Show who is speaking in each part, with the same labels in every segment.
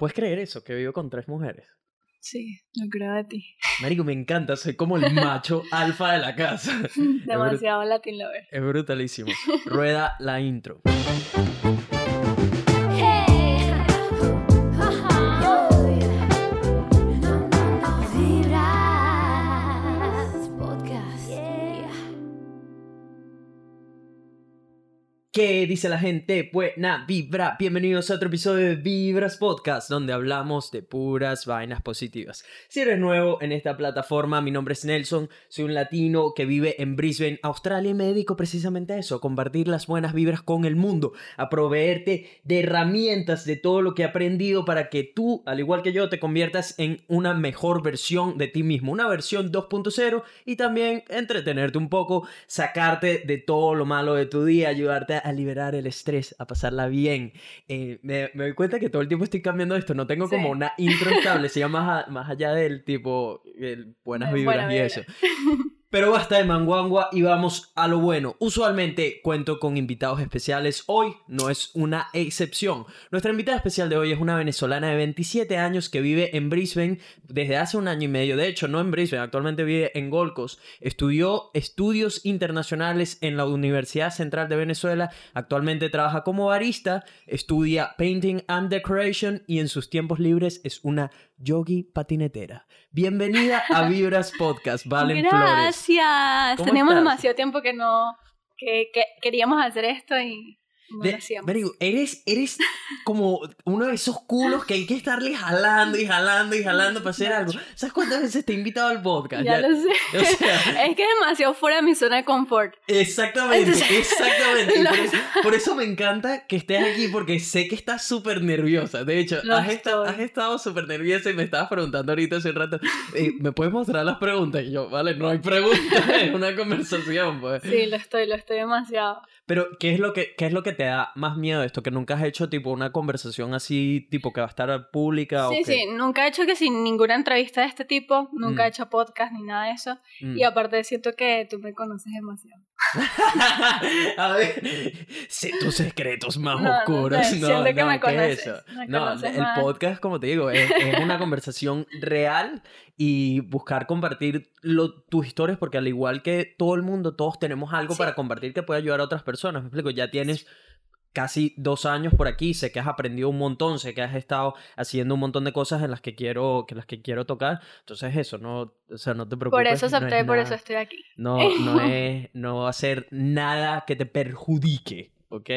Speaker 1: ¿Puedes creer eso? Que vivo con tres mujeres.
Speaker 2: Sí, lo creo de ti.
Speaker 1: Marico, me encanta, soy como el macho alfa de la casa.
Speaker 2: Demasiado Latin lover.
Speaker 1: Es brutalísimo. Rueda la intro. ¿Qué dice la gente? Buena vibra. Bienvenidos a otro episodio de Vibras Podcast, donde hablamos de puras vainas positivas. Si eres nuevo en esta plataforma, mi nombre es Nelson, soy un latino que vive en Brisbane, Australia, y me dedico precisamente a eso, a compartir las buenas vibras con el mundo, a proveerte de herramientas de todo lo que he aprendido para que tú, al igual que yo, te conviertas en una mejor versión de ti mismo, una versión 2.0 y también entretenerte un poco, sacarte de todo lo malo de tu día, ayudarte a a liberar el estrés, a pasarla bien. Eh, me, me, doy cuenta que todo el tiempo estoy cambiando esto, no tengo como una intro estable, se llama más, allá del tipo el buenas vibras y eso. Pero basta de manguangua y vamos a lo bueno. Usualmente cuento con invitados especiales. Hoy no es una excepción. Nuestra invitada especial de hoy es una venezolana de 27 años que vive en Brisbane desde hace un año y medio. De hecho, no en Brisbane, actualmente vive en Gold Coast. Estudió estudios internacionales en la Universidad Central de Venezuela. Actualmente trabaja como barista, estudia painting and decoration y en sus tiempos libres es una yogi patinetera. Bienvenida a Vibras Podcast, Valen
Speaker 2: Gracias. Gracias. Teníamos demasiado tiempo que no que, que queríamos hacer esto y
Speaker 1: eres, eres como uno de esos culos que hay que estarle jalando y jalando y jalando para hacer algo. ¿Sabes cuántas veces te he invitado al podcast?
Speaker 2: Ya, lo sé. es que es demasiado fuera de mi zona de confort.
Speaker 1: Exactamente, exactamente. Por eso, me encanta que estés aquí porque sé que estás súper nerviosa. De hecho, has, has, estado súper nerviosa y me estabas preguntando ahorita hace un rato, eh, ¿me puedes mostrar las preguntas? Y yo, vale, no hay preguntas, es una conversación. Pues.
Speaker 2: Sí, lo estoy, lo estoy demasiado.
Speaker 1: Pero, ¿qué es lo que, qué es lo que te da más miedo de esto? ¿Que nunca has hecho tipo una conversación así, tipo que va a estar pública?
Speaker 2: Sí, sí, nunca he hecho que sin ninguna entrevista de este tipo, nunca he mm. hecho podcast ni nada de eso. Mm. Y aparte siento que tú me conoces demasiado.
Speaker 1: a ver, sé tus secretos más oscuros. No, siento que me conoces. Eso. no, el podcast, como te digo, es, es una conversación real y buscar compartir tus historias porque al igual que todo el mundo, todos tenemos algo para compartir que puede ayudar a otras personas. Me explico, ya tienes casi dos años por aquí, sé que has aprendido un montón, sé que has estado haciendo un montón de cosas en las que quiero, que las que quiero tocar. Entonces eso, no, o sea, no te preocupes.
Speaker 2: Por eso acepté, por eso estoy aquí.
Speaker 1: No, no es, no va a ser nada que te perjudique. ¿ok?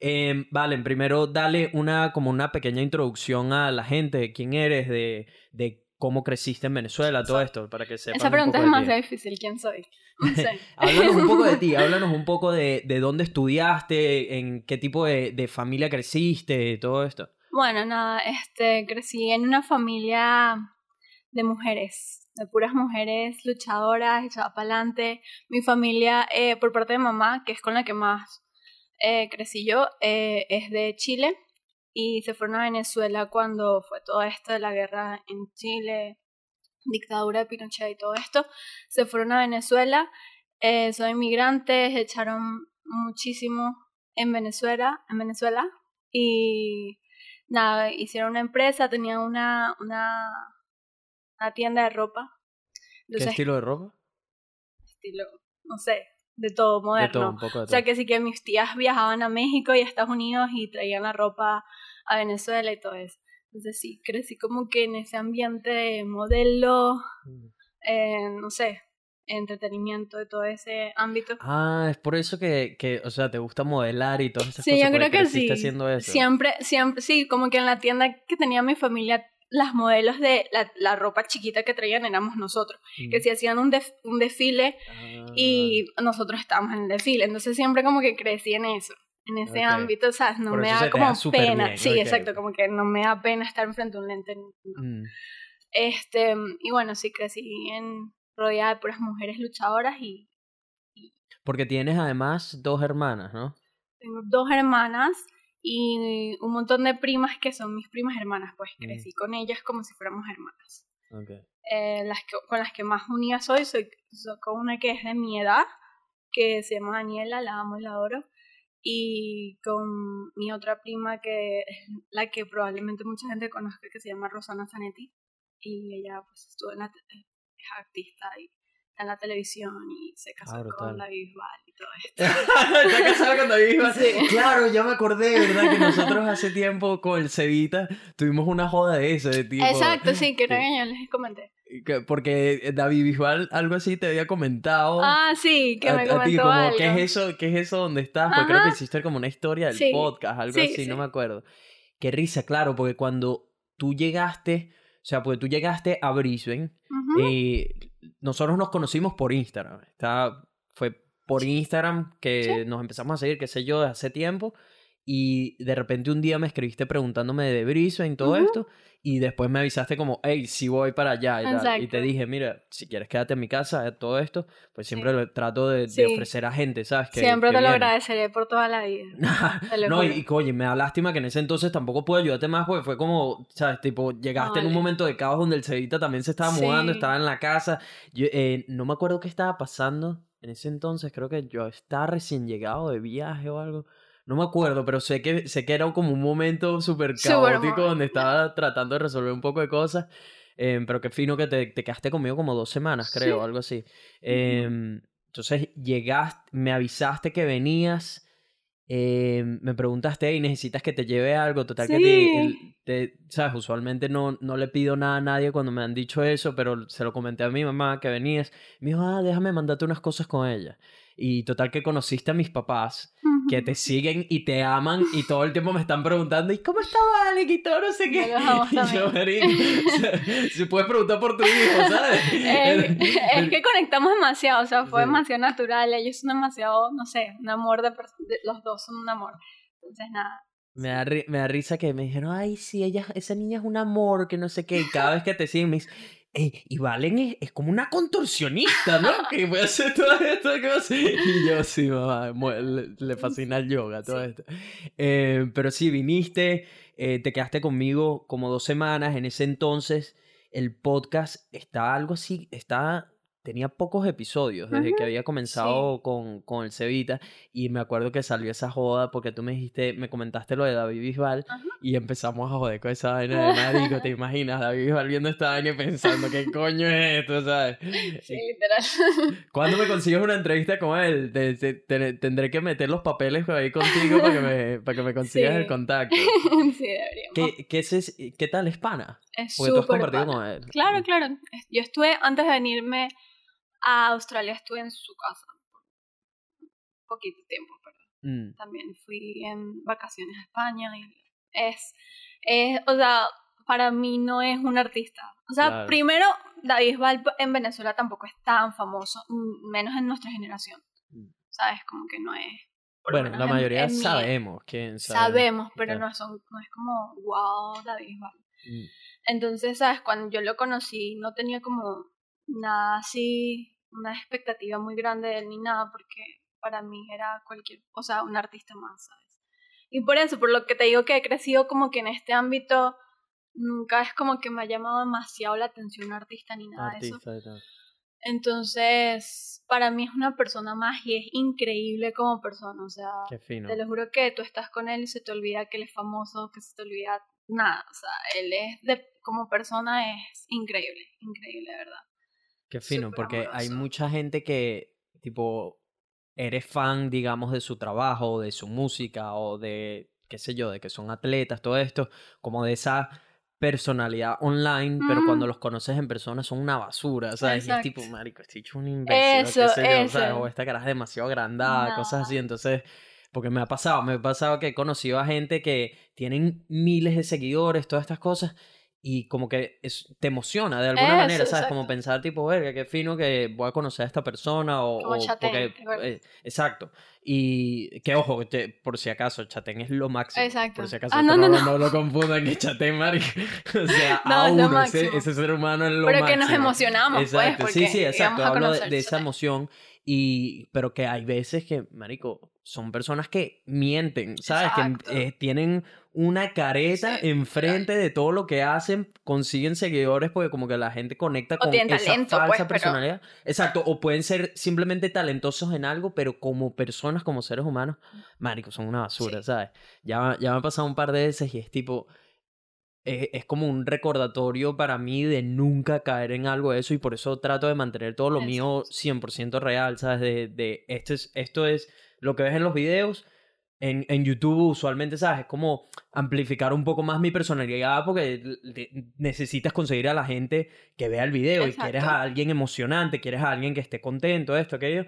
Speaker 1: Eh, vale, primero dale una, como una pequeña introducción a la gente, de quién eres, de, de cómo creciste en Venezuela, todo esto, para que sepan
Speaker 2: Esa pregunta es más difícil, ¿quién soy? No sé.
Speaker 1: háblanos un poco de ti, háblanos un poco de, de dónde estudiaste, en qué tipo de, de, familia creciste, todo esto.
Speaker 2: Bueno, nada, este, crecí en una familia de mujeres, de puras mujeres luchadoras, echadas para adelante. Mi familia, eh, por parte de mamá, que es con la que más eh, crecí yo, eh, es de Chile y se fueron a Venezuela cuando fue todo esto de la guerra en Chile, dictadura de Pinochet y todo esto. Se fueron a Venezuela, eh, son inmigrantes, echaron muchísimo en Venezuela, en Venezuela y nada, hicieron una empresa, tenían una, una, una tienda de ropa.
Speaker 1: ¿Qué estilo de ropa?
Speaker 2: Estilo, no sé, de todo moderno. O sea que sí que mis tías viajaban a México y a Estados Unidos y traían la ropa a Venezuela y todo eso. Entonces sí, crecí como que en ese ambiente modelo, mm. eh, no sé, entretenimiento de todo ese ámbito.
Speaker 1: Ah, es por eso que, que o sea, te gusta modelar y todas esas cosas. Sí, yo creo que sí. Haciendo eso.
Speaker 2: Siempre, siempre, sí, como que en la tienda que tenía mi familia las modelos de la, la, ropa chiquita que traían éramos nosotros, que mm. si hacían un, un desfile y ah. nosotros estábamos en el desfile, entonces siempre como que crecí en eso, en ese ámbito, o sea, no me da como pena, sí, exacto, como que no me da pena estar enfrente de un lente. Mm. Este, y bueno, sí crecí en rodeada de puras mujeres luchadoras y,
Speaker 1: y... Porque tienes además dos hermanas, ¿no?
Speaker 2: Tengo dos hermanas y un montón de primas que son mis primas hermanas, pues mm. crecí con ellas como si fuéramos hermanas. Eh, las que, con las que más unida soy, soy, con una que es de mi edad, que se llama Daniela, la amo y la adoro, y con mi otra prima que es la que probablemente mucha gente conozca que se llama Rosana Zanetti y ella pues estuvo en la es artista y en la televisión y se casó
Speaker 1: Ah,
Speaker 2: con. David Bisbal y todo esto.
Speaker 1: Está casada con David Bisbal.
Speaker 2: Sí.
Speaker 1: Claro, ya me acordé, ¿verdad? Que nosotros hace tiempo con el Cevita tuvimos una joda de eso, de tipo...
Speaker 2: Exacto, sí, que
Speaker 1: que-
Speaker 2: no yo les comenté.
Speaker 1: que- porque David Bisbal algo así te había comentado.
Speaker 2: Ah, sí, que
Speaker 1: a,
Speaker 2: me
Speaker 1: a ti,
Speaker 2: comentó
Speaker 1: como,
Speaker 2: algo.
Speaker 1: ¿qué es eso? ¿Qué es eso donde estás? Porque creo que hiciste como una historia del
Speaker 2: Sí.
Speaker 1: podcast, algo
Speaker 2: Sí,
Speaker 1: así, no me acuerdo. Qué risa, claro, porque cuando tú llegaste, o sea, porque tú llegaste a Brisbane, eh, nosotros nos conocimos por Instagram. Está, fue por Instagram que nos empezamos a seguir, qué sé yo, hace tiempo. Y de repente un día me escribiste preguntándome de Brisbane y todo esto. Y después me avisaste como, hey, si voy para allá y tal. Y te dije, mira, si quieres quédate en mi casa, eh, todo esto, pues siempre
Speaker 2: Sí.
Speaker 1: lo trato de, de
Speaker 2: Sí.
Speaker 1: ofrecer a gente, ¿sabes? Que,
Speaker 2: Siempre
Speaker 1: que
Speaker 2: te lo agradeceré por toda la vida.
Speaker 1: No, y, oye, me da lástima que en ese entonces tampoco pude ayudarte más, porque fue como, ¿sabes? Tipo, llegaste en un momento de caos donde el Cevita también se estaba mudando,
Speaker 2: Sí.
Speaker 1: estaba en la casa. Yo, eh, no me acuerdo qué estaba pasando en ese entonces, creo que yo estaba recién llegado de viaje o algo. No me acuerdo, pero sé que, sé que era como un momento súper caótico donde estaba tratando de resolver un poco de cosas. Eh, pero qué fino que te, te quedaste conmigo como dos semanas, creo,
Speaker 2: Sí.
Speaker 1: algo así. Eh, entonces llegaste, me avisaste que venías, eh, me preguntaste, hey, necesitas que te lleve algo, total que te- sabes, usualmente no, no le pido nada a nadie cuando me han dicho eso, pero se lo comenté a mi mamá que venías, me dijo, ah, déjame mandarte unas cosas con ella. Y total que conociste a mis papás, que te siguen y te aman y todo el tiempo me están preguntando, ¿y cómo está Alec? Y todo no sé qué. Y yo, si puedes preguntar por tu hijo, ¿sabes?
Speaker 2: Eh, es que conectamos demasiado, o sea, fue
Speaker 1: Sí.
Speaker 2: demasiado natural. Ellos son demasiado, no sé, un amor de, de- Los dos son un amor. Entonces, nada.
Speaker 1: Me da, me da risa que me dijeron, ay, sí, ella, esa niña es un amor, que no sé qué. Y cada vez que te siguen me dicen, "Ey, y Valen es, es como una contorsionista, ¿no? Que puede hacer todo esto. cosas". Y yo, sí, mamá, le fascina el yoga, todo esto. Eh, pero sí, viniste, eh, te quedaste conmigo como dos semanas. En ese entonces, el podcast está algo así, está... Tenía pocos episodios desde que había comenzado con, con el Cevita y me acuerdo que salió esa joda porque tú me dijiste, me comentaste lo de David Bisbal
Speaker 2: Ajá.
Speaker 1: y empezamos a joder con esa vaina de marico, ¿te imaginas? David Bisbal viendo esta vaina y pensando, ¿qué coño es esto, sabes?
Speaker 2: Sí, literal.
Speaker 1: ¿Cuándo me consigues una entrevista con él? Te- te- te- tendré que meter los papeles ahí contigo para que me, para que me consigas el
Speaker 2: Sí.
Speaker 1: contacto.
Speaker 2: sí, deberíamos.
Speaker 1: ¿Qué, qué, es, ¿Qué tal es pana?
Speaker 2: Es súper
Speaker 1: compartido
Speaker 2: pana.
Speaker 1: con él.
Speaker 2: Claro, claro. Es- Yo estuve, antes de venirme a Australia, estuve en su casa. por Poquito tiempo, pero
Speaker 1: Mm,
Speaker 2: también fui en vacaciones a España y es, es, o sea, para mí no es un artista. O sea,
Speaker 1: Claro.
Speaker 2: primero, David Bisbal en Venezuela tampoco es tan famoso, menos en nuestra generación.
Speaker 1: Mm.
Speaker 2: ¿Sabes? Como que no es.
Speaker 1: Bueno, la mayoría
Speaker 2: en
Speaker 1: sabemos quién sabe.
Speaker 2: Sabemos, pero no, son, no es como, wow, David Bisbal.
Speaker 1: Mm,
Speaker 2: Entonces, ¿sabes? Cuando yo lo conocí, no tenía como nada así, una expectativa muy grande de él ni nada, porque para mí era cualquier, o sea, un artista más, ¿sabes? Y por eso, por lo que te digo que he crecido como que en este ámbito, nunca es como que me ha llamado demasiado la atención un artista ni nada de eso.
Speaker 1: artista y tal.
Speaker 2: Entonces, para mí es una persona más y es increíble como persona, o sea, te lo juro que tú estás con él y se te olvida que él es famoso, que se te olvida nada. O sea, él es de, como persona es increíble, increíble, de verdad.
Speaker 1: Qué fino,
Speaker 2: súper
Speaker 1: porque hay mucha gente que, tipo, eres fan, digamos, de su trabajo, de su música, o de, qué sé yo, de que son atletas, todo esto, como de esa personalidad online, pero cuando
Speaker 2: Mm.
Speaker 1: los conoces en persona son una basura, ¿sabes? Y es tipo, marico, estoy hecho un imbécil, o qué
Speaker 2: Eso,
Speaker 1: sé yo, ¿sabes?
Speaker 2: eso.
Speaker 1: O esta cara es demasiado agrandada, cosas así, entonces... Porque me ha pasado, me ha pasado que he conocido a gente que tienen miles de seguidores, todas estas cosas, y como que es- te emociona de alguna manera, ¿sabes? Como
Speaker 2: exacto.
Speaker 1: pensar, tipo, verga, qué fino que voy a conocer a esta persona o...
Speaker 2: Como
Speaker 1: o porque, eh, exacto. Y que ojo, te- por si acaso, Chatén es lo máximo.
Speaker 2: Exacto.
Speaker 1: Por si acaso,
Speaker 2: Ah, no, no,
Speaker 1: no, no lo confundan que Chatén, marico. O sea,
Speaker 2: No,
Speaker 1: a
Speaker 2: es
Speaker 1: uno, ese, ese ser humano es lo
Speaker 2: Pero
Speaker 1: máximo.
Speaker 2: que nos emocionamos, pues,
Speaker 1: Exacto,
Speaker 2: porque
Speaker 1: sí, sí, exacto. Hablo de, de esa emoción. Y, pero que hay veces que, marico, son personas que mienten, ¿sabes?
Speaker 2: Exacto.
Speaker 1: Que eh, tienen una careta
Speaker 2: Sí,
Speaker 1: enfrente de todo lo que hacen, consiguen seguidores porque como que la gente conecta
Speaker 2: O
Speaker 1: con esa
Speaker 2: talento,
Speaker 1: falsa
Speaker 2: pues, pero-
Speaker 1: personalidad. Exacto, o pueden ser simplemente talentosos en algo, pero como personas, como seres humanos, marico, son una basura,
Speaker 2: Sí.
Speaker 1: ¿sabes? Ya, ya me ha pasado un par de veces y es tipo... Es, es como un recordatorio para mí de nunca caer en algo de eso y por eso trato de mantener todo lo mío 100% real, ¿sabes? De, de esto, es, esto es lo que ves en los videos, en, en YouTube usualmente, ¿sabes? Es como amplificar un poco más mi personalidad porque necesitas conseguir a la gente que vea el video y quieres a alguien emocionante, quieres a alguien que esté contento, esto, aquello.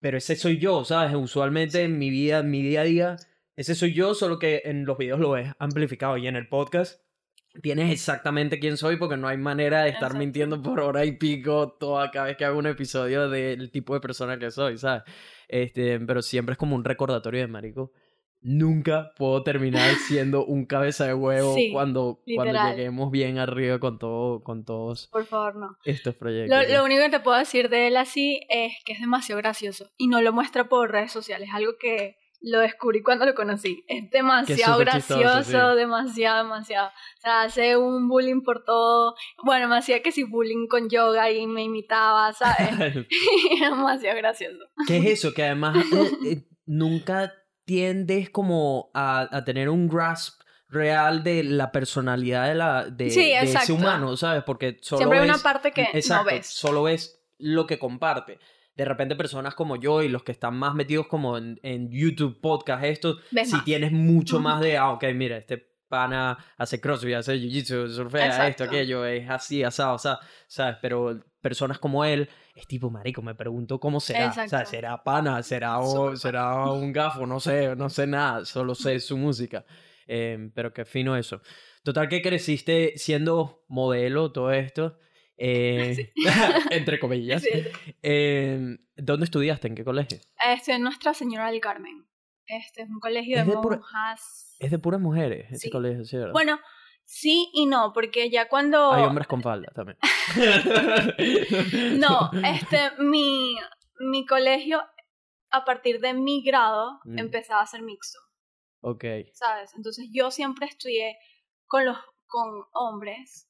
Speaker 1: Pero ese soy yo, ¿sabes? Usualmente en mi vida, en mi día a día, ese soy yo, solo que en los videos lo ves amplificado y en el podcast tienes exactamente quién soy porque no hay manera de estar
Speaker 2: Exacto.
Speaker 1: mintiendo por hora y pico toda cada vez que hago un episodio del tipo de persona que soy, ¿sabes? Este, pero siempre es como un recordatorio de marico. Nunca puedo terminar siendo un cabeza de huevo
Speaker 2: Sí,
Speaker 1: cuando, cuando lleguemos bien arriba con todo, con todos
Speaker 2: Por favor, no.
Speaker 1: estos proyectos.
Speaker 2: Lo,
Speaker 1: ¿sí?
Speaker 2: lo único que te puedo decir de él así es que es demasiado gracioso y no lo muestra por redes sociales, algo que lo descubrí cuando lo conocí. Es demasiado
Speaker 1: chistoso,
Speaker 2: gracioso,
Speaker 1: sí.
Speaker 2: demasiado, demasiado. O sea, hace un bullying por todo. Bueno, me hacía que sí bullying con yoga y me imitaba, ¿sabes? Era demasiado gracioso.
Speaker 1: ¿Qué es eso? Que además eh, eh, nunca tiendes como a, a tener un grasp real de la personalidad de, la, de,
Speaker 2: Sí,
Speaker 1: de ese humano, ¿sabes? Porque solo
Speaker 2: Siempre hay una
Speaker 1: ves-
Speaker 2: parte que
Speaker 1: Exacto,
Speaker 2: no ves.
Speaker 1: solo ves lo que comparte. De repente personas como yo y los que están más metidos como en, en YouTube, podcast, esto,
Speaker 2: Ves
Speaker 1: si
Speaker 2: más.
Speaker 1: tienes mucho más de, ah, ok, mira, este pana hace crossfit, hace jiu-jitsu, surfea, esto,
Speaker 2: Exacto.
Speaker 1: aquello, es así, asado, o sea, ¿sabes? Pero personas como él, es tipo, marico, me pregunto cómo será,
Speaker 2: Exacto.
Speaker 1: ¿Será pana? ¿Será, o- será un gafo? No sé, no sé nada, solo sé su música. Eh, pero qué fino eso. Total que creciste siendo modelo, todo esto. Eh, entre comillas.
Speaker 2: Sí.
Speaker 1: Eh, ¿Dónde estudiaste? ¿En qué colegio?
Speaker 2: Este es Nuestra Señora del Carmen. Este es un colegio de,
Speaker 1: Es de pura-
Speaker 2: monjas.
Speaker 1: Es de puras mujeres, ese colegio, ¿sí, verdad?
Speaker 2: Bueno, sí y no, porque ya cuando...
Speaker 1: Hay hombres con falda también.
Speaker 2: No, este, mi, mi colegio, a partir de mi grado,
Speaker 1: Mm.
Speaker 2: empezaba a ser mixto,
Speaker 1: Ok.
Speaker 2: ¿sabes? Entonces yo siempre estudié con los con hombres,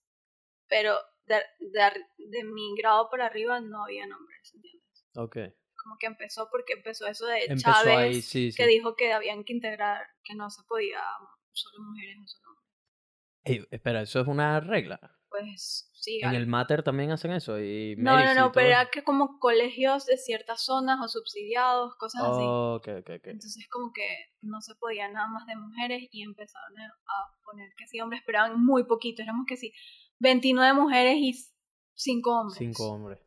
Speaker 2: pero de, de, de mi grado para arriba no había hombres, ¿entiendes?
Speaker 1: Ok.
Speaker 2: Como que empezó porque empezó eso de
Speaker 1: Empezó
Speaker 2: Chávez,
Speaker 1: ahí, sí, sí.
Speaker 2: que dijo que habían que integrar, que no se podía solo mujeres o solo hombres.
Speaker 1: Ey, espera, ¿eso es una regla?
Speaker 2: Pues sí,
Speaker 1: En
Speaker 2: al-
Speaker 1: el Mater también hacen eso. Y
Speaker 2: no, no, no, pero era que como colegios de ciertas zonas o subsidiados, cosas así.
Speaker 1: Oh, ok, ok, ok.
Speaker 2: Entonces como que no se podía nada más de mujeres y empezaron a a poner que sí hombres, pero eran muy poquitos, éramos que sí 29 mujeres y 5 hombres.
Speaker 1: Cinco hombres.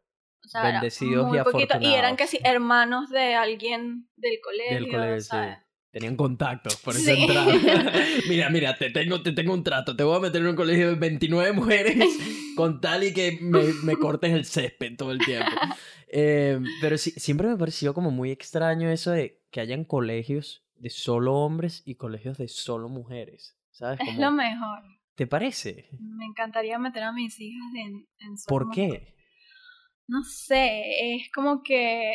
Speaker 2: O sea, era
Speaker 1: Bendecidos y
Speaker 2: poquito. Y eran
Speaker 1: afortunados.
Speaker 2: sí hermanos de alguien del colegio,
Speaker 1: Del colegio. Tenían contactos por esa
Speaker 2: Sí.
Speaker 1: mira, mira, te tengo, te tengo un trato. Te voy a meter en un colegio de 29 mujeres con tal y que me, me cortes el césped todo el tiempo. Eh, pero sí, siempre me pareció como muy extraño eso de que hayan colegios de solo hombres y colegios de solo mujeres. ¿Sabes?
Speaker 2: Es lo mejor.
Speaker 1: ¿Te parece?
Speaker 2: Me encantaría meter a mis hijas en, en solo
Speaker 1: ¿Por qué?
Speaker 2: No sé, es como que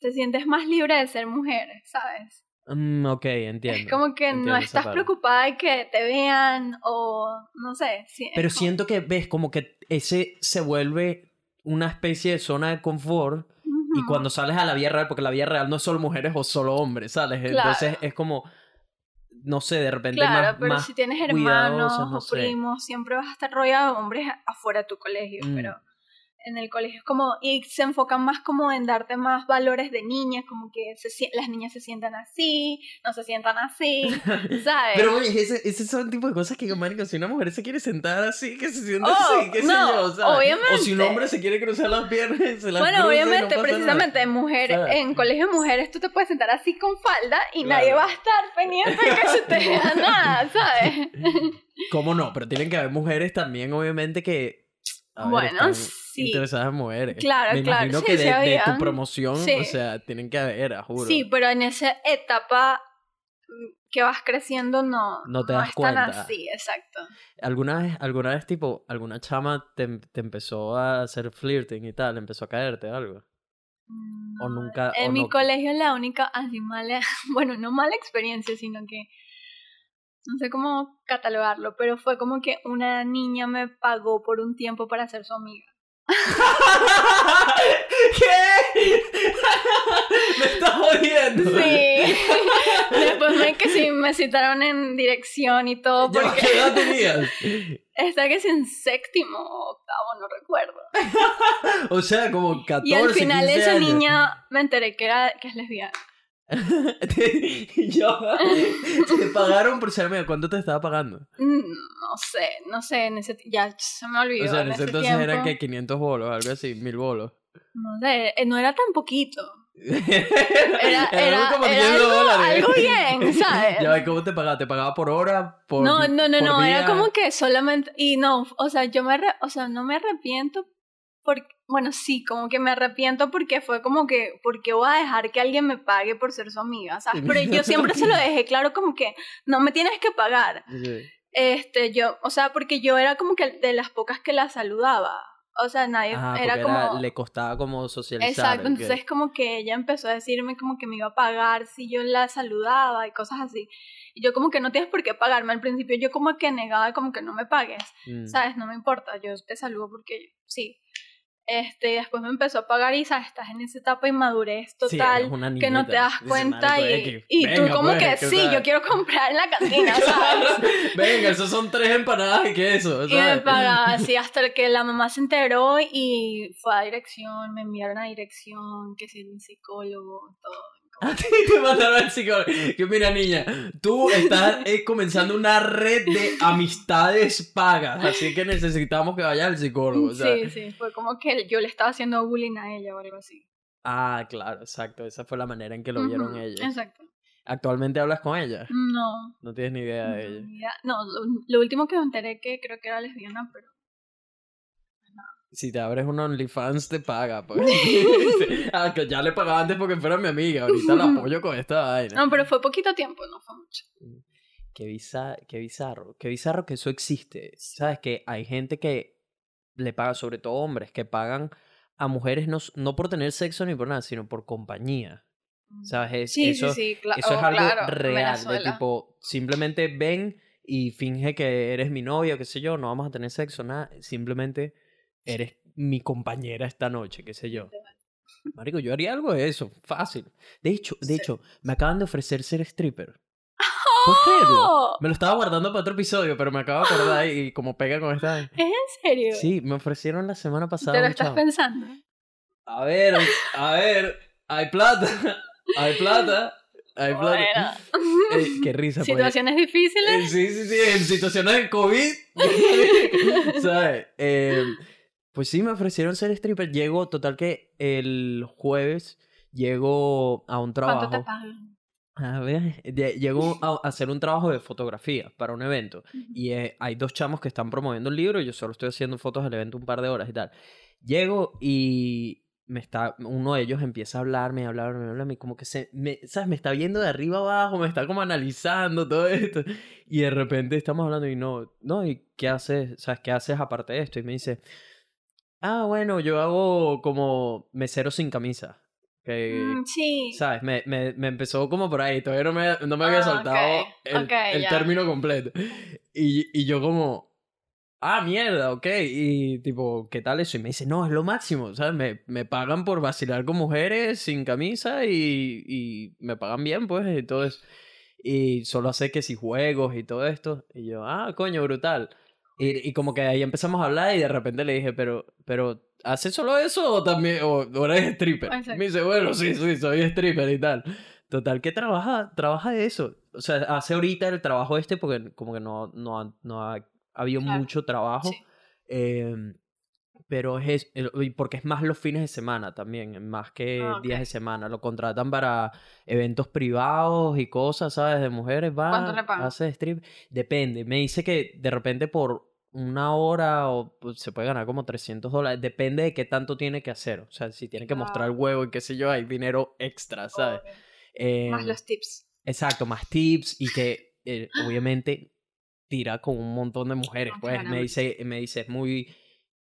Speaker 2: te sientes más libre de ser mujer, ¿sabes?
Speaker 1: Mm, ok, entiendo.
Speaker 2: Es como que
Speaker 1: entiendo
Speaker 2: no estás preocupada de que te vean o no sé. es
Speaker 1: Pero
Speaker 2: como-
Speaker 1: siento que ves como que ese se vuelve una especie de zona de confort y cuando sales a la vida real, porque la vida real no es solo mujeres o solo hombres, ¿sales?
Speaker 2: Claro.
Speaker 1: Entonces es como, no sé, de repente
Speaker 2: Claro,
Speaker 1: más,
Speaker 2: pero
Speaker 1: más
Speaker 2: si tienes hermanos
Speaker 1: no
Speaker 2: o
Speaker 1: sé.
Speaker 2: primos, siempre vas a estar rodeado de hombres afuera de tu colegio,
Speaker 1: Mm.
Speaker 2: pero en el colegio es como, y se enfocan más como en darte más valores de niñas, como que se, las niñas se sientan así, no se sientan así, ¿sabes?
Speaker 1: Pero oye, ese, ese son el tipo de cosas que, marico, si una mujer se quiere sentar así, que se siente
Speaker 2: Oh,
Speaker 1: así, qué sé
Speaker 2: no,
Speaker 1: yo, ¿sabes? O si un
Speaker 2: obviamente.
Speaker 1: hombre se quiere cruzar las piernas, se las
Speaker 2: bueno,
Speaker 1: no
Speaker 2: obviamente, precisamente en mujeres,
Speaker 1: ¿Sabes?
Speaker 2: en colegio de mujeres tú te puedes sentar así con falda y
Speaker 1: Claro.
Speaker 2: nadie va a estar pendiente que se te vea nada, ¿sabes?
Speaker 1: ¿Cómo no? Pero tienen que haber mujeres también, obviamente, que... a ver,
Speaker 2: Bueno,
Speaker 1: están
Speaker 2: sí.
Speaker 1: interesadas en mujeres.
Speaker 2: Claro,
Speaker 1: Me
Speaker 2: claro,
Speaker 1: imagino
Speaker 2: sí,
Speaker 1: que de, de tu promoción,
Speaker 2: Sí.
Speaker 1: o sea, tienen que haber, juro.
Speaker 2: Sí, pero en esa etapa mm, que vas creciendo no,
Speaker 1: No te das
Speaker 2: es tan
Speaker 1: cuenta.
Speaker 2: así, exacto.
Speaker 1: ¿Alguna vez, alguna vez, tipo, alguna chama te, te empezó a hacer flirting y tal? ¿Empezó a caerte algo? O
Speaker 2: No,
Speaker 1: nunca-
Speaker 2: En
Speaker 1: o
Speaker 2: mi
Speaker 1: no-
Speaker 2: colegio la única así mala, bueno, no mala experiencia, sino que no sé cómo catalogarlo, pero fue como que una niña me pagó por un tiempo para ser su amiga.
Speaker 1: ¿Qué? Me estás jodiendo.
Speaker 2: Sí. Después me que sí me citaron en dirección y todo porque
Speaker 1: ¿Qué edad tenías?
Speaker 2: está que es en séptimo o octavo, no recuerdo.
Speaker 1: O sea, como 14,
Speaker 2: Y al final
Speaker 1: 15
Speaker 2: esa niña me enteré que era que es lesbiana.
Speaker 1: yo, te pagaron por ser amiga. ¿Cuánto te estaba pagando?
Speaker 2: Mm, No sé, no sé, en ese ya se me olvidó.
Speaker 1: O sea, en ese
Speaker 2: ese
Speaker 1: entonces
Speaker 2: tiempo.
Speaker 1: eran que 500 bolos, algo así, 1000 bolos.
Speaker 2: No sé, eh, no era tan poquito.
Speaker 1: Era,
Speaker 2: Era, era,
Speaker 1: como
Speaker 2: era
Speaker 1: 10
Speaker 2: algo, algo bien, ¿sabes?
Speaker 1: Ya, ¿y ¿cómo te pagaba? ¿Te pagaba por hora? Por,
Speaker 2: no, no, no,
Speaker 1: por
Speaker 2: no, era como que solamente, y no, o sea, yo me, o sea, no me arrepiento porque, bueno, sí, como que me arrepiento porque fue como que, porque voy a dejar que alguien me pague por ser su amiga, ¿sabes? Pero yo siempre se lo dejé claro como que no me tienes que pagar. Este, yo, o sea, porque yo era como que de las pocas que la saludaba. O sea, nadie,
Speaker 1: Ah,
Speaker 2: era como...
Speaker 1: le costaba como socializar.
Speaker 2: Exacto, entonces como que ella empezó a decirme como que me iba a pagar si yo la saludaba y cosas así. Y yo como que no tienes por qué pagarme. Al principio yo como que negaba como que no me pagues,
Speaker 1: Mm.
Speaker 2: ¿sabes? No me importa, yo te saludo porque sí. Este, después me empezó a pagar y, ¿sabes? Estás en esa etapa de inmadurez total que no te das cuenta
Speaker 1: "Marico,
Speaker 2: y, y tú como
Speaker 1: pues,
Speaker 2: que
Speaker 1: ¿qué
Speaker 2: sí,
Speaker 1: tal?".
Speaker 2: yo quiero comprar en la cantina, ¿sabes?
Speaker 1: Venga, esos son tres empanadas y queso.
Speaker 2: Y me
Speaker 1: ¿sabes?
Speaker 2: pagaba así hasta que la mamá se enteró y fue a dirección, me enviaron a dirección, que si un psicólogo, todo.
Speaker 1: A ti te mandaron al psicólogo. Que mira, niña, tú estás eh, comenzando una red de amistades pagas, así que necesitamos que vayas al psicólogo. o sea.
Speaker 2: Sí, sí, fue como que yo le estaba haciendo bullying a ella o algo así.
Speaker 1: Ah, claro, exacto. Esa fue la manera en que lo vieron
Speaker 2: Ujú,
Speaker 1: ellos.
Speaker 2: Exacto.
Speaker 1: ¿Actualmente hablas con ella?
Speaker 2: No.
Speaker 1: No tienes ni idea de
Speaker 2: no,
Speaker 1: ella.
Speaker 2: No, lo, lo último que me enteré que creo que era lesbiana, pero
Speaker 1: Si te abres un OnlyFans te paga, pues. ah, que ya le pagaba antes porque fuera mi amiga. Ahorita la apoyo con esta vaina.
Speaker 2: no, pero fue poquito tiempo, no fue mucho.
Speaker 1: Qué, biza- qué bizarro. Qué bizarro que eso existe. Sabes que hay gente que le paga, sobre todo hombres, que pagan a mujeres no, no por tener sexo ni por nada, sino por compañía. ¿Sabes? Es-
Speaker 2: Sí,
Speaker 1: eso,
Speaker 2: sí, sí,
Speaker 1: eso es
Speaker 2: oh,
Speaker 1: algo
Speaker 2: claro,
Speaker 1: real. De tipo, simplemente ven y finge que eres mi novia, qué sé yo, no vamos a tener sexo, nada. Simplemente eres mi compañera esta noche, qué sé yo. Marico, yo haría algo de eso, fácil. De hecho, de
Speaker 2: Sí.
Speaker 1: hecho, me acaban de ofrecer ser stripper. ¿Puedes creerlo?
Speaker 2: ¡Oh!
Speaker 1: Me lo estaba guardando para otro episodio, pero me acabo de acordar y como pega con esta.
Speaker 2: ¿Es en serio?
Speaker 1: Sí, me ofrecieron la semana pasada.
Speaker 2: ¿Te lo estás
Speaker 1: chavo.
Speaker 2: pensando?
Speaker 1: A ver, a ver, hay plata, hay plata, hay plata. Qué risa, pues.
Speaker 2: Situaciones difíciles.
Speaker 1: Eh, Sí, sí, sí, en situaciones de COVID. ¿Sabes? Eh, pues sí, me ofrecieron ser stripper. Llego, total que el jueves llego a un trabajo.
Speaker 2: ¿Cuánto te pagan?
Speaker 1: A ver, lle- llego a hacer un trabajo de fotografía para un evento. Y eh, hay dos chamos que están promoviendo el libro y yo solo estoy haciendo fotos del evento un par de horas y tal. Llego y me está, uno de ellos empieza a hablarme, a hablarme, a hablarme, como que se, me, ¿sabes? Me está viendo de arriba abajo, me está como analizando todo esto. Y de repente estamos hablando y no, no, ¿y qué haces? ¿Sabes? ¿Qué haces aparte de esto? Y me dice, ah, bueno, yo hago como mesero sin camisa. Que,
Speaker 2: Mm, sí.
Speaker 1: ¿Sabes? Me, me, me empezó como por ahí, todavía no me, no me había
Speaker 2: Ah,
Speaker 1: soltado
Speaker 2: ok,
Speaker 1: el,
Speaker 2: ok,
Speaker 1: el término completo. Y, y yo como, ah, mierda, ok. Y tipo, ¿qué tal eso? Y me dice, no, es lo máximo, ¿sabes? Me, me pagan por vacilar con mujeres sin camisa y, y me pagan bien, pues, y todo eso. Y solo hace que si juegos y todo esto. Y yo, ah, coño, brutal. Y, y como que ahí empezamos a hablar y de repente le dije, pero, pero, ¿haces solo eso o también, o, o eres stripper?
Speaker 2: Exacto.
Speaker 1: Me dice, bueno, sí, sí, soy stripper y tal. Total, que trabaja, trabaja de eso. O sea, hace ahorita el trabajo este porque como que no, no, no ha habido
Speaker 2: Claro.
Speaker 1: mucho trabajo.
Speaker 2: Sí.
Speaker 1: Em, pero es, porque es más los fines de semana también, más que
Speaker 2: Ah,
Speaker 1: días de semana. Lo contratan para eventos privados y cosas, ¿sabes? De mujeres, va,
Speaker 2: ¿Cuánto le pagan?
Speaker 1: hace strip. Depende. Me dice que de repente por una hora o pues, se puede ganar como 300 dólares. Depende de qué tanto tiene que hacer. O sea, si tiene que mostrar el
Speaker 2: Claro.
Speaker 1: huevo y qué sé yo, hay dinero extra, ¿sabes?
Speaker 2: Más
Speaker 1: Em,
Speaker 2: los tips.
Speaker 1: Exacto, más tips y que eh, obviamente tira con un montón de mujeres.
Speaker 2: Ah,
Speaker 1: Pues me dice, me dice, es muy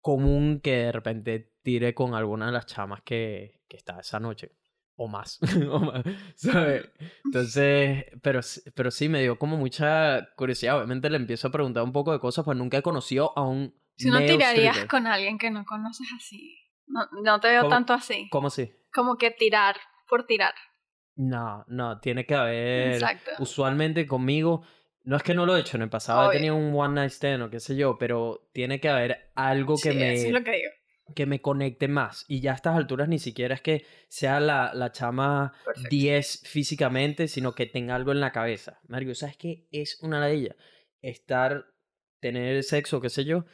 Speaker 1: común que de repente tire con alguna de las chamas que, que está esa noche. O más, o más, ¿sabes? Entonces, pero, pero sí me dio como mucha curiosidad. Obviamente le empiezo a preguntar un poco de cosas, pues nunca he conocido a un.
Speaker 2: Si no tirarías con alguien que no conoces así. No, no te veo tanto así.
Speaker 1: ¿Cómo así?
Speaker 2: Como que tirar por tirar.
Speaker 1: No, no, tiene que haber. Exacto. Usualmente conmigo, no es que no lo he hecho, en el pasado he tenido un one night stand o qué sé yo, pero tiene que haber algo que me.
Speaker 2: Eso es lo que digo
Speaker 1: que me conecte más. Y ya a estas alturas ni siquiera es que sea la, la chama 10 físicamente, sino que tenga algo en la cabeza. Mario, ¿sabes qué? Es una ellas. Estar, tener sexo, qué sé yo,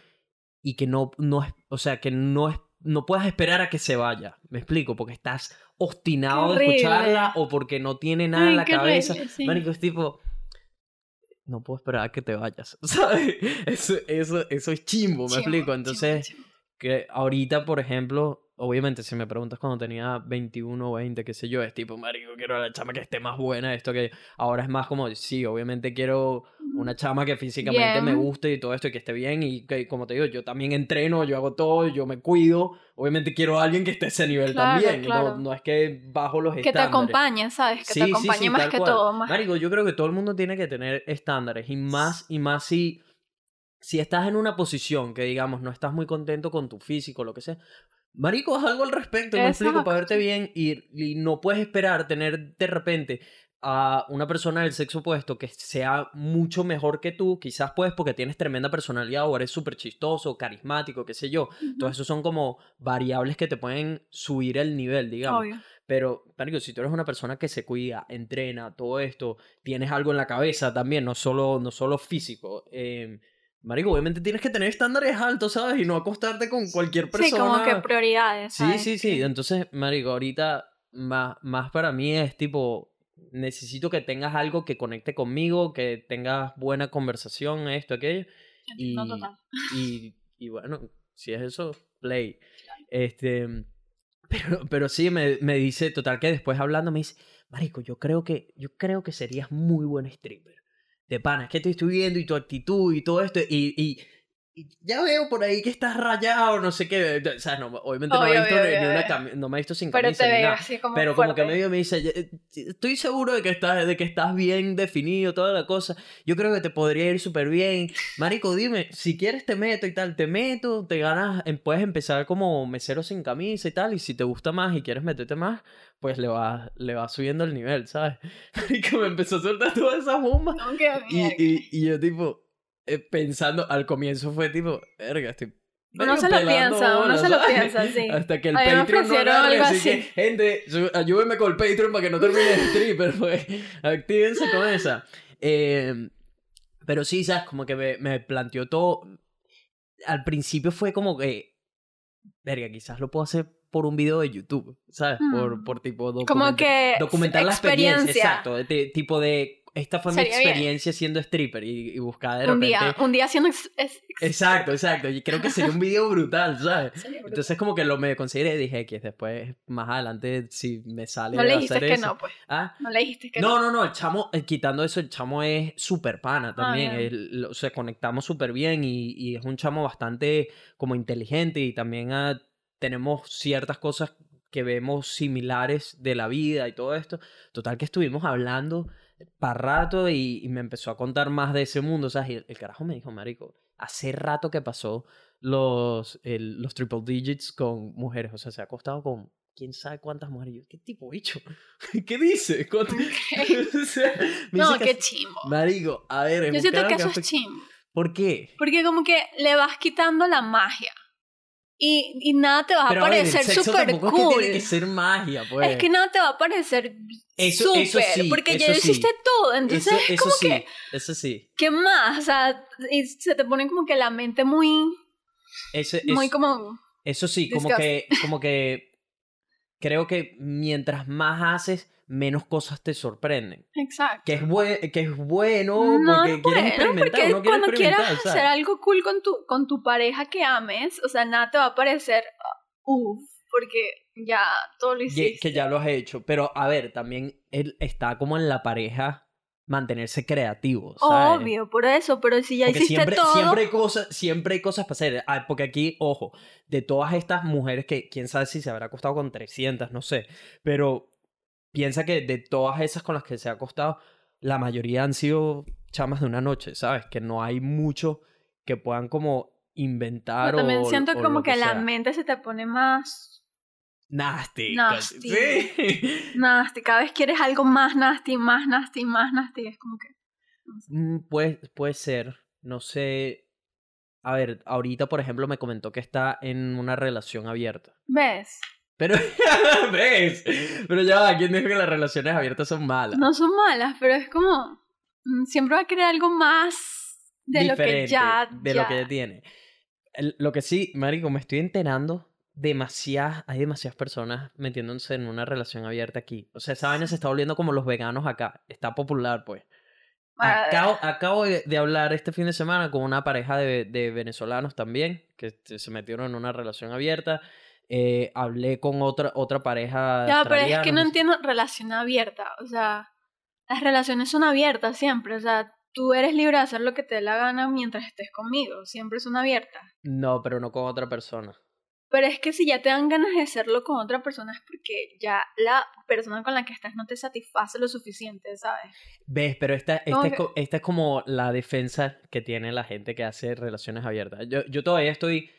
Speaker 1: y que no, no es, o sea, que no es, no puedas esperar a que se vaya. Me explico, porque estás obstinado de escucharla o porque no tiene nada en la cabeza. Marico, es tipo, no puedo esperar a que te vayas, ¿sabes? Eso, eso, eso es chimbo, me explico. Entonces, que ahorita, por ejemplo, obviamente si me preguntas cuando tenía 21 o 20, qué sé yo, es tipo, marico, quiero a la chama que esté más buena, esto que ahora es más como, sí, obviamente quiero una chama que físicamente me guste y todo esto y que esté bien y que, como te digo, yo también entreno, yo hago todo, yo me cuido, obviamente quiero a alguien que esté a ese nivel también, No, no, es que bajo los estándares.
Speaker 2: Que te acompañe, ¿sabes? Que te acompañe más que todo. Más...
Speaker 1: Marico, yo creo que todo el mundo tiene que tener estándares y más y más si si estás en una posición que, digamos, no estás muy contento con tu físico, lo que sea, marico, haz algo al respecto, me explico, para verte bien y, y, no puedes esperar tener de repente a una persona del sexo opuesto que sea mucho mejor que tú, quizás puedes porque tienes tremenda personalidad o eres súper chistoso, carismático, qué sé yo. Todo eso son como variables que te pueden subir el nivel, digamos. Pero, marico, si tú eres una persona que se cuida, entrena, todo esto, tienes algo en la cabeza también, no solo, no solo físico, eh, Marico, obviamente tienes que tener estándares altos, ¿sabes? Y no acostarte con cualquier persona.
Speaker 2: Sí, como que prioridades.
Speaker 1: Sí, sí, sí. Entonces, Marico, ahorita más, más para mí es tipo, necesito que tengas algo que conecte conmigo, que tengas buena conversación, esto, aquello. Y, y, y, bueno, si es eso, play. Este, pero, pero sí, me, me dice, total, que después hablando me dice, Marico, yo creo que, yo creo que serías muy buen stripper de pana, que te estoy viendo y tu actitud y todo esto, y, y, ya veo por ahí que estás rayado, no sé qué, o sea, no, obviamente no, me he visto ni una no me he visto sin
Speaker 2: pero
Speaker 1: camisa
Speaker 2: te veo Así como
Speaker 1: pero como que medio me dice, estoy seguro de que estás, de que estás bien definido, toda la cosa, yo creo que te podría ir súper bien, marico, dime, si quieres te meto y tal, te meto, te ganas, em, puedes empezar como mesero sin camisa y tal, y si te gusta más y quieres meterte más, pues le va, le va subiendo el nivel, ¿sabes? Y que me empezó a soltar toda esa bomba. y, y, y, yo tipo, eh, pensando, al comienzo fue tipo, verga, estoy...
Speaker 2: Uno se lo piensa, uno se lo piensa, sí.
Speaker 1: Hasta que el Patreon no agarre, así, que, gente, ayúdenme con el Patreon para que no termine el stripper, pues, actívense con esa. Eh, pero sí, ¿sabes? Como que me, me planteó todo... Al principio fue como que, verga, quizás lo puedo hacer por un video de YouTube, ¿sabes? Por, mm. por tipo documentar,
Speaker 2: Como que
Speaker 1: documentar la experiencia, exacto, de, tipo de esta fue mi experiencia siendo stripper y, y buscar de repente...
Speaker 2: Un día, un día siendo...
Speaker 1: exacto, exacto. Y creo que sería un video brutal, ¿sabes? Entonces como que lo me consideré y dije que después, más adelante, si me sale
Speaker 2: No le dijiste que no, pues.
Speaker 1: ¿Ah?
Speaker 2: No le dijiste que
Speaker 1: no.
Speaker 2: No,
Speaker 1: no, no. El chamo, eh, quitando eso, el chamo es súper pana ah, también. o sea, conectamos súper bien y, y, es un chamo bastante como inteligente y también ha tenemos ciertas cosas que vemos similares de la vida y todo esto. Total que estuvimos hablando para rato y, me empezó a contar más de ese mundo. O sea, el, carajo me dijo, Marico, hace rato que pasó los, los triple digits con mujeres. O sea, se ha acostado con quién sabe cuántas mujeres. Yo, ¿qué tipo bicho? ¿Qué dice?
Speaker 2: no, qué chimbo.
Speaker 1: Marico, a ver.
Speaker 2: Yo siento que eso es chimbo.
Speaker 1: ¿Por qué?
Speaker 2: Porque como que le vas quitando la magia. Y, y nada te va a parecer súper cool. Es
Speaker 1: que tiene que ser magia, pues.
Speaker 2: Es que nada te va a parecer súper. porque ya hiciste todo. Entonces, eso, eso como
Speaker 1: sí,
Speaker 2: que.
Speaker 1: Eso sí.
Speaker 2: ¿Qué más? O sea, y se te pone como que la mente muy. muy como.
Speaker 1: Eso sí, como que, como que. Creo que mientras más haces, menos cosas te sorprenden.
Speaker 2: Exacto.
Speaker 1: Que es, que es bueno porque quieres experimentar. Porque no
Speaker 2: cuando
Speaker 1: quieras
Speaker 2: hacer algo cool con tu, con tu pareja que ames, o sea, nada te va a parecer uff, porque ya todo lo hiciste.
Speaker 1: Que ya lo has hecho. Pero a ver, también él está como en la pareja mantenerse creativo, ¿sabes?
Speaker 2: Obvio, por eso, pero si ya
Speaker 1: Porque
Speaker 2: hiciste
Speaker 1: siempre,
Speaker 2: todo.
Speaker 1: siempre hay cosas, siempre hay cosas para hacer. Ah, porque aquí, ojo, de todas estas mujeres que quién sabe si se habrá acostado con 300, no sé, pero piensa que de todas esas con las que se ha acostado, la mayoría han sido chamas de una noche, ¿sabes? Que no hay mucho que puedan como inventar
Speaker 2: Pero también
Speaker 1: o,
Speaker 2: siento
Speaker 1: o
Speaker 2: como que, la mente se te pone más
Speaker 1: Nasty.
Speaker 2: Nasty.
Speaker 1: Sí.
Speaker 2: nasty. Cada vez quieres algo más nasty, más nasty, más nasty. Es como que.
Speaker 1: Mm, Puede, puede ser, no sé. A ver, ahorita, por ejemplo, me comentó que está en una relación abierta.
Speaker 2: ¿Ves?
Speaker 1: Pero, ¿ves? Pero ya va, ¿quién dijo que las relaciones abiertas son malas?
Speaker 2: No son malas, pero es como. mm, Siempre va a querer algo más de lo que
Speaker 1: Diferente
Speaker 2: ya.
Speaker 1: De
Speaker 2: ya-
Speaker 1: lo que ya tiene. Lo que sí, marico, me estoy enterando demasiadas, hay demasiadas personas metiéndose en una relación abierta aquí. O sea, esa vaina se está volviendo como los veganos acá. Está popular, pues.
Speaker 2: Ah,
Speaker 1: Acabo, acabo de, de hablar este fin de semana con una pareja de, de venezolanos también, que se metieron en una relación abierta. Eh, hablé con otra, otra pareja.
Speaker 2: Ya, pero es que no entiendo relación abierta. O sea, las relaciones son abiertas siempre. O sea, tú eres libre de hacer lo que te dé la gana mientras estés conmigo. Siempre son abiertas.
Speaker 1: No, pero no con otra persona.
Speaker 2: Pero es que si ya te dan ganas de hacerlo con otra persona es porque ya la persona con la que estás no te satisface lo suficiente, ¿sabes?
Speaker 1: ¿Ves? Pero esta, es,
Speaker 2: que-
Speaker 1: esta es como la defensa que tiene la gente que hace relaciones abiertas. Yo, yo todavía estoy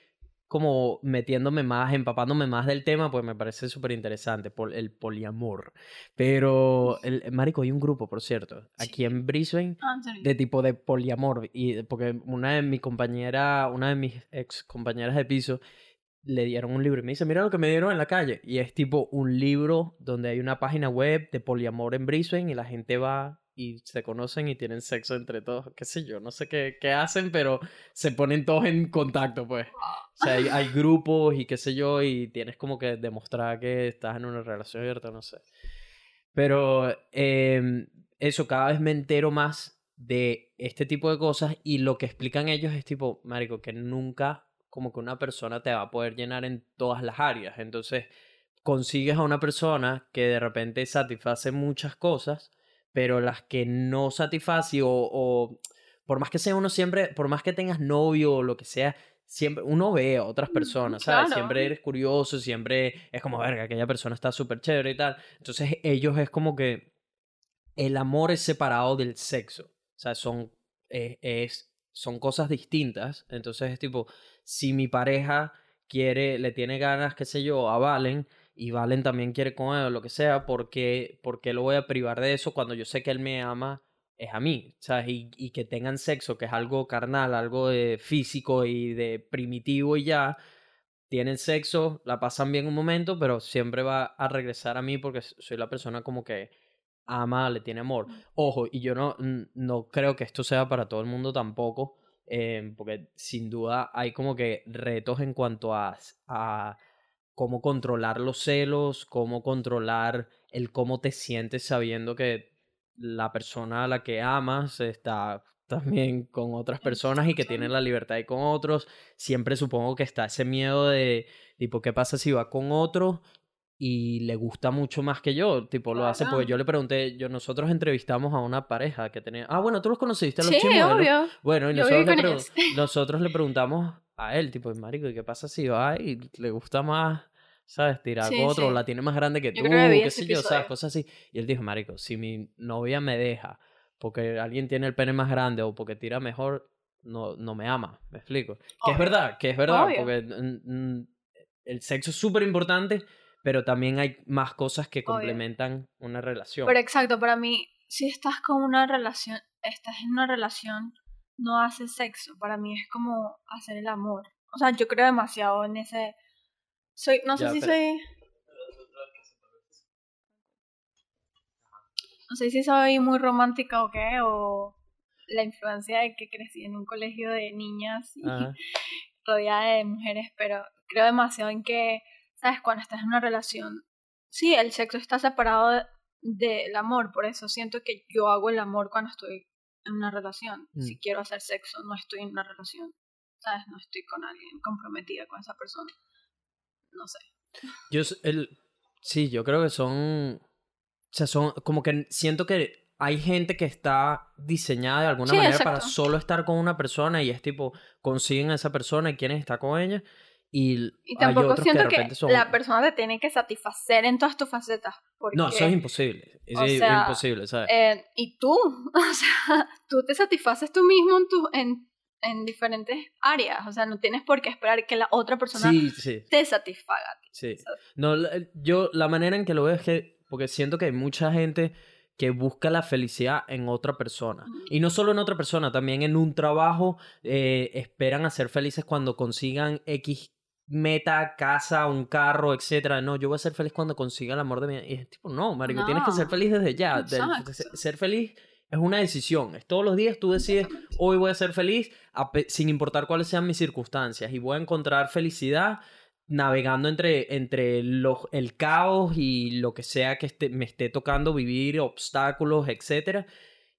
Speaker 1: como metiéndome más, empapándome más del tema, pues me parece súper interesante, por el poliamor. Pero, el, Marico, hay un grupo, por cierto, aquí en Brisbane,
Speaker 2: Ah,
Speaker 1: de tipo de poliamor. Y porque una de mis compañeras, una de mis ex compañeras de piso, le dieron un libro y me dice, mira lo que me dieron en la calle. Y es tipo un libro donde hay una página web de poliamor en Brisbane y la gente va y se conocen y tienen sexo entre todos. Qué sé yo, no sé qué, qué hacen, pero se ponen todos en contacto, pues. O sea, hay, grupos y qué sé yo, y tienes como que demostrar que estás en una relación abierta, no sé. Pero em, eso, cada vez me entero más de este tipo de cosas y lo que explican ellos es tipo, Marico, que nunca como que una persona te va a poder llenar en todas las áreas. Entonces, consigues a una persona que de repente satisface muchas cosas, pero las que no satisface o, o por más que sea uno siempre, por más que tengas novio o lo que sea, siempre uno ve a otras personas, ¿sabes?
Speaker 2: claro.
Speaker 1: Siempre eres curioso, siempre es como, verga, aquella persona está súper chévere y tal. Entonces ellos es como que el amor es separado del sexo. O sea, son, eh, es, son cosas distintas. Entonces es tipo, si mi pareja quiere, le tiene ganas, qué sé yo, a Valen, y Valen también quiere con él o lo que sea, ¿por qué, por qué lo voy a privar de eso cuando yo sé que él me ama? es a mí, ¿sabes? Y, y que tengan sexo, que es algo carnal, algo de físico y de primitivo y ya, tienen sexo, la pasan bien un momento, pero siempre va a regresar a mí porque soy la persona como que ama, le tiene amor. Ojo, y yo no, no creo que esto sea para todo el mundo tampoco, eh, porque sin duda hay como que retos en cuanto a, a cómo controlar los celos, cómo controlar el cómo te sientes sabiendo que la persona a la que amas está también con otras personas y que tiene la libertad de ir con otros. Siempre supongo que está ese miedo de, tipo, ¿qué pasa si va con otro y le gusta mucho más que yo? Tipo, lo hace porque yo le pregunté, yo nosotros entrevistamos a una pareja que tenía... Ah, bueno, tú los conociste a los
Speaker 2: Sí,
Speaker 1: chimuelos.
Speaker 2: obvio.
Speaker 1: Bueno, y le, nosotros le preguntamos a él, tipo, marico, ¿y qué pasa si va y le gusta más, sabes, tirar
Speaker 2: Sí,
Speaker 1: otro, o
Speaker 2: sí.
Speaker 1: la tiene más grande que
Speaker 2: Yo
Speaker 1: tú,
Speaker 2: que
Speaker 1: qué sé yo, sabes, cosas así. Y él dijo, marico, si mi novia me deja porque alguien tiene el pene más grande o porque tira mejor, no, no me ama, me explico. Que es verdad, que es verdad,
Speaker 2: Obvio.
Speaker 1: porque mm, el sexo es súper importante, pero también hay más cosas que
Speaker 2: Obvio.
Speaker 1: complementan una relación.
Speaker 2: Pero exacto, para mí, si estás con una relación, estás en una relación, no haces sexo. Para mí es como hacer el amor. O sea, yo creo demasiado en ese. Soy, no sé
Speaker 1: Ya,
Speaker 2: si
Speaker 1: pero-
Speaker 2: soy. No sé si soy muy romántica o qué, o la influencia de que crecí en un colegio de niñas y
Speaker 1: Ajá.
Speaker 2: rodeada de mujeres, pero creo demasiado en que, ¿sabes? Cuando estás en una relación, sí, el sexo está separado de- del amor, por eso siento que yo hago el amor cuando estoy en una relación.
Speaker 1: Mm.
Speaker 2: Si quiero hacer sexo, no estoy en una relación, ¿sabes? No estoy con alguien comprometida con esa persona. No sé.
Speaker 1: Yo, el, sí, yo creo que son, o sea, son, como que siento que hay gente que está diseñada de alguna
Speaker 2: Sí,
Speaker 1: manera para solo estar con una persona y es tipo, consiguen a esa persona y quieren estar con ella. Y,
Speaker 2: Y tampoco
Speaker 1: otros
Speaker 2: siento que,
Speaker 1: son-
Speaker 2: la persona te tiene que satisfacer en todas tus facetas. Porque,
Speaker 1: No, eso es imposible. Es
Speaker 2: o sea,
Speaker 1: imposible, ¿sabes?
Speaker 2: eh, y tú, o sea, tú te satisfaces tú mismo en, tu, en, en diferentes áreas. O sea, no tienes por qué esperar que la otra persona
Speaker 1: sí, sí,
Speaker 2: te satisfaga.
Speaker 1: sí.
Speaker 2: ¿sabes?
Speaker 1: No, yo la manera en que lo veo es que, porque siento que hay mucha gente que busca la felicidad en otra persona. Y no solo en otra persona, también en un trabajo eh, esperan a ser felices cuando consigan X meta, casa, un carro, etcétera. No, yo voy a ser feliz cuando consiga el amor de mi vida. Y es tipo, no, marico, tienes que ser feliz desde ya.
Speaker 2: Exacto.
Speaker 1: ser feliz es una decisión. Es todos los días tú decides, hoy voy a ser feliz sin importar cuáles sean mis circunstancias y voy a encontrar felicidad navegando entre, entre los, el caos y lo que sea que esté- me esté tocando vivir, obstáculos, etcétera.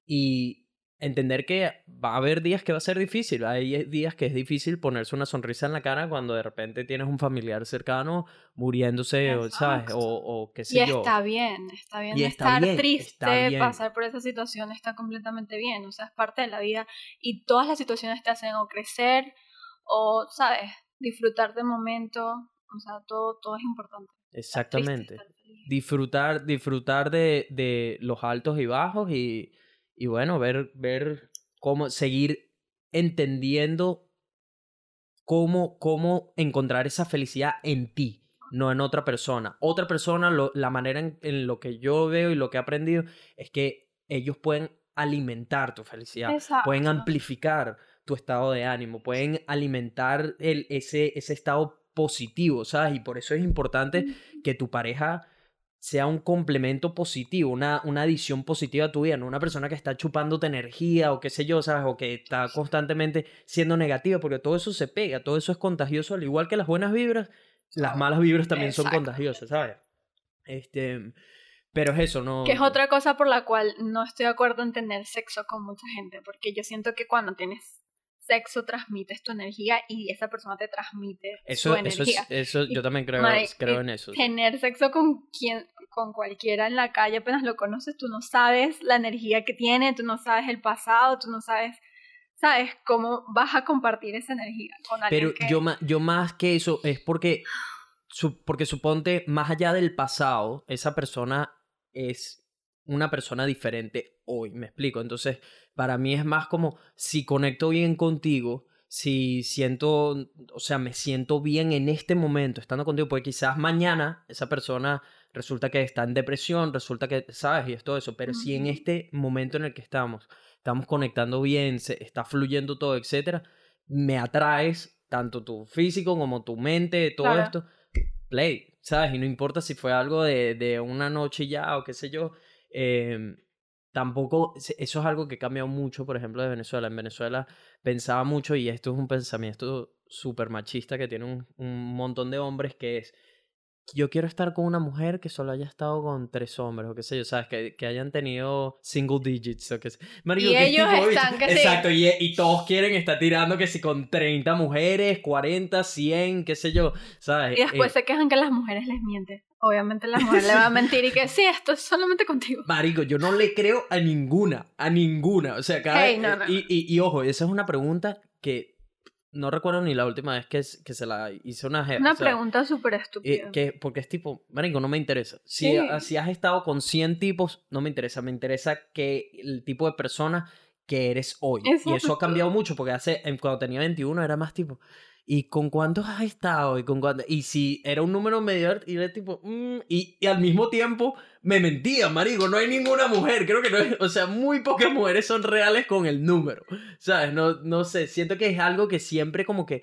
Speaker 1: Y entender que va a haber días que va a ser difícil. Hay días que es difícil ponerse una sonrisa en la cara cuando de repente tienes un familiar cercano muriéndose, o, ¿sabes? O, o qué
Speaker 2: Y
Speaker 1: sé yo.
Speaker 2: está bien, está bien.
Speaker 1: Y está
Speaker 2: estar
Speaker 1: bien,
Speaker 2: triste,
Speaker 1: está bien.
Speaker 2: pasar por esa situación está completamente bien. O sea, es parte de la vida. Y todas las situaciones te hacen o crecer o, ¿sabes? Disfrutar de momento. O sea, todo, todo es importante. Estar triste,
Speaker 1: Exactamente.
Speaker 2: estar feliz.
Speaker 1: disfrutar, disfrutar de, de los altos y bajos y, y bueno, ver, ver cómo seguir entendiendo cómo, cómo encontrar esa felicidad en ti, no en otra persona. Otra persona, lo- la manera en, en lo que yo veo y lo que he aprendido es que ellos pueden alimentar tu felicidad, pueden amplificar tu estado de ánimo, pueden alimentar el, ese, ese estado positivo, ¿sabes? Y por eso es importante que tu pareja sea un complemento positivo, una, una adición positiva a tu vida, no una persona que está chupándote energía o qué sé yo, ¿sabes? O que está constantemente siendo negativa, porque todo eso se pega, todo eso es contagioso, al igual que las buenas vibras, las malas vibras también son contagiosas, ¿sabes? Este, pero es eso, no...
Speaker 2: Que es otra cosa por la cual no estoy de acuerdo en tener sexo con mucha gente, porque yo siento que cuando tienes sexo transmites tu energía y esa persona te transmite
Speaker 1: Eso,
Speaker 2: su
Speaker 1: eso,
Speaker 2: energía.
Speaker 1: es, eso yo también creo, creo en eso.
Speaker 2: Tener sexo con quien, con cualquiera en la calle apenas lo conoces, tú no sabes la energía que tiene, tú no sabes el pasado, tú no sabes, sabes cómo vas a compartir esa energía con alguien
Speaker 1: Pero
Speaker 2: que-
Speaker 1: yo, yo más que eso es porque, su- porque suponte, más allá del pasado, esa persona es una persona diferente hoy, me explico. Entonces, para mí es más como si conecto bien contigo, si siento, o sea, me siento bien en este momento estando contigo, porque quizás mañana esa persona resulta que está en depresión, resulta que, ¿sabes? Y es todo eso, pero si en este momento en el que estamos, estamos conectando bien, se está fluyendo todo, etcétera, me atraes tanto tu físico como tu mente, todo
Speaker 2: Claro.
Speaker 1: esto, play, ¿sabes? Y no importa si fue algo de, de una noche ya o qué sé yo, eh, tampoco, eso es algo que ha cambiado mucho, por ejemplo, de Venezuela. En Venezuela pensaba mucho, y esto es un pensamiento súper machista que tiene un, un montón de hombres, que es, yo quiero estar con una mujer que solo haya estado con tres hombres, o qué sé yo, ¿sabes? Que, que hayan tenido single digits, o qué sé. Marico,
Speaker 2: Y
Speaker 1: ¿qué
Speaker 2: ellos
Speaker 1: tipo
Speaker 2: están que sí.
Speaker 1: Exacto, y, y todos quieren estar tirando que si con 30 mujeres, 40, 100, qué sé yo, ¿sabes?
Speaker 2: Y después
Speaker 1: Eh,
Speaker 2: se quejan que las mujeres les mienten. Obviamente la mujer le va a mentir y que sí, esto es solamente contigo.
Speaker 1: Marico, yo no le creo a ninguna, a ninguna. O sea, cada
Speaker 2: Hey, no, no.
Speaker 1: Y, y, y ojo, esa es una pregunta que no recuerdo ni la última vez que, es- que se la hice una jefa.
Speaker 2: Una
Speaker 1: o sea,
Speaker 2: pregunta súper
Speaker 1: eh,
Speaker 2: estúpida.
Speaker 1: que, porque es tipo, Marico, no me interesa. Si,
Speaker 2: Sí.
Speaker 1: si has estado con 100 tipos, no me interesa. Me interesa que el tipo de persona que eres hoy. Y eso ha cambiado mucho porque hace, cuando tenía 21 era más tipo, ¿y con cuántos has estado? Y, con cuántos? y si era un número medio, y era tipo, mm, y, y al mismo tiempo me mentía, marico, no hay ninguna mujer, creo que no hay, o sea, muy pocas mujeres son reales con el número, ¿sabes? No, no sé, siento que es algo que siempre como que...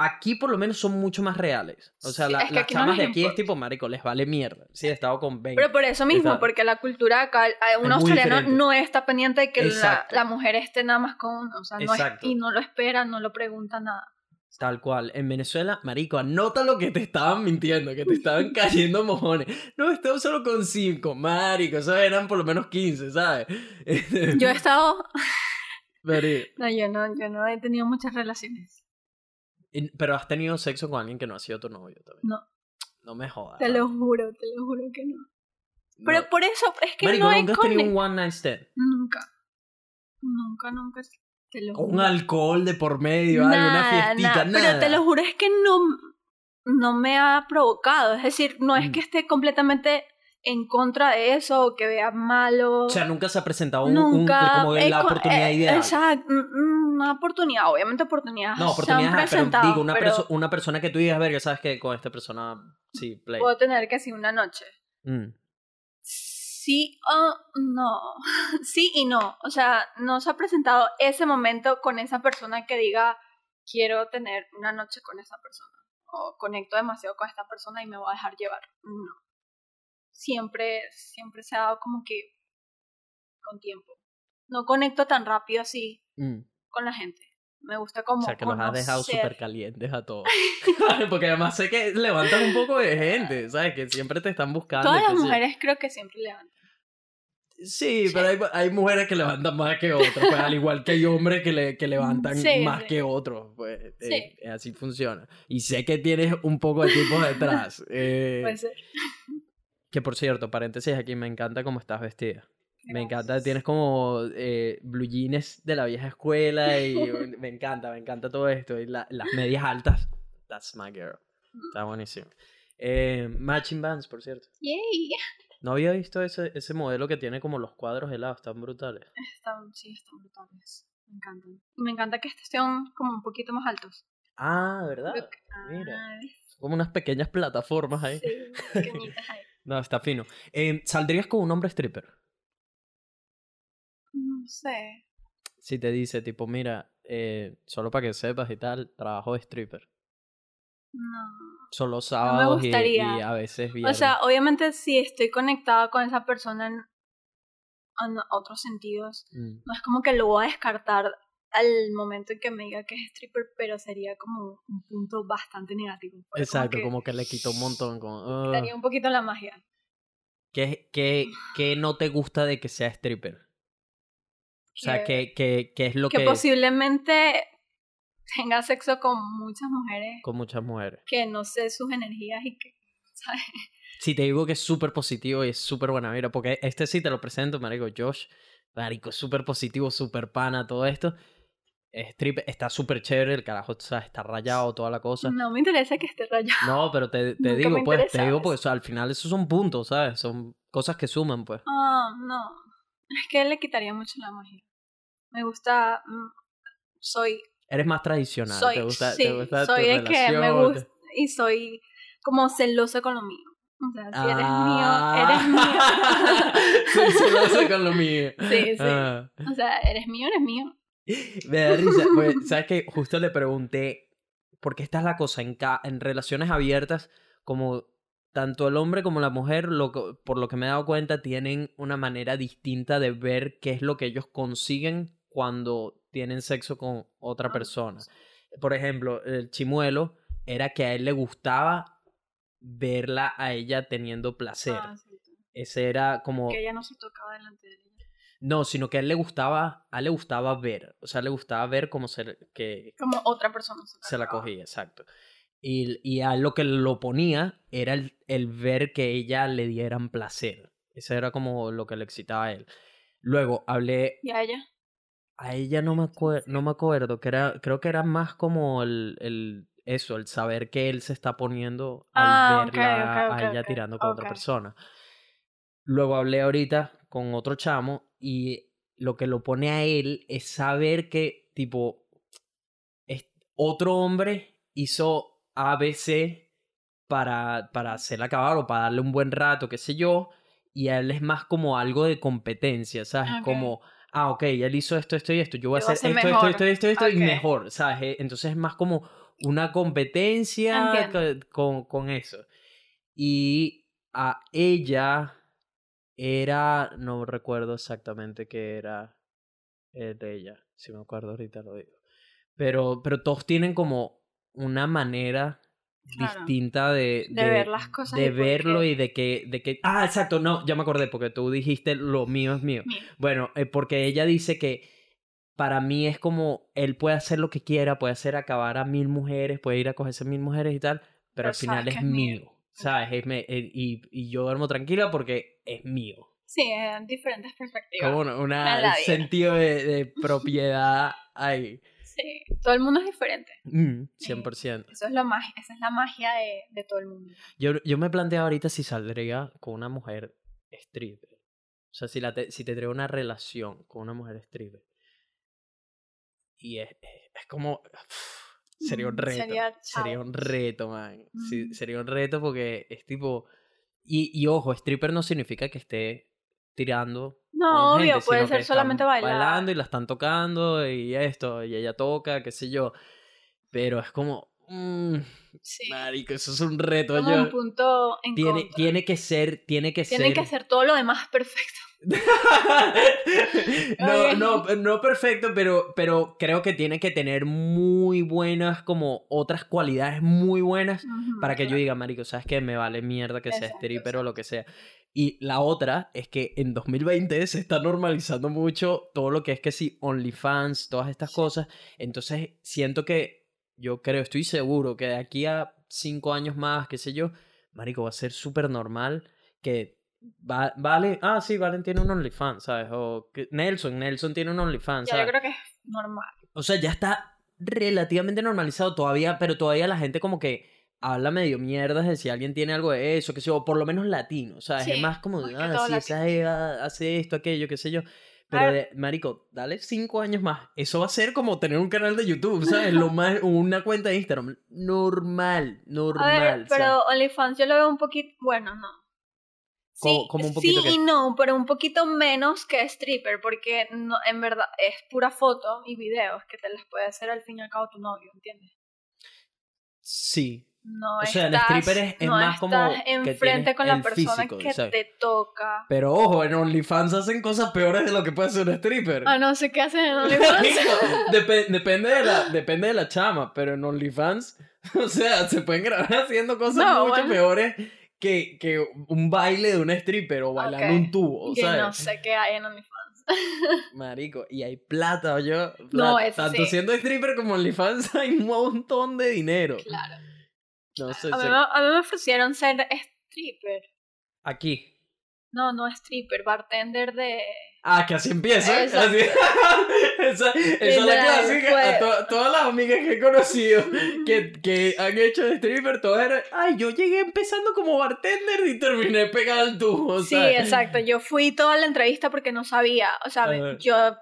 Speaker 1: Aquí por lo menos son mucho más reales. O sea,
Speaker 2: Sí,
Speaker 1: la- las
Speaker 2: no
Speaker 1: chamas
Speaker 2: les
Speaker 1: de aquí es tipo, marico, les vale mierda. Sí, he estado con 20.
Speaker 2: Pero por eso mismo,
Speaker 1: Está-
Speaker 2: porque la cultura acá, eh, un australiano
Speaker 1: diferente.
Speaker 2: no está pendiente de que la, la mujer esté nada más con uno. O sea, no es- y no lo espera, no lo pregunta nada.
Speaker 1: Tal cual. En Venezuela, marico, anota lo que te estaban mintiendo, que te estaban cayendo mojones. No, estaba solo con cinco, marico. Esos eran por lo menos 15, ¿sabes?
Speaker 2: Yo he estado. No, yo no, yo no he tenido muchas relaciones.
Speaker 1: Pero has tenido sexo con alguien que no ha sido tu novio también.
Speaker 2: No.
Speaker 1: No me jodas.
Speaker 2: Te lo juro, te lo juro que no. Pero por eso, es que
Speaker 1: Marico,
Speaker 2: no hay
Speaker 1: nunca has tenido un one night stand.
Speaker 2: Nunca. Nunca, nunca. Te lo
Speaker 1: Con un alcohol de por medio, alguna
Speaker 2: Nada,
Speaker 1: fiestica,
Speaker 2: nada.
Speaker 1: nada.
Speaker 2: Pero te lo juro, es que no, no me ha provocado. Es decir, no es
Speaker 1: Mm.
Speaker 2: que esté completamente en contra de eso o que vea malo.
Speaker 1: O sea, nunca se ha presentado un, un-
Speaker 2: Nunca.
Speaker 1: como
Speaker 2: he
Speaker 1: la oportunidad
Speaker 2: eh,
Speaker 1: ideal.
Speaker 2: Exacto. mm, Una oportunidad, obviamente oportunidades.
Speaker 1: No,
Speaker 2: se han
Speaker 1: oportunidades, pero digo, una,
Speaker 2: pero
Speaker 1: perso- una persona que tú digas, verga, sabes que con esta persona, sí, play.
Speaker 2: puedo tener que una noche.
Speaker 1: Mm.
Speaker 2: Sí o no. Sí y no. O sea, no se ha presentado ese momento con esa persona que diga, quiero tener una noche con esa persona. O conecto demasiado con esta persona y me voy a dejar llevar. No. Siempre, siempre se ha dado como que con tiempo. No conecto tan rápido así
Speaker 1: Mm.
Speaker 2: con la gente. Me gusta como
Speaker 1: O sea, que los has dejado súper calientes a todos. Porque además sé que levantas un poco de gente, ¿sabes? Que siempre te están buscando.
Speaker 2: Todas las mujeres creo que siempre levantan.
Speaker 1: Sí, pero hay, hay mujeres que levantan más que otras, pues, al igual que hay hombres que, le, que levantan
Speaker 2: Sí,
Speaker 1: más
Speaker 2: sí.
Speaker 1: que otros, pues
Speaker 2: Sí.
Speaker 1: eh, así funciona. Y sé que tienes un poco de tipos detrás. eh,
Speaker 2: Puede ser.
Speaker 1: que por cierto, paréntesis aquí, me encanta cómo estás vestida. Me encanta, tienes como eh, blue jeans de la vieja escuela y me encanta, me encanta todo esto. Y la- las medias altas, that's my girl. Está buenísimo. Eh, matching bands, por cierto.
Speaker 2: Yay.
Speaker 1: No había visto ese, ese modelo que tiene como los cuadros helados, tan brutales.
Speaker 2: Están, sí, están brutales. Me encantan. Y me encanta que estos estén como un poquito más altos.
Speaker 1: Ah, ¿verdad? Mira.
Speaker 2: Ah, ¿ves?
Speaker 1: Como unas pequeñas plataformas ahí.
Speaker 2: Sí, pequeñitas ahí.
Speaker 1: No, está fino. Eh, ¿Saldrías con un hombre stripper?
Speaker 2: No sé.
Speaker 1: Si te dice, tipo, mira, eh, solo para que sepas y tal, trabajo de stripper.
Speaker 2: No.
Speaker 1: Solo sábados y,
Speaker 2: gustaría.
Speaker 1: y a veces
Speaker 2: O
Speaker 1: viernes.
Speaker 2: sea, obviamente si estoy conectada con esa persona en, en otros sentidos,
Speaker 1: Mm.
Speaker 2: no es como que lo voy a descartar al momento en que me diga que es stripper, pero sería como un punto bastante negativo.
Speaker 1: Exacto,
Speaker 2: que
Speaker 1: como que le quitó un montón. Como,
Speaker 2: quitaría un poquito la magia.
Speaker 1: ¿Qué, qué, qué no te gusta de que sea stripper? O sea, ¿qué, qué, qué es lo
Speaker 2: que
Speaker 1: que...
Speaker 2: posiblemente tenga sexo con muchas mujeres
Speaker 1: Con muchas mujeres.
Speaker 2: que no sé sus energías y que, ¿sabes?
Speaker 1: Si te digo que es súper positivo y es súper buena vida, porque este sí te lo presento, marico, Josh, marico, es súper positivo, súper pana, todo esto. Es stripper, está súper chévere, el carajo, o sea, está rayado, toda la cosa.
Speaker 2: No me interesa que esté rayado.
Speaker 1: No, pero te, te digo,
Speaker 2: me
Speaker 1: pues, te digo, o sea, al final esos son puntos, ¿sabes? Son cosas que suman, pues.
Speaker 2: Ah, no. Es que le quitaría mucho la magia. Me gusta. mm, Soy.
Speaker 1: Eres más tradicional,
Speaker 2: soy
Speaker 1: te gusta,
Speaker 2: sí,
Speaker 1: te gusta tu
Speaker 2: soy de que me gusta. Y soy como celosa con lo mío. O sea, si eres
Speaker 1: Ah.
Speaker 2: mío, eres mío.
Speaker 1: Soy celosa con lo mío.
Speaker 2: Sí, sí.
Speaker 1: Ah.
Speaker 2: O sea, eres mío, eres mío.
Speaker 1: Me da risa, pues, ¿sabes qué? Justo le pregunté, porque esta es la cosa, en, ca- en relaciones abiertas, como tanto el hombre como la mujer, lo que- por lo que me he dado cuenta, tienen una manera distinta de ver qué es lo que ellos consiguen cuando tienen sexo con otra
Speaker 2: Ah,
Speaker 1: persona. Por ejemplo, el chimuelo era que a él le gustaba verla a ella teniendo placer.
Speaker 2: Ah, sí.
Speaker 1: Ese era como...
Speaker 2: Que ella no se tocaba delante de.
Speaker 1: No, sino que a él le gustaba, a él le gustaba ver, o sea, le gustaba ver cómo se, que
Speaker 2: Como otra persona se,
Speaker 1: se la cogía, exacto. Y, y a él lo que lo ponía era el, el ver que ella le dieran placer. Eso era como lo que le excitaba a él. Luego hablé,
Speaker 2: ¿Y a ella?
Speaker 1: A ella no me, acuer- no me acuerdo, que era, creo que era más como el, el eso, el saber que él se está poniendo al
Speaker 2: Ah,
Speaker 1: verla
Speaker 2: ok, ok,
Speaker 1: a ella tirando con otra persona. Luego hablé ahorita con otro chamo y lo que lo pone a él es saber que, tipo, es- otro hombre hizo ABC para, para hacerla acabar o para darle un buen rato, qué sé yo, y a él es más como algo de competencia, ¿sabes? Como, ah, ok, él hizo esto, esto y esto, yo voy a
Speaker 2: Yo
Speaker 1: hacer esto, esto, esto, esto, esto, y
Speaker 2: Ok.
Speaker 1: mejor, ¿sabes? Eh, Entonces es más como una competencia con, con eso. Y a ella era, no recuerdo exactamente qué era eh, de ella, si me acuerdo ahorita lo digo. Pero, pero todos tienen como una manera
Speaker 2: Claro.
Speaker 1: distinta de,
Speaker 2: De ver las cosas
Speaker 1: de verlo y de que, de que... Ah, exacto, no, ya me acordé porque tú dijiste lo mío es mío.
Speaker 2: Mío.
Speaker 1: Bueno, eh, porque ella dice que para mí es como él puede hacer lo que quiera, puede hacer acabar a mil mujeres, puede ir a cogerse mil mujeres y tal, pero,
Speaker 2: Pero
Speaker 1: al final es
Speaker 2: mío.
Speaker 1: mío. ¿sabes? Es me- eh, y, y yo duermo tranquila porque es mío.
Speaker 2: Sí, en diferentes perspectivas.
Speaker 1: Como un sentido de, de propiedad ahí.
Speaker 2: Sí, todo el mundo es diferente.
Speaker 1: Mm,
Speaker 2: Sí.
Speaker 1: 100%.
Speaker 2: Eso es lo mag- esa es la magia de, de todo el mundo.
Speaker 1: Yo, yo me planteaba ahorita si saldría con una mujer stripper. O sea, si, la te, si tendría una relación con una mujer stripper. Y es, es, es como... sería un reto.
Speaker 2: sería
Speaker 1: Sería, un reto, man. Sí, sería un reto porque es tipo... Y, y ojo, stripper no significa que esté tirando
Speaker 2: No, obvio,
Speaker 1: gente,
Speaker 2: puede ser solamente bailar.
Speaker 1: Bailando y la están tocando y esto, y ella toca, qué sé yo. Pero es como... mm,
Speaker 2: Sí.
Speaker 1: marico, eso es un reto.
Speaker 2: Como
Speaker 1: yo-
Speaker 2: un punto en
Speaker 1: tiene,
Speaker 2: contra.
Speaker 1: tiene que ser, tiene que
Speaker 2: Tienen
Speaker 1: ser.
Speaker 2: que hacer todo lo demás perfecto.
Speaker 1: no, no, no perfecto, pero, pero creo que tiene que tener muy buenas, como otras cualidades muy buenas para que yo diga, marico, sabes que me vale mierda que sea
Speaker 2: Exacto,
Speaker 1: stripper o lo que sea. Y la otra es que en 2020 se está normalizando mucho todo lo que es que sí, OnlyFans, todas estas
Speaker 2: Sí.
Speaker 1: cosas. Entonces siento que, yo creo, estoy seguro que de aquí a cinco años más, qué sé yo, marico, va a ser súper normal que va, vale, ah, sí, Valen tiene un OnlyFans, ¿sabes? O que Nelson, Nelson tiene un OnlyFans,
Speaker 2: Ya,
Speaker 1: ¿sabes?
Speaker 2: yo creo que es normal.
Speaker 1: O sea, ya está relativamente normalizado todavía, pero todavía la gente como que habla medio mierdas de si alguien tiene algo de eso, que sé o por lo menos latino, ¿sabes? es
Speaker 2: Sí,
Speaker 1: más como,
Speaker 2: más que
Speaker 1: ah, sí, esa jeva hace esto, aquello, qué sé yo. Pero, de- marico, dale cinco años más. Eso va a ser como tener un canal de YouTube, ¿sabes? Lo más, una cuenta de Instagram. Normal,
Speaker 2: A
Speaker 1: normal.
Speaker 2: pero OnlyFans yo lo veo un poquito, bueno, no. Sí,
Speaker 1: ¿Cómo- cómo un poquito
Speaker 2: sí y no, pero un poquito menos que stripper, porque no, en verdad es pura foto y videos que te las puede hacer al fin y al cabo tu novio, ¿entiendes?
Speaker 1: Sí.
Speaker 2: No
Speaker 1: O sea, el stripper es- es
Speaker 2: no
Speaker 1: más como
Speaker 2: enfrente con la persona
Speaker 1: físico,
Speaker 2: que
Speaker 1: ¿sabes?
Speaker 2: te toca.
Speaker 1: Pero ojo, en OnlyFans hacen cosas peores de lo que puede hacer un stripper.
Speaker 2: Ah, no sé qué hacen en OnlyFans.
Speaker 1: Dep- depende, de la, depende de la chama, pero en OnlyFans, o sea, se pueden grabar haciendo cosas
Speaker 2: No,
Speaker 1: mucho
Speaker 2: bueno.
Speaker 1: peores que, que un baile de un stripper o bailando un tubo,
Speaker 2: que
Speaker 1: ¿sabes?
Speaker 2: no sé qué hay en OnlyFans.
Speaker 1: Marico, y hay plata, yo.
Speaker 2: No, eso
Speaker 1: Tanto
Speaker 2: sí.
Speaker 1: siendo stripper como OnlyFans hay un montón de dinero.
Speaker 2: Claro.
Speaker 1: No sé,
Speaker 2: A mí, a mí me ofrecieron ser stripper.
Speaker 1: Aquí.
Speaker 2: No, no stripper, bartender de...
Speaker 1: Ah, que así empieza.
Speaker 2: Exacto.
Speaker 1: Así. esa, esa es la clásica.
Speaker 2: fue-
Speaker 1: A to- todas las amigas que he conocido que, que han hecho de stripper, todas eran. Ay, yo llegué empezando como bartender y terminé pegada al tubo.
Speaker 2: Sí,
Speaker 1: ¿sabes?
Speaker 2: exacto. Yo fui toda la entrevista porque no sabía. O sea, yo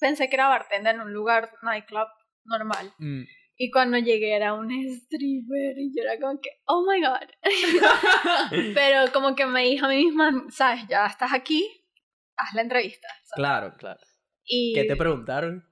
Speaker 2: pensé que era bartender en un lugar nightclub normal.
Speaker 1: Mm.
Speaker 2: Y cuando llegué era un stripper y yo era como que, oh my god. Pero como que me dije a mí misma, sabes, ya estás aquí, haz la entrevista. ¿sabes?
Speaker 1: claro, claro.
Speaker 2: Y
Speaker 1: ¿Qué te preguntaron?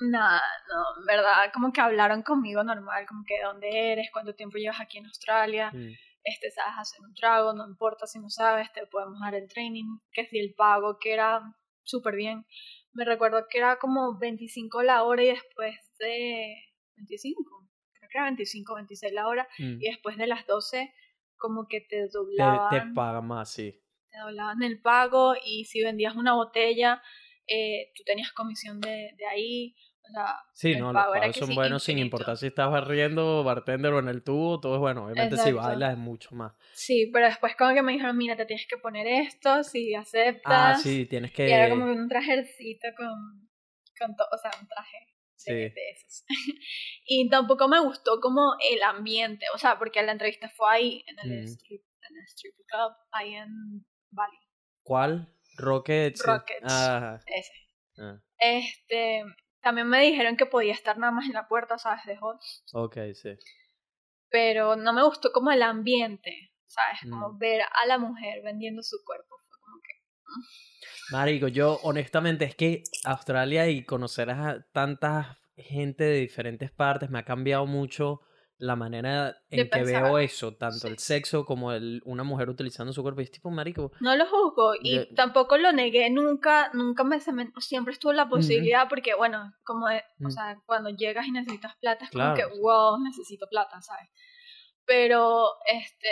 Speaker 2: nada, no, en verdad, como que hablaron conmigo normal, como que dónde eres, cuánto tiempo llevas aquí en Australia,
Speaker 1: Mm.
Speaker 2: este, sabes hacer un trago, no importa si no sabes, te podemos dar el training, que si el pago, que era súper bien. Me recuerdo que era como 25 la hora y después de 25, creo que era 25, 26 la hora,
Speaker 1: Mm.
Speaker 2: y después de las 12 como que te doblaban,
Speaker 1: te
Speaker 2: te,
Speaker 1: pagan más, sí.
Speaker 2: Doblaban el pago y si vendías una botella, eh, tú tenías comisión de, de ahí, o sea,
Speaker 1: Sí,
Speaker 2: el
Speaker 1: no, los pagos
Speaker 2: que
Speaker 1: son
Speaker 2: sí,
Speaker 1: buenos sin
Speaker 2: infinito.
Speaker 1: importar si estás barriendo, bartender o en el tubo, todo es bueno. Obviamente si
Speaker 2: Exacto.
Speaker 1: bailas es mucho más.
Speaker 2: Sí, pero después como que me dijeron, mira, te tienes que poner esto, si aceptas.
Speaker 1: Ah, sí, tienes que...
Speaker 2: Y era como un trajecito con, con todo, o sea, un traje de,
Speaker 1: Sí.
Speaker 2: de esos. y tampoco me gustó como el ambiente, o sea, porque la entrevista fue ahí, en el,
Speaker 1: Mm.
Speaker 2: strip, en el strip club, ahí en Bali,
Speaker 1: ¿Cuál? Rockets.
Speaker 2: Rockets.
Speaker 1: Ajá.
Speaker 2: ese.
Speaker 1: Ah,
Speaker 2: Este, también me dijeron que podía estar nada más en la puerta, ¿sabes? De host,
Speaker 1: ok, sí.
Speaker 2: pero no me gustó como el ambiente, ¿sabes? Como
Speaker 1: Mm.
Speaker 2: ver a la mujer vendiendo su cuerpo, fue como que...
Speaker 1: Marico, yo honestamente es que Australia y conocer a tanta gente de diferentes partes me ha cambiado mucho la manera en
Speaker 2: De
Speaker 1: que
Speaker 2: pensar.
Speaker 1: veo eso, tanto
Speaker 2: Sí.
Speaker 1: el sexo como el, una mujer utilizando su cuerpo. Y es tipo, marico,
Speaker 2: No lo juzgo y tampoco lo negué nunca, nunca me siempre estuvo la posibilidad porque bueno, como de- o
Speaker 1: Mm.
Speaker 2: sea, cuando llegas y necesitas plata es
Speaker 1: Claro.
Speaker 2: como que wow, necesito plata, ¿sabes? Pero este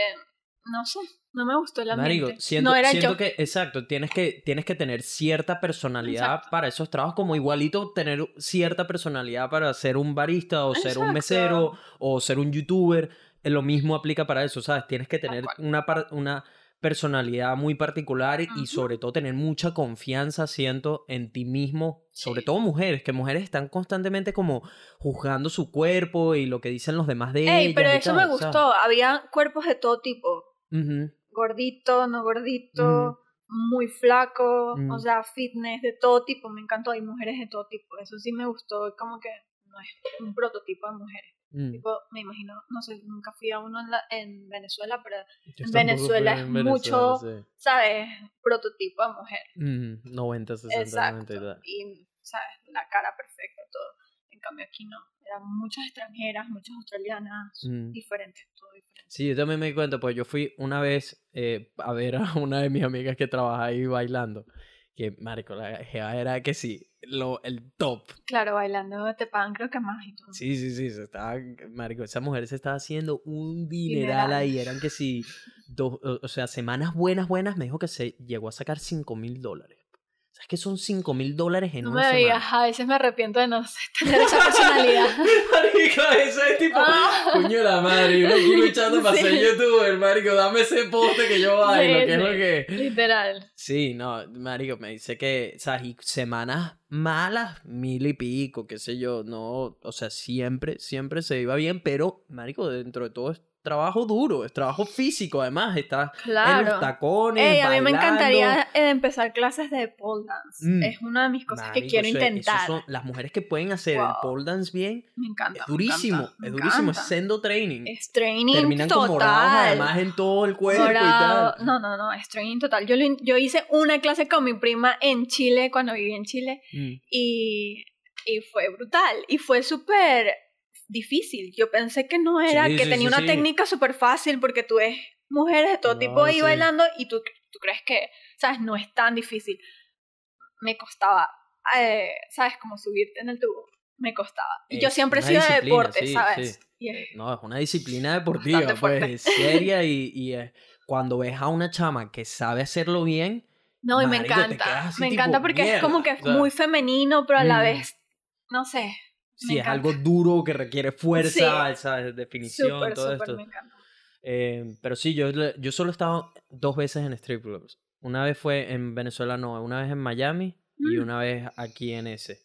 Speaker 2: no sé, no me gustó el
Speaker 1: Marico,
Speaker 2: ambiente.
Speaker 1: siento,
Speaker 2: no era
Speaker 1: siento
Speaker 2: yo.
Speaker 1: que, exacto, tienes que, tienes que tener cierta personalidad
Speaker 2: Exacto.
Speaker 1: para esos trabajos, como igualito tener cierta personalidad para ser un barista o ser un mesero o ser un youtuber. Eh, Lo mismo aplica para eso, ¿sabes? Tienes que tener una, una personalidad muy particular y sobre todo tener mucha confianza, siento, en ti mismo. Sobre todo mujeres, que mujeres están constantemente como juzgando su cuerpo y lo que dicen los demás de
Speaker 2: Ey,
Speaker 1: ellas
Speaker 2: pero eso
Speaker 1: tal,
Speaker 2: me
Speaker 1: ¿sabes?
Speaker 2: gustó. Había cuerpos de todo tipo. Gordito, no gordito, muy flaco, o sea, fitness, de todo tipo. Me encantó. Hay mujeres de todo tipo. Eso sí me gustó. Como que no es un prototipo de mujeres.
Speaker 1: Mm.
Speaker 2: Tipo, me imagino, no sé, nunca fui a uno en, la- en Venezuela, pero,
Speaker 1: Yo
Speaker 2: en Venezuela es mucho-
Speaker 1: sí.
Speaker 2: ¿sabes? Prototipo de mujer.
Speaker 1: Mm, 90, 60, 90 y
Speaker 2: Exacto. Y, ¿sabes? La cara perfecta, todo. Cambio aquí no. Eran muchas extranjeras, muchas australianas,
Speaker 1: Mm.
Speaker 2: diferentes, todo diferente.
Speaker 1: Sí, yo también me di cuenta, pues yo fui una vez eh, a ver a una de mis amigas que trabaja ahí bailando. Que, marico, la jeva era que sí, lo, el top.
Speaker 2: Claro, bailando te pagan creo que más y todo.
Speaker 1: Sí, sí, sí, se estaba, marico, esa mujer se estaba haciendo un dineral
Speaker 2: Dineral.
Speaker 1: ahí. Eran que sí, dos, o o sea, semanas buenas, buenas, me dijo que se llegó a sacar 5 mil dólares. ¿Sabes qué son 5 mil dólares en
Speaker 2: No
Speaker 1: una
Speaker 2: me digas,
Speaker 1: semana?
Speaker 2: a veces me arrepiento de no tener esa personalidad.
Speaker 1: Marico, eso es tipo,
Speaker 2: Ah.
Speaker 1: Coño de la madre, aquí luchando para ser youtuber, marico, dame ese poste que yo bailo,
Speaker 2: Sí,
Speaker 1: que es lo que...
Speaker 2: Literal.
Speaker 1: Sí, no, marico, me dice que, o sea, y semanas malas, mil y pico, qué sé yo, no, o sea, siempre, siempre se iba bien, pero, marico, dentro de todo es trabajo duro, es trabajo físico, además, está en los tacones,
Speaker 2: Ey, a mí me
Speaker 1: bailando.
Speaker 2: encantaría eh, empezar clases de pole dance.
Speaker 1: Mm.
Speaker 2: Es una de mis cosas que quiero
Speaker 1: eso
Speaker 2: intentar.
Speaker 1: son- las mujeres que pueden hacer el pole dance bien,
Speaker 2: Me encanta.
Speaker 1: es
Speaker 2: me
Speaker 1: durísimo,
Speaker 2: encanta,
Speaker 1: es durísimo, es sendo training.
Speaker 2: Es training
Speaker 1: Terminan
Speaker 2: total.
Speaker 1: con morados además en todo el cuerpo
Speaker 2: Morado.
Speaker 1: y tal.
Speaker 2: No, no, no, es training total. Yo, yo hice una clase con mi prima en Chile, cuando viví en Chile,
Speaker 1: Mm.
Speaker 2: y, y fue brutal. Y fue súper difícil. Yo pensé que no era,
Speaker 1: Sí,
Speaker 2: que
Speaker 1: sí,
Speaker 2: tenía
Speaker 1: sí,
Speaker 2: una técnica súper fácil porque tú ves mujeres de todo
Speaker 1: No,
Speaker 2: tipo ahí bailando y tú, tú crees que, ¿sabes? No es tan difícil. Me costaba, eh, ¿sabes? Como subirte en el tubo. Me costaba. Y yo
Speaker 1: Es
Speaker 2: siempre he sido de deporte, ¿sabes?
Speaker 1: sí.
Speaker 2: Y es-
Speaker 1: No, es una disciplina deportiva, pues, seria y, y es- cuando ves a una chama que sabe hacerlo bien,
Speaker 2: No, y me encanta. Me
Speaker 1: tipo,
Speaker 2: encanta porque es como que es
Speaker 1: mierda, o sea.
Speaker 2: muy femenino, pero a la
Speaker 1: Mm.
Speaker 2: vez, no sé.
Speaker 1: Si es algo duro que requiere fuerza, ¿sabes? definición, todo esto.
Speaker 2: me encanta.
Speaker 1: Eh, pero sí, yo, yo solo he estado dos veces en strip clubs. Una vez fue en Venezuela, no, una vez en Miami y
Speaker 2: Mm.
Speaker 1: una vez aquí en ese.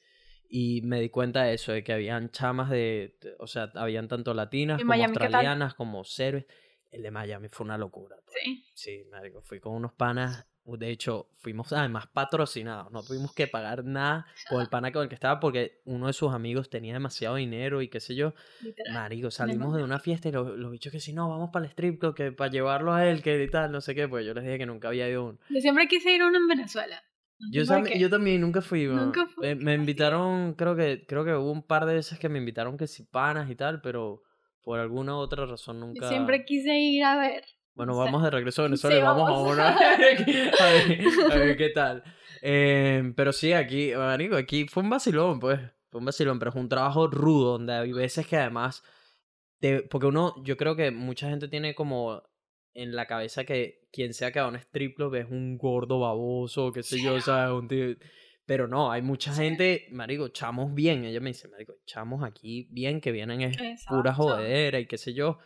Speaker 1: Y me di cuenta de eso, de que habían chamas de, o sea, habían tanto latinas
Speaker 2: ¿Y
Speaker 1: como
Speaker 2: Miami
Speaker 1: australianas, como serbes. El de Miami fue una locura.
Speaker 2: Sí.
Speaker 1: Sí, marico, fui con unos panas, de hecho, fuimos además patrocinados, no tuvimos que pagar nada por el pana con el que estaba porque uno de sus amigos tenía demasiado dinero y qué sé yo.
Speaker 2: Literal.
Speaker 1: Marico, salimos de una fiesta y los, los bichos que si no, vamos para el strip club, que para llevarlo a él, que y tal, no sé qué, pues yo les dije que nunca había ido uno.
Speaker 2: Yo siempre quise ir a uno en Venezuela. No
Speaker 1: Yo, también nunca fui.
Speaker 2: Nunca fui,
Speaker 1: Eh, me invitaron, creo que, creo que hubo un par de veces que me invitaron que si panas y tal, pero por alguna u otra razón
Speaker 2: Yo
Speaker 1: nunca...
Speaker 2: siempre quise ir a ver.
Speaker 1: Bueno, vamos de regreso a Venezuela
Speaker 2: Sí,
Speaker 1: y vamos,
Speaker 2: vamos.
Speaker 1: a una. a, ver, a ver qué tal. Eh, pero sí, aquí, marico, aquí fue un vacilón, pues. Fue un vacilón, pero es un trabajo rudo, donde hay veces que además. Te, porque uno, yo creo que mucha gente tiene como en la cabeza que quien sea que va a un strip club es un gordo baboso, qué sé yo, sea, un tío. Pero no, hay mucha gente, marico, chamos bien. Ella me dice, marico, chamos aquí bien, que vienen es pura
Speaker 2: Exacto.
Speaker 1: jodera y qué sé yo.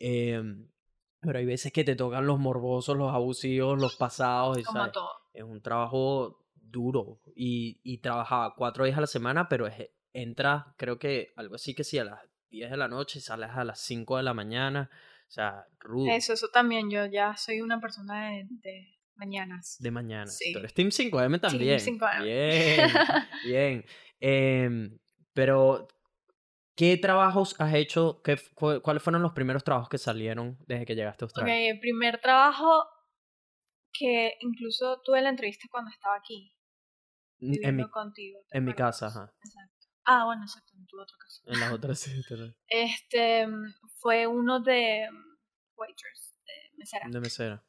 Speaker 1: Em, pero hay veces que te tocan los morbosos, los abusivos, los pasados.
Speaker 2: Como todo.
Speaker 1: Es un trabajo duro. Y, y trabajaba cuatro días a la semana, pero es, entra, creo que algo así que sí, a las 10 de la noche, sales a las 5 de la mañana. O sea, rudo.
Speaker 2: Eso, eso también. Yo ya soy una persona de, de mañanas.
Speaker 1: De mañana.
Speaker 2: Sí.
Speaker 1: Tú eres Team 5M también.
Speaker 2: 5M.
Speaker 1: Bien, bien. Em, pero, ¿qué trabajos has hecho? ¿Qué, cu- ¿Cuáles fueron los primeros trabajos que salieron desde que llegaste a Australia?
Speaker 2: el primer trabajo que incluso tuve la entrevista cuando estaba aquí.
Speaker 1: en mi,
Speaker 2: viviendo contigo. ¿te
Speaker 1: en mi casa, ajá.
Speaker 2: Exacto. Ah, bueno, exacto, en tu otra casa.
Speaker 1: En las otras sí.
Speaker 2: Este fue uno de mm, waitress, de mesera.
Speaker 1: De mesera.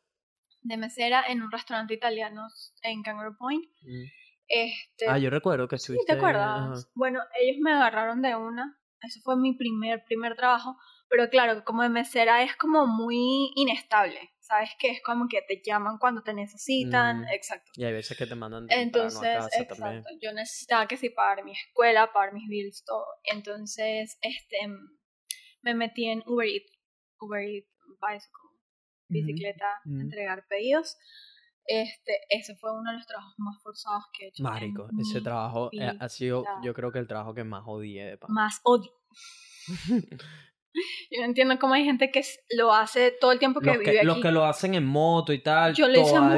Speaker 2: De mesera en un restaurante italiano en Kangaroo Point.
Speaker 1: Mm.
Speaker 2: Este,
Speaker 1: Ah, yo recuerdo que
Speaker 2: sí,
Speaker 1: estuviste.
Speaker 2: ¿te acuerdas?
Speaker 1: ajá.
Speaker 2: Bueno, ellos me agarraron de una. Ese fue mi primer, primer trabajo. Pero claro, como de mesera es como muy inestable, ¿sabes? Que es como que te llaman cuando te necesitan,
Speaker 1: Mm.
Speaker 2: exacto.
Speaker 1: Y hay veces que te mandan
Speaker 2: Entonces,
Speaker 1: a casa
Speaker 2: exacto,
Speaker 1: también.
Speaker 2: yo necesitaba que sí pagar mi escuela, pagar mis bills, todo. Entonces, este, me metí en Uber Eats, Uber Eats, Bicycle, bicicleta,
Speaker 1: ujú.
Speaker 2: entregar pedidos. Este, ese fue uno de los trabajos más forzados que he hecho.
Speaker 1: Marico, ese trabajo eh, ha sido, yo creo que el trabajo que más odié de pan.
Speaker 2: Más odio. Yo no entiendo cómo hay gente que lo hace todo el tiempo que
Speaker 1: los,
Speaker 2: vive
Speaker 1: que,
Speaker 2: aquí.
Speaker 1: los que lo hacen en moto y tal,
Speaker 2: Yo lo hice en moto.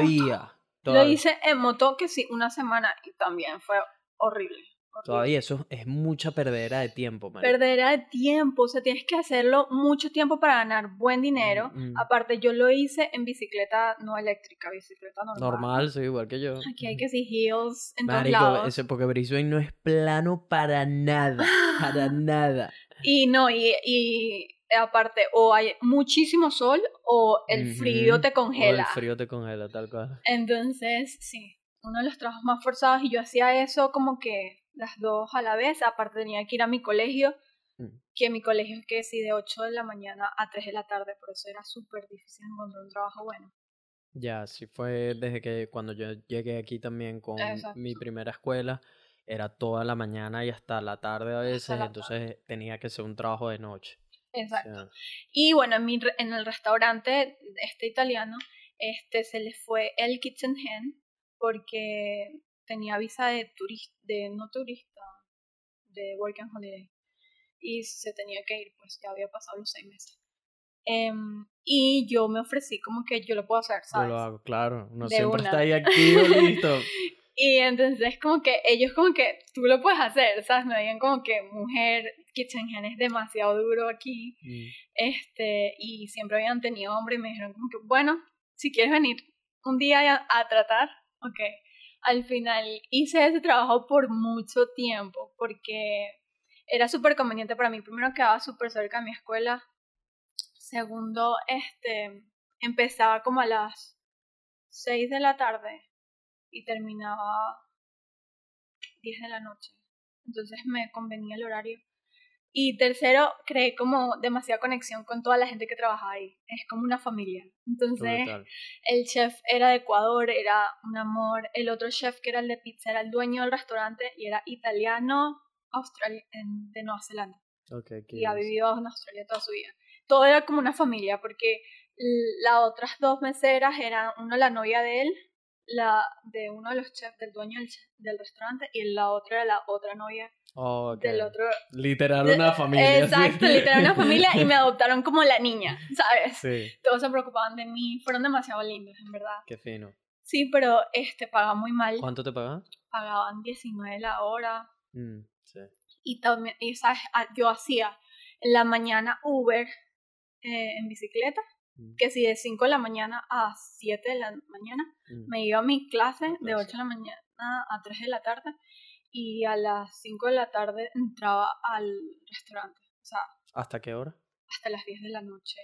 Speaker 1: todavía.
Speaker 2: Lo hice en moto que sí, una semana y también fue horrible.
Speaker 1: Todavía eso es mucha perdera de tiempo, marico.
Speaker 2: Perdera de tiempo, o sea, tienes que hacerlo mucho tiempo para ganar buen dinero.
Speaker 1: Mm, mm.
Speaker 2: Aparte, yo lo hice en bicicleta no eléctrica, bicicleta normal.
Speaker 1: Normal, sí, igual que yo.
Speaker 2: Aquí hay que sí hills en
Speaker 1: Marico,
Speaker 2: todos lados.
Speaker 1: ese, porque Brisbane no es plano para nada, para nada.
Speaker 2: Y no, y, y aparte, o hay muchísimo sol o el frío te
Speaker 1: o
Speaker 2: congela.
Speaker 1: el frío te congela, tal cual.
Speaker 2: Entonces, sí, uno de los trabajos más forzados y yo hacía eso como que las dos a la vez. Aparte tenía que ir a mi colegio,
Speaker 1: Mm.
Speaker 2: que mi colegio es que sí, de 8 de la mañana a 3 de la tarde, por eso era súper difícil encontrar un trabajo bueno.
Speaker 1: Ya, sí fue desde que cuando yo llegué aquí también con
Speaker 2: Exacto.
Speaker 1: mi primera escuela, era toda la mañana y hasta la tarde a veces, entonces tenía que ser un trabajo de noche. o
Speaker 2: Exacto.
Speaker 1: sea,
Speaker 2: Y bueno, en, mi, en el restaurante este italiano, este se le fue el kitchen hand porque tenía visa de turista, de no turista, de working holiday. Y se tenía que ir, pues ya había pasado los seis meses. Em, y yo me ofrecí como que yo lo puedo hacer,
Speaker 1: yo
Speaker 2: ¿sabes?
Speaker 1: lo hago, claro, uno
Speaker 2: De
Speaker 1: siempre
Speaker 2: una.
Speaker 1: está ahí activo, listo.
Speaker 2: Y entonces como que ellos como que tú lo puedes hacer, ¿sabes? Me digan como que mujer, kitchen es demasiado duro aquí.
Speaker 1: Mm,
Speaker 2: este, y siempre habían tenido hombre y me dijeron como que, bueno, si quieres venir un día a, a tratar, ok. Al final hice ese trabajo por mucho tiempo porque era súper conveniente para mí. Primero quedaba súper cerca de mi escuela. Segundo, este, empezaba como a las 6 de la tarde y terminaba 10 de la noche. Entonces me convenía el horario. Y tercero, creé como demasiada conexión con toda la gente que trabaja ahí. Es como una familia. Entonces, el chef era de Ecuador, era un amor. El otro chef, que era el de pizza, era el dueño del restaurante y era italiano de Nueva Zelanda.
Speaker 1: Ok, qué
Speaker 2: Y ha vivido en Australia toda su vida. Todo era como una familia, porque las otras dos meseras eran una la novia de él, la de uno de los chefs, del dueño del, del restaurante, y la otra era la otra novia
Speaker 1: Ok.
Speaker 2: del otro.
Speaker 1: Literal una familia. sí.
Speaker 2: Exacto, literal una familia y me adoptaron como la niña, ¿sabes?
Speaker 1: Sí,
Speaker 2: Todos se preocupaban de mí, fueron demasiado lindos, en verdad.
Speaker 1: qué fino.
Speaker 2: Sí, pero este pagaban muy mal,
Speaker 1: ¿Cuánto te pagan?
Speaker 2: pagaban 19 la hora
Speaker 1: Mm, sí.
Speaker 2: y también, y, ¿sabes? Ah, yo hacía en la mañana Uber eh, en bicicleta,
Speaker 1: Mm,
Speaker 2: que si de 5 de la mañana a 7 de la mañana
Speaker 1: mm.
Speaker 2: me iba a mi clase de
Speaker 1: clase.
Speaker 2: 8 de la mañana a 3 de la tarde y a las 5 de la tarde entraba al restaurante, o sea,
Speaker 1: ¿Hasta qué hora?
Speaker 2: hasta las 10 de la noche.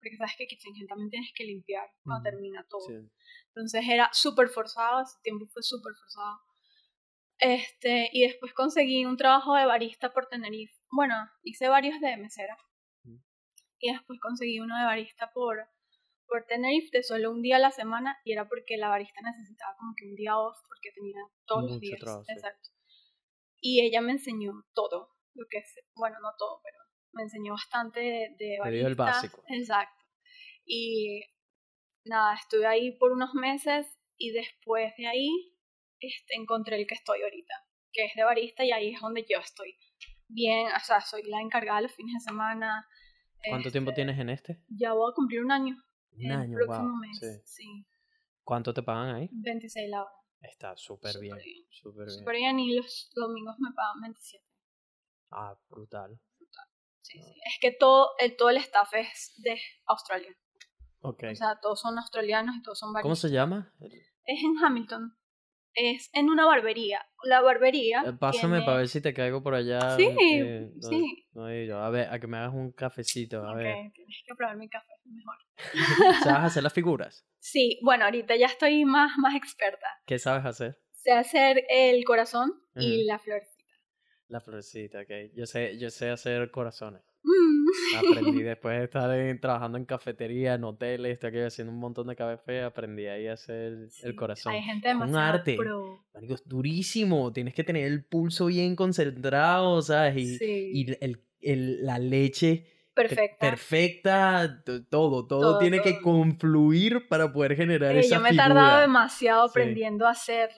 Speaker 2: Porque sabes que Kitchen también tienes que limpiar cuando
Speaker 1: Ujú,
Speaker 2: termina todo.
Speaker 1: Sí.
Speaker 2: Entonces era súper forzado, ese tiempo fue súper forzado. Este, y después conseguí un trabajo de barista por Tenerife. Bueno, hice varios de mesera.
Speaker 1: Mm.
Speaker 2: Y después conseguí uno de barista por, por Tenerife de solo un día a la semana. Y era porque la barista necesitaba como que un día off porque tenía todos los
Speaker 1: Mucho
Speaker 2: días.
Speaker 1: trabajo, sí.
Speaker 2: Exacto. Y ella me enseñó todo. Lo que es, bueno, no todo, pero me enseñó bastante de, de barista.
Speaker 1: el básico.
Speaker 2: Exacto. Y nada, estuve ahí por unos meses y después de ahí este, encontré el que estoy ahorita, que es de barista y ahí es donde yo estoy. Bien, o sea, soy la encargada los fines de semana.
Speaker 1: ¿Cuánto tiempo
Speaker 2: este,
Speaker 1: tienes en este?
Speaker 2: Ya voy a cumplir un año.
Speaker 1: Un
Speaker 2: el
Speaker 1: año,
Speaker 2: próximo
Speaker 1: wow.
Speaker 2: mes.
Speaker 1: Sí.
Speaker 2: Sí.
Speaker 1: ¿Cuánto te pagan ahí?
Speaker 2: 26 la hora.
Speaker 1: Está súper bien.
Speaker 2: bien.
Speaker 1: Súper bien.
Speaker 2: Súper bien y los domingos me pagan 27.
Speaker 1: Ah, brutal.
Speaker 2: Sí,
Speaker 1: Ah.
Speaker 2: sí. Es que todo el, todo el staff es de Australia.
Speaker 1: Ok.
Speaker 2: O sea, todos son australianos y todos son
Speaker 1: ¿Cómo
Speaker 2: baristas.
Speaker 1: se llama?
Speaker 2: Es en Hamilton. Es en una barbería. La barbería.
Speaker 1: Eh, Pásame
Speaker 2: tiene-
Speaker 1: para ver si te caigo por allá.
Speaker 2: Sí,
Speaker 1: eh, no-
Speaker 2: sí.
Speaker 1: no he ido. A ver, a que me hagas un cafecito. A ver.
Speaker 2: tienes que probar mi café, mejor.
Speaker 1: ¿Sabes hacer las figuras?
Speaker 2: Sí, bueno, ahorita ya estoy más, más experta.
Speaker 1: ¿Qué sabes hacer?
Speaker 2: Sé hacer el corazón y la florecita.
Speaker 1: La florecita, ok. Yo sé, yo sé hacer corazones.
Speaker 2: Mm.
Speaker 1: Aprendí después de estar en- trabajando en cafetería, en hoteles, aquí haciendo un montón de café, aprendí ahí a hacer el,
Speaker 2: Sí,
Speaker 1: el corazón.
Speaker 2: Hay gente
Speaker 1: Un
Speaker 2: demasiado
Speaker 1: arte.
Speaker 2: pro.
Speaker 1: Marico, es durísimo, tienes que tener el pulso bien concentrado, ¿sabes? Y,
Speaker 2: Sí,
Speaker 1: y el, el- la leche pe-
Speaker 2: perfecta.
Speaker 1: perfecta, todo, todo,
Speaker 2: Todo,
Speaker 1: tiene que confluir para poder generar
Speaker 2: Eh,
Speaker 1: esa
Speaker 2: yo me he
Speaker 1: figura.
Speaker 2: tardado demasiado
Speaker 1: Sí.
Speaker 2: aprendiendo a hacer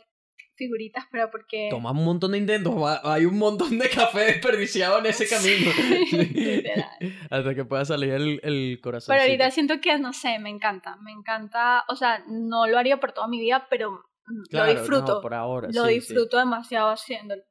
Speaker 2: figuritas, pero porque...
Speaker 1: Toma un montón de intentos, hay un montón de café desperdiciado en ese camino. Hasta que pueda salir el, el corazón.
Speaker 2: Pero ahorita siento que, no sé, me encanta, me encanta, o sea, no lo haría por toda mi vida, pero mm,
Speaker 1: Claro,
Speaker 2: lo
Speaker 1: no,
Speaker 2: disfruto,
Speaker 1: por ahora,
Speaker 2: lo
Speaker 1: sí, sí.
Speaker 2: disfruto demasiado haciéndolo.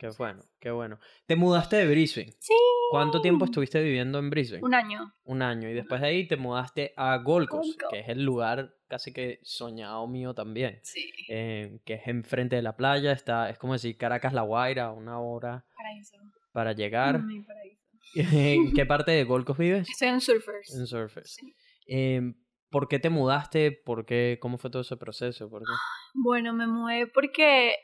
Speaker 1: Qué bueno, qué bueno. Te mudaste de Brisbane.
Speaker 2: Sí.
Speaker 1: ¿Cuánto tiempo estuviste viviendo en Brisbane?
Speaker 2: Un año.
Speaker 1: Un año. Y después de ahí te mudaste a Gold Coast,
Speaker 2: Gold Coast.
Speaker 1: que es el lugar casi que soñado mío también.
Speaker 2: Sí.
Speaker 1: eh, que es enfrente de la playa. Está, es como decir Caracas La Guaira, una hora
Speaker 2: Paraíso.
Speaker 1: para llegar.
Speaker 2: Mi paraíso.
Speaker 1: ¿En qué parte de Gold Coast vives?
Speaker 2: Estoy en Surfers.
Speaker 1: En Surface.
Speaker 2: Sí.
Speaker 1: Em, ¿Por qué te mudaste? ¿Por qué? ¿Cómo fue todo ese proceso? ¿Por qué?
Speaker 2: Bueno, me mudé porque,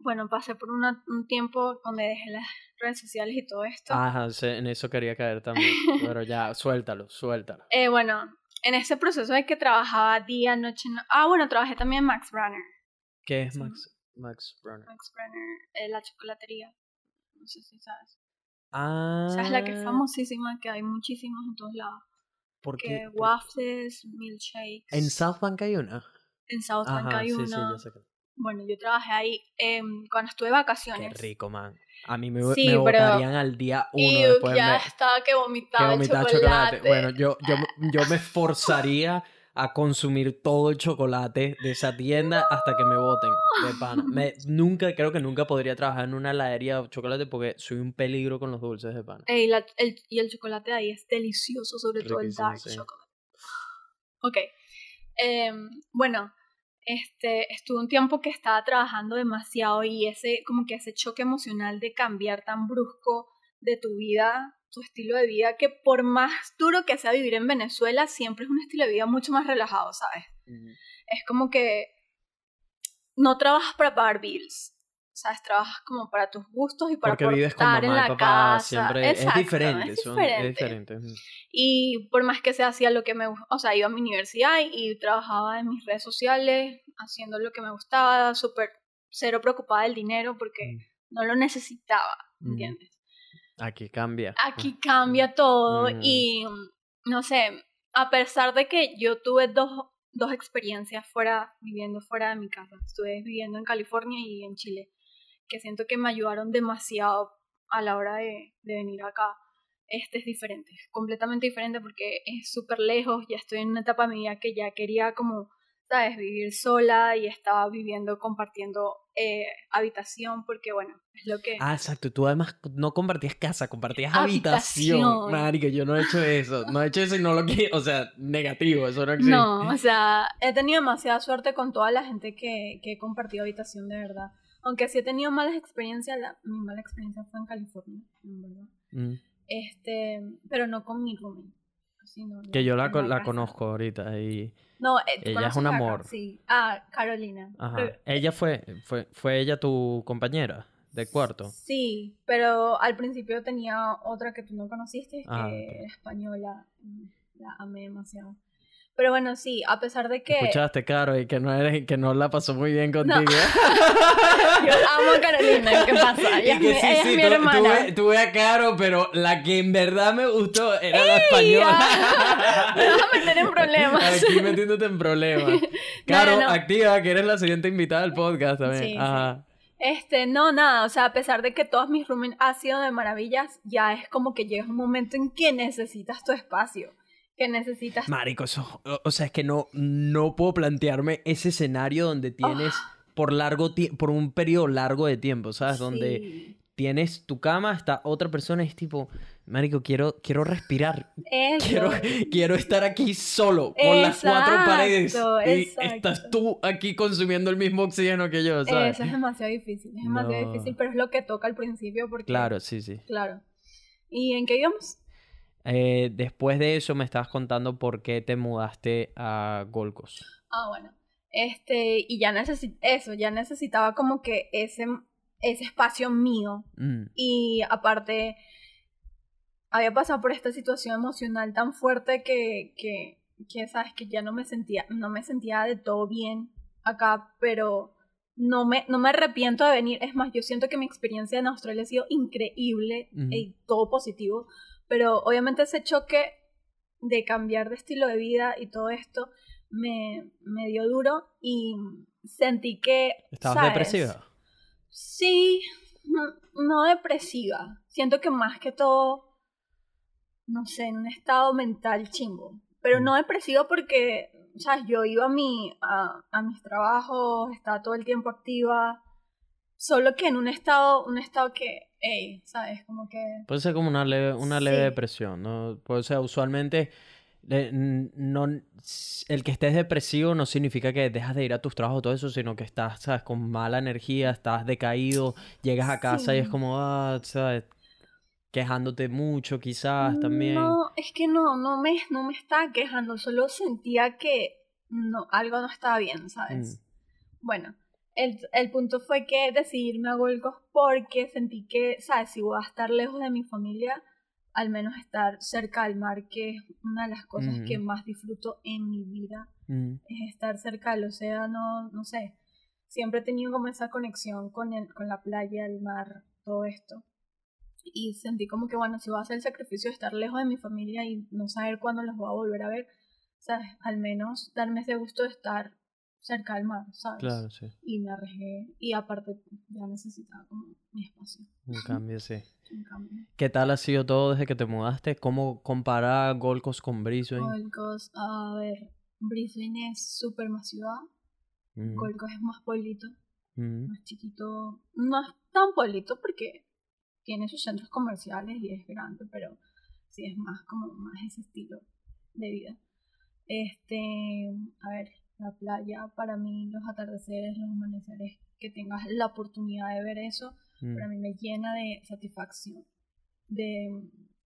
Speaker 2: bueno, pasé por una- un tiempo donde dejé las redes sociales y todo esto.
Speaker 1: Ajá, en eso quería caer también. Pero ya, suéltalo, suéltalo.
Speaker 2: Eh, bueno, en ese proceso de que trabajaba día, noche, no- ah, bueno, trabajé también en Max Brunner.
Speaker 1: ¿Qué es. Max, Max Brunner?
Speaker 2: Max Brunner, eh, la chocolatería. No sé si sabes.
Speaker 1: Ah.
Speaker 2: O sea, es la que es famosísima, que hay muchísimos en todos lados.
Speaker 1: ¿Por
Speaker 2: Que
Speaker 1: qué?
Speaker 2: waffles, milkshakes.
Speaker 1: En South Bank hay una.
Speaker 2: En South Bank
Speaker 1: Ajá,
Speaker 2: hay
Speaker 1: sí,
Speaker 2: una.
Speaker 1: sí, ya sé que.
Speaker 2: Bueno, yo trabajé ahí em, cuando estuve de
Speaker 1: Qué
Speaker 2: vacaciones.
Speaker 1: rico, man. A mí me,
Speaker 2: Sí,
Speaker 1: me
Speaker 2: pero-
Speaker 1: botarían al día uno
Speaker 2: Y
Speaker 1: después
Speaker 2: ya
Speaker 1: me,
Speaker 2: estaba que
Speaker 1: que
Speaker 2: vomitaba,
Speaker 1: vomitaba
Speaker 2: chocolate.
Speaker 1: chocolate. Bueno, yo, yo, yo me esforzaría a consumir todo el chocolate de esa tienda hasta que me voten de pana. Me, nunca, creo que nunca podría trabajar en una heladería de chocolate porque soy un peligro con los dulces de pana.
Speaker 2: Ey, la- el, y el chocolate ahí es delicioso, sobre todo el dark
Speaker 1: sí.
Speaker 2: chocolate. Ok. Em, bueno, este, estuve un tiempo que estaba trabajando demasiado y ese, como que ese choque emocional de cambiar tan brusco de tu vida, tu estilo de vida, que por más duro que sea vivir en Venezuela, siempre es un estilo de vida mucho más relajado, ¿sabes? Es como que no trabajas para pagar bills. ¿Sabes? Trabajas como para tus gustos y para
Speaker 1: Porque vives con
Speaker 2: aportar en
Speaker 1: mamá y
Speaker 2: la
Speaker 1: papá,
Speaker 2: casa.
Speaker 1: siempre
Speaker 2: Exacto,
Speaker 1: es diferente,
Speaker 2: es
Speaker 1: son- es
Speaker 2: diferente.
Speaker 1: diferente.
Speaker 2: Y por más que se hacía lo que me gustaba, o sea, iba a mi universidad y trabajaba en mis redes sociales, haciendo lo que me gustaba, súper cero preocupada del dinero porque no lo necesitaba,
Speaker 1: Mm.
Speaker 2: ¿entiendes?
Speaker 1: Aquí cambia.
Speaker 2: Aquí cambia todo
Speaker 1: Mm.
Speaker 2: y no sé, a pesar de que yo tuve dos, dos experiencias fuera, viviendo fuera de mi casa, estuve viviendo en California y en Chile, que siento que me ayudaron demasiado a la hora de, de venir acá. Este es diferente, es completamente diferente porque es súper lejos, ya estoy en una etapa de mi vida que ya quería como, sabes, vivir sola y estaba viviendo, compartiendo eh, habitación porque bueno, es lo que...
Speaker 1: Ah, exacto. Tú además no compartías casa, compartías habitación.
Speaker 2: Habitación.
Speaker 1: Marico, yo no he hecho eso. No he hecho eso y no lo quiero. O sea, negativo, eso no existe.
Speaker 2: No, o sea, he tenido demasiada suerte con toda la gente que, que he compartido habitación, de verdad. Aunque sí he tenido malas experiencias, la, mi mala experiencia fue en California, en verdad.
Speaker 1: Mm.
Speaker 2: Este, pero no con mi roommate.
Speaker 1: Que yo la, conozco ahorita y...
Speaker 2: No, eh, ¿tú
Speaker 1: Ella es un amor.
Speaker 2: Sí. Ah, Carolina.
Speaker 1: Ajá.
Speaker 2: Pero-
Speaker 1: Ella fue, fue, fue ella tu compañera de cuarto.
Speaker 2: Sí, pero al principio tenía otra que tú no conociste,
Speaker 1: Ah,
Speaker 2: que era española. La amé demasiado. Pero bueno, sí, a pesar de que...
Speaker 1: Escuchaste, Caro, y que no, eres, que no la pasó muy bien contigo.
Speaker 2: Yo amo a Carolina, ¿qué pasa? Ella,
Speaker 1: Y que
Speaker 2: mi,
Speaker 1: sí,
Speaker 2: ella
Speaker 1: sí,
Speaker 2: es mi
Speaker 1: tu-
Speaker 2: hermana.
Speaker 1: tuve, tuve a Caro, pero la que en verdad me gustó era la española.
Speaker 2: Me vas a meter en problemas.
Speaker 1: Aquí metiéndote en problemas. Caro,
Speaker 2: no, no.
Speaker 1: activa, que eres la siguiente invitada del podcast también.
Speaker 2: Sí, sí.
Speaker 1: Ajá.
Speaker 2: Este, no, nada, o sea, a pesar de que todos mis roommates han sido de maravillas, ya es como que llega un momento en que necesitas tu espacio, que necesitas...
Speaker 1: Marico, eso, o- o sea, es que no, no puedo plantearme ese escenario donde tienes por largo por un periodo largo de tiempo, ¿sabes? Donde
Speaker 2: Sí.
Speaker 1: tienes tu cama, está otra persona y es tipo, Marico, quiero, quiero respirar.
Speaker 2: Eso.
Speaker 1: Quiero, quiero estar aquí solo, con las cuatro
Speaker 2: Exacto,
Speaker 1: paredes. Y
Speaker 2: exacto.
Speaker 1: estás tú aquí consumiendo el mismo oxígeno que yo, ¿sabes?
Speaker 2: Eso es demasiado difícil, es demasiado
Speaker 1: No.
Speaker 2: difícil, pero es lo que toca al principio porque...
Speaker 1: Claro, sí, sí.
Speaker 2: Claro. ¿Y en qué íbamos?
Speaker 1: Eh, después de eso me estabas contando por qué te mudaste a Gold Coast.
Speaker 2: Ah, bueno. Este, y ya necesitaba eso, ya necesitaba como que ese, ese espacio mío.
Speaker 1: Mm,
Speaker 2: Y aparte, había pasado por esta situación emocional tan fuerte que, que, que, sabes, que ya no me sentía, no me sentía de todo bien acá, pero no me, no me arrepiento de venir. Es más, yo siento que mi experiencia en Australia ha sido increíble y todo positivo, pero obviamente ese choque de cambiar de estilo de vida y todo esto me, me dio duro y sentí que...
Speaker 1: ¿Estabas depresiva?
Speaker 2: Sí, no, depresiva. Siento que más que todo, no sé, en un estado mental chingo. Pero no mm. depresiva porque, ¿sabes? Yo iba a, mi, a, a mis trabajos, estaba todo el tiempo activa. Solo que en un estado, un estado que, hey, ¿sabes? Como que...
Speaker 1: Puede ser como una leve, una leve depresión, ¿no? Puede ser usualmente no, el que estés depresivo no significa que dejas de ir a tus trabajos todo eso, sino que estás, ¿sabes? Con mala energía, estás decaído, llegas a casa y es como, ah, ¿sabes? Quejándote mucho quizás también.
Speaker 2: No, es que no, no me, no me estaba quejando, solo sentía que no, algo no estaba bien, ¿sabes? Mm. Bueno, el, el, punto fue que decidí irme a Golgos porque sentí que, ¿sabes? Si voy a estar lejos de mi familia, al menos estar cerca al mar, que es una de las cosas que más disfruto en mi vida, es estar cerca del océano, no sé, siempre he tenido como esa conexión con, el, con la playa, el mar, todo esto. Y sentí como que, bueno, si voy a hacer el sacrificio de estar lejos de mi familia y no saber cuándo los voy a volver a ver, ¿sabes? Al menos darme ese gusto de estar cerca del mar, ¿sabes?
Speaker 1: Claro, sí.
Speaker 2: Y me arriesgué. Y aparte, ya necesitaba como mi espacio.
Speaker 1: Un cambio, sí.
Speaker 2: Un cambio.
Speaker 1: ¿Qué tal ha sido todo desde que te mudaste? ¿Cómo compara Gold Coast con Brisbane?
Speaker 2: Gold Coast, a ver, Brisbane es súper más ciudad. Mm. Gold Coast es más pueblito. Mm. Más chiquito. No es tan pueblito porque tiene sus centros comerciales y es grande, pero sí es más como más ese estilo de vida. Este, a ver, la playa, para mí los atardeceres, los amaneceres, que tengas la oportunidad de ver eso, mm. para mí me llena de satisfacción, de,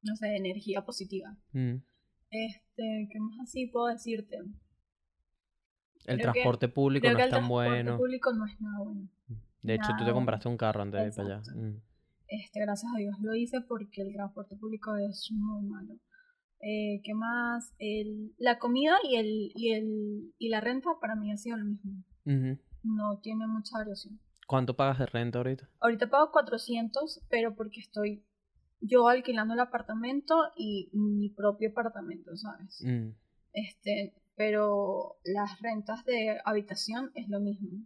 Speaker 2: no sé, de energía positiva. Mm. Este, ¿qué más así puedo decirte?
Speaker 1: El transporte público no es tan bueno. El
Speaker 2: transporte público no es nada bueno.
Speaker 1: De hecho, tú te compraste un carro antes de ir para allá. Mm.
Speaker 2: Este, gracias a Dios lo hice porque el transporte público es muy malo. Eh, ¿Qué más? El, la comida y, el, y, el, y la renta para mí ha sido lo mismo. No tiene mucha variación.
Speaker 1: ¿Cuánto pagas de renta ahorita?
Speaker 2: Ahorita pago 400, pero porque estoy yo alquilando el apartamento y mi propio apartamento, ¿sabes? Mm. Este, pero las rentas de habitación es lo mismo.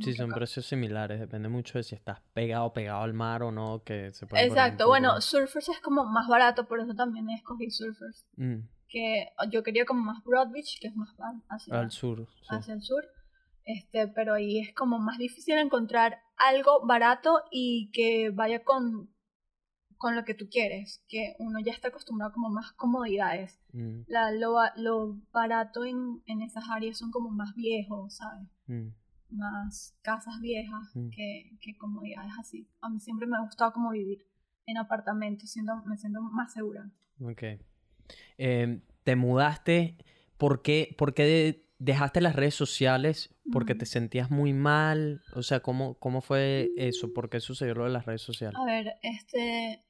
Speaker 1: Sí, son precios similares, depende mucho de si estás pegado, pegado al mar o no, que se puede
Speaker 2: Exacto, bueno, Surfers es como más barato, por eso también escogí Surfers. Mm. Que yo quería como más Broadbeach, que es más hacia,
Speaker 1: al sur.
Speaker 2: Hacia el sur. Este, pero ahí es como más difícil encontrar algo barato y que vaya con, con lo que tú quieres, que uno ya está acostumbrado como más comodidades. Mm. La, lo, lo, barato en, en, esas áreas son como más viejos, ¿sabes? Mm más casas viejas mm. que, que comodidades así. A mí siempre me ha gustado como vivir en apartamentos, siendo, me siento más segura.
Speaker 1: Ok. Em, ¿Te mudaste? ¿Por qué, por qué dejaste las redes sociales? ¿Porque te sentías muy mal? O sea, ¿cómo, cómo fue eso? ¿Por qué sucedió lo de las redes sociales?
Speaker 2: A ver, este...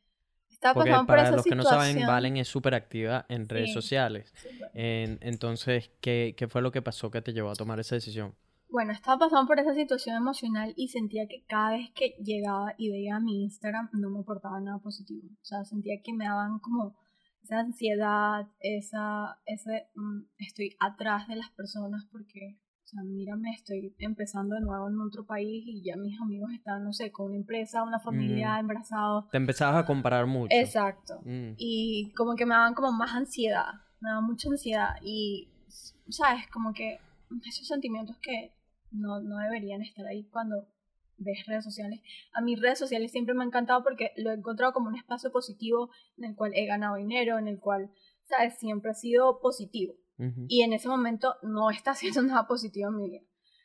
Speaker 2: Estaba Porque para
Speaker 1: los que no saben, Valen es súper activa en redes sociales. entonces, ¿qué, ¿qué fue lo que pasó que te llevó a tomar esa decisión?
Speaker 2: Bueno, estaba pasando por esa situación emocional y sentía que cada vez que llegaba y veía mi Instagram no me aportaba nada positivo. O sea, sentía que me daban como esa ansiedad, esa, ese, mm, estoy atrás de las personas porque, o sea, mírame, estoy empezando de nuevo en otro país y ya mis amigos están, no sé, con una empresa, una familia, mm. embarazados.
Speaker 1: Te empezabas a comparar mucho.
Speaker 2: Exacto. Mm. Y como que me daban como más ansiedad, me daban mucha ansiedad y, ¿sabes? Como que esos sentimientos que no, no deberían estar ahí cuando ves redes sociales. A mí redes sociales siempre me ha encantado porque lo he encontrado como un espacio positivo en el cual he ganado dinero, en el cual, ¿sabes? Siempre ha sido positivo. Y en ese momento no está haciendo nada positivo en mi vida.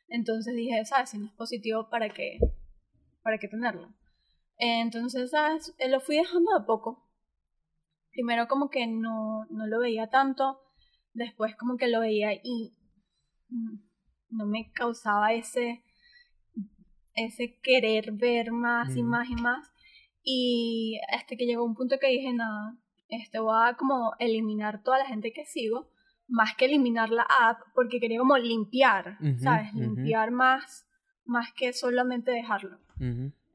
Speaker 2: Entonces dije, ¿sabes? Si no es positivo, ¿para qué, para qué tenerlo? Entonces, ¿sabes? Eh, lo fui dejando a poco. Primero como que no, no lo veía tanto, después como que lo veía y mm, no me causaba ese, ese querer ver más y más y más. Y hasta que llegó un punto que dije, nada, este, voy a como eliminar toda la gente que sigo, más que eliminar la app, porque quería como limpiar, ¿sabes? Limpiar más, más que solamente dejarlo.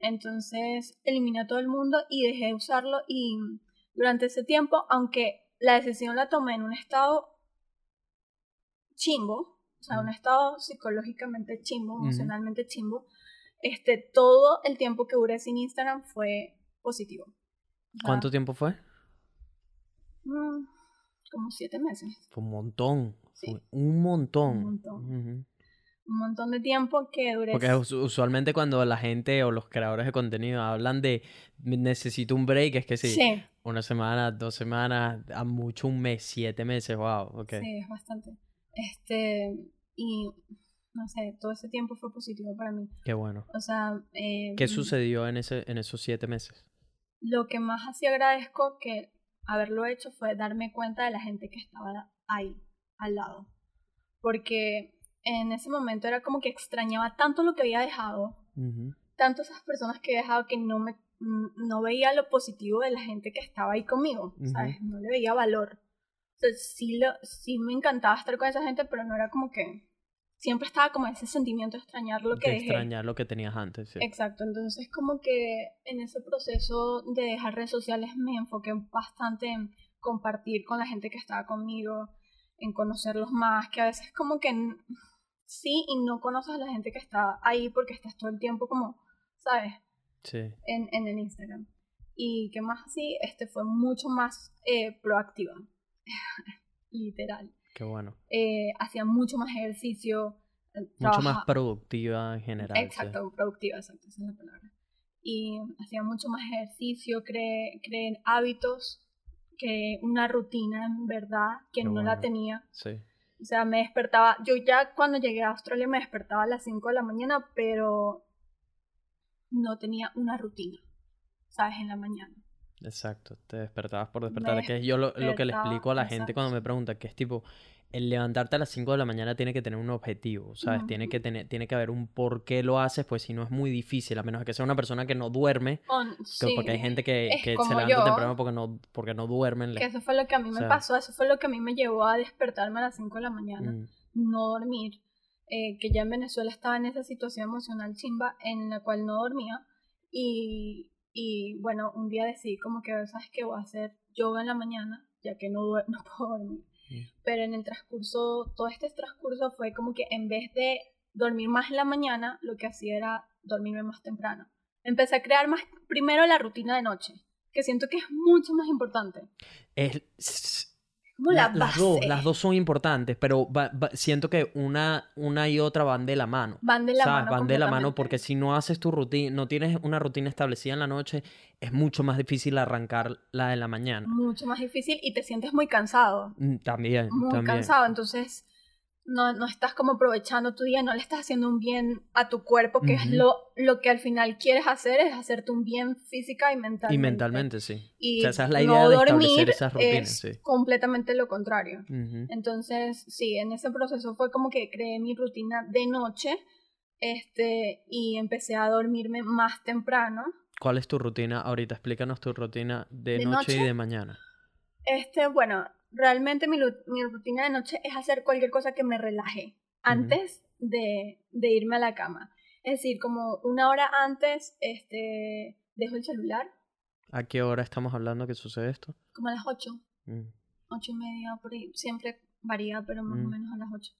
Speaker 2: Entonces eliminé a todo el mundo y dejé de usarlo y durante ese tiempo, aunque la decisión la tomé en un estado chimbo, o sea, un
Speaker 1: Ujú.
Speaker 2: estado psicológicamente chimbo, emocionalmente chimbo, este, todo el tiempo que duré sin Instagram fue positivo. O sea,
Speaker 1: ¿Cuánto tiempo fue?
Speaker 2: mm, como siete meses.
Speaker 1: Fue un montón.
Speaker 2: Sí.
Speaker 1: Fue un montón.
Speaker 2: Un montón. Un montón de tiempo que duré.
Speaker 1: Porque us- usualmente cuando la gente o los creadores de contenido hablan de necesito un break, es que sí,
Speaker 2: sí,
Speaker 1: una semana, dos semanas, a mucho un mes, siete meses, wow, ok.
Speaker 2: sí, es bastante. Este, y no sé, todo ese tiempo fue positivo para mí.
Speaker 1: Qué bueno.
Speaker 2: O sea, eh,
Speaker 1: ¿Qué sucedió en ese, en esos siete meses?
Speaker 2: lo que más así agradezco que haberlo hecho fue darme cuenta de la gente que estaba ahí, al lado. Porque en ese momento era como que extrañaba tanto lo que había dejado,
Speaker 1: Ujú.
Speaker 2: tanto esas personas que he dejado que no me no veía lo positivo de la gente que estaba ahí conmigo, ¿sabes? No le veía valor. O sea, sí, lo, sí me encantaba estar con esa gente, pero no era como que siempre estaba como ese sentimiento de extrañar lo que
Speaker 1: De
Speaker 2: dejé.
Speaker 1: extrañar lo que tenías antes, sí.
Speaker 2: Exacto, entonces como que en ese proceso de dejar redes sociales me enfoqué bastante en compartir con la gente que estaba conmigo, en conocerlos más, que a veces como que sí y no conoces a la gente que está ahí porque estás todo el tiempo como, ¿sabes?
Speaker 1: Sí.
Speaker 2: En, en el Instagram. Y que más así, este fue mucho más eh, proactiva, literal.
Speaker 1: Qué bueno.
Speaker 2: Eh, hacía mucho más ejercicio. eh,
Speaker 1: Mucho más
Speaker 2: trabaja-
Speaker 1: productiva en general. sí.
Speaker 2: Exacto, productiva, exacto, esa es la palabra. Y hacía mucho más ejercicio, creé hábitos, que una rutina en verdad que
Speaker 1: Qué
Speaker 2: no la tenía.
Speaker 1: Sí.
Speaker 2: O sea, me despertaba, yo ya cuando llegué a Australia me despertaba a las 5 de la mañana, pero no tenía una rutina, ¿sabes? En la mañana.
Speaker 1: Exacto, te despertabas por despertar. Que es yo lo, lo que le explico a la gente
Speaker 2: exacto.
Speaker 1: cuando me pregunta, que es tipo, el levantarte a las 5 de la mañana tiene que tener un objetivo, ¿sabes? Tiene
Speaker 2: Ujú.
Speaker 1: que tener, tiene que haber un por qué lo haces, pues si no es muy difícil, a menos que sea una persona que no duerme,
Speaker 2: On- sí,
Speaker 1: porque hay gente que, que se levanta
Speaker 2: yo.
Speaker 1: temprano porque no, porque no duermen.
Speaker 2: que eso fue lo que a mí
Speaker 1: o
Speaker 2: me pasó, eso fue lo que a mí me llevó a despertarme a las 5 de la mañana.
Speaker 1: Mm,
Speaker 2: no dormir, eh, que ya en Venezuela estaba en esa situación emocional chimba en la cual no dormía y, y bueno, un día decidí como que, ¿sabes qué? Voy a hacer yoga en la mañana, ya que no, duer- no puedo dormir. Pero en el transcurso, todo este transcurso fue como que en vez de dormir más en la mañana, lo que hacía era dormirme más temprano. Empecé a crear más, primero la rutina de noche, que siento que es mucho más importante.
Speaker 1: es-
Speaker 2: Como
Speaker 1: la-
Speaker 2: la,
Speaker 1: las dos, las dos son importantes, pero va- va- siento que una, una y otra van de la mano.
Speaker 2: Van de la
Speaker 1: ¿Sabes?
Speaker 2: mano.
Speaker 1: Van de la mano porque si no haces tu rutina, no tienes una rutina establecida en la noche, es mucho más difícil arrancar la de la mañana.
Speaker 2: mucho más difícil y te sientes muy cansado,
Speaker 1: Mm, También,
Speaker 2: muy
Speaker 1: también.
Speaker 2: cansado, entonces no, no estás como aprovechando tu día, no le estás haciendo un bien a tu cuerpo, que es
Speaker 1: Ujú.
Speaker 2: lo, lo que al final quieres hacer, es hacerte un bien física y mentalmente.
Speaker 1: Y mentalmente, sí.
Speaker 2: Y
Speaker 1: O sea, esa es la
Speaker 2: no
Speaker 1: idea de
Speaker 2: dormir
Speaker 1: esas rutinas,
Speaker 2: es
Speaker 1: sí.
Speaker 2: completamente lo contrario.
Speaker 1: Ujú.
Speaker 2: Entonces, sí, en ese proceso fue como que creé mi rutina de noche este, y empecé a dormirme más temprano.
Speaker 1: ¿Cuál es tu rutina ahorita? Explícanos tu rutina de,
Speaker 2: ¿De
Speaker 1: noche, y
Speaker 2: noche?
Speaker 1: de mañana.
Speaker 2: Este, bueno, realmente mi, rutina de noche es hacer cualquier cosa que me relaje antes de, de irme a la cama. Es decir, como una hora antes, este, dejo el celular,
Speaker 1: ¿A qué hora estamos hablando que sucede esto?
Speaker 2: como a las 8,
Speaker 1: Mm.
Speaker 2: 8 y media, por ahí. Siempre varía, pero más o
Speaker 1: Mm.
Speaker 2: menos a las 8.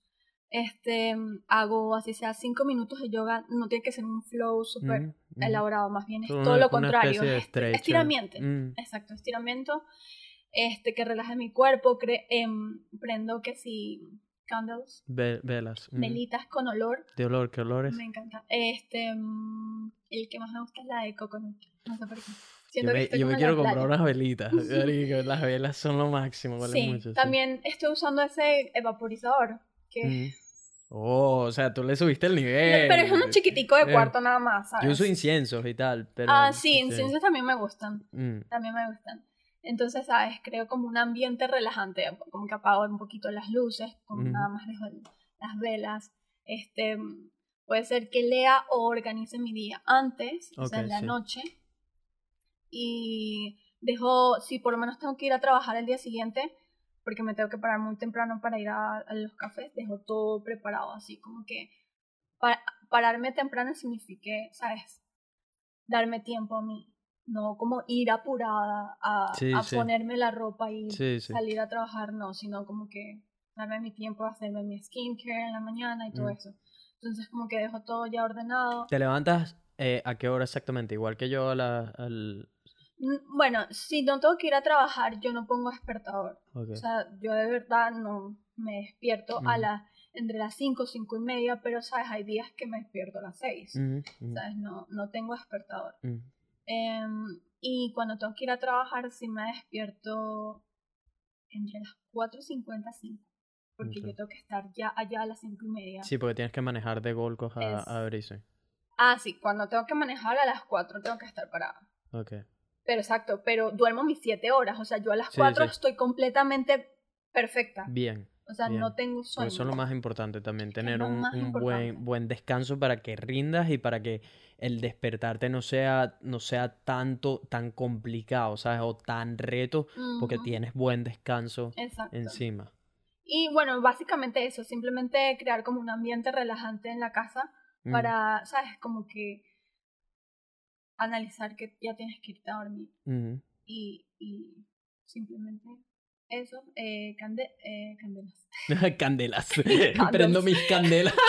Speaker 2: Este, hago así sea 5 minutos de yoga, no tiene que ser un flow súper
Speaker 1: Mm, mm.
Speaker 2: elaborado, más bien es todo lo contrario.
Speaker 1: de
Speaker 2: estiramiento. Exacto, estiramiento. Este, que relaje mi cuerpo. cre- em, prendo que si candles,
Speaker 1: Ve- velas. mm.
Speaker 2: velitas con olor.
Speaker 1: ¿De olor? ¿Qué olores?
Speaker 2: Me encanta. Este, mm, el que más me gusta es la de coconut. No sé por qué.
Speaker 1: Yo
Speaker 2: Siento que
Speaker 1: me, yo me quiero comprar
Speaker 2: playa.
Speaker 1: unas velitas. Las velas son lo máximo,
Speaker 2: Sí,
Speaker 1: mucho. sí.
Speaker 2: también estoy usando ese evaporizador. Que...
Speaker 1: Mm. Oh, o sea, tú le subiste el
Speaker 2: No,
Speaker 1: nivel.
Speaker 2: pero es uno chiquitico de
Speaker 1: Eh,
Speaker 2: cuarto nada más, ¿sabes?
Speaker 1: Yo uso inciensos y tal, pero...
Speaker 2: ah, sí, inciensos también me gustan.
Speaker 1: Mm,
Speaker 2: También me gustan. Entonces, ¿sabes? Creo como un ambiente relajante, como que apago un poquito las luces, como nada más dejo las velas. Este, puede ser que lea o organice mi día antes, o sea, en la
Speaker 1: sí.
Speaker 2: noche. Y dejo, si por lo menos tengo que ir a trabajar el día siguiente, porque me tengo que parar muy temprano para ir a, a los cafés, dejo todo preparado, así como que pa- pararme temprano significa, ¿sabes? Darme tiempo a mí, no como ir apurada a,
Speaker 1: Sí,
Speaker 2: a
Speaker 1: sí.
Speaker 2: ponerme la ropa y
Speaker 1: Sí,
Speaker 2: salir a trabajar, no, sino como que darme mi tiempo a hacerme mi skincare en la mañana y todo
Speaker 1: Mm.
Speaker 2: eso. Entonces como que dejo todo ya ordenado.
Speaker 1: ¿Te levantas eh, a qué hora exactamente? Igual que yo a la, al...
Speaker 2: Mm, Bueno, si no tengo que ir a trabajar, yo no pongo despertador.
Speaker 1: ok.
Speaker 2: O sea, yo de verdad no me despierto a
Speaker 1: Ujú.
Speaker 2: las entre las 5, 5 y media, pero sabes, hay días que me despierto a las 6.
Speaker 1: Ujú, ujú,
Speaker 2: ¿Sabes? No, no tengo despertador.
Speaker 1: ujú.
Speaker 2: Em, y cuando tengo que ir a trabajar, sí me despierto entre las 4 y 55. Porque yo tengo que estar ya allá a las 5 y media.
Speaker 1: Sí, porque tienes que manejar de Golcos a,
Speaker 2: Es-
Speaker 1: a.
Speaker 2: Ah, sí, cuando tengo que manejar a las 4 tengo que estar parada.
Speaker 1: Ok.
Speaker 2: Pero exacto, pero duermo mis 7 horas. O sea, yo a las
Speaker 1: Sí,
Speaker 2: 4
Speaker 1: sí.
Speaker 2: estoy completamente perfecta.
Speaker 1: Bien.
Speaker 2: O sea,
Speaker 1: bien.
Speaker 2: no tengo sueño.
Speaker 1: eso es lo más importante también, tener un, un
Speaker 2: importante.
Speaker 1: buen, buen descanso para que rindas y para que el despertarte no sea, no sea tanto, tan complicado, ¿sabes? O tan reto, porque tienes buen descanso
Speaker 2: Exacto.
Speaker 1: encima.
Speaker 2: Y bueno, básicamente eso, simplemente crear como un ambiente relajante en la casa
Speaker 1: Mm.
Speaker 2: para, ¿sabes? Como que analizar que ya tienes que irte a dormir y, y simplemente eso, eh, cande- eh, candelas.
Speaker 1: Candelas. Prendo mis candelas.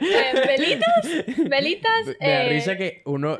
Speaker 2: Eh, velitas, velitas.
Speaker 1: Me da
Speaker 2: eh,
Speaker 1: risa que uno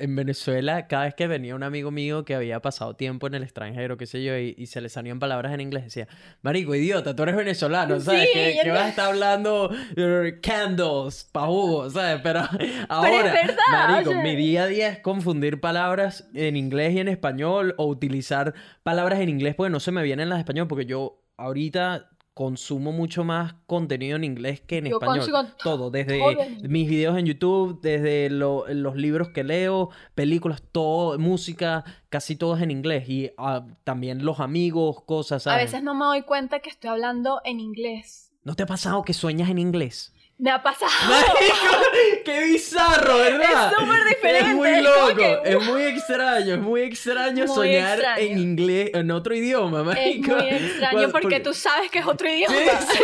Speaker 1: en Venezuela, cada vez que venía un amigo mío que había pasado tiempo en el extranjero, qué sé yo, y, y se le salían palabras en inglés, decía, Marico, idiota, tú eres venezolano, ¿sabes?
Speaker 2: Sí,
Speaker 1: que,
Speaker 2: no-
Speaker 1: vas a estar hablando eh, candles, pa' jugo, ¿sabes? Pero ahora,
Speaker 2: verdad,
Speaker 1: Marico, mi día a día es confundir palabras en inglés y en español, o utilizar palabras en inglés porque no se me vienen las de español, porque yo ahorita consumo mucho más contenido en inglés que en
Speaker 2: Yo
Speaker 1: español.
Speaker 2: consigo
Speaker 1: Todo, desde
Speaker 2: todo en inglés.
Speaker 1: mis videos en YouTube, desde lo- los libros que leo, películas, todo, música, casi todo es en inglés. Y ah, también los amigos, cosas,
Speaker 2: A veces no me doy cuenta que estoy hablando en inglés.
Speaker 1: ¿No te ha pasado que sueñas en inglés?
Speaker 2: Me ha pasado.
Speaker 1: Marico, ¡Qué bizarro, ¿verdad?
Speaker 2: Es súper diferente,
Speaker 1: Es muy
Speaker 2: es
Speaker 1: loco,
Speaker 2: que-
Speaker 1: es muy extraño, es muy extraño
Speaker 2: Muy
Speaker 1: soñar
Speaker 2: extraño.
Speaker 1: en inglés, en otro idioma,
Speaker 2: Es
Speaker 1: marico.
Speaker 2: muy extraño
Speaker 1: Cuando-
Speaker 2: porque, tú sabes que es otro idioma.
Speaker 1: Sí,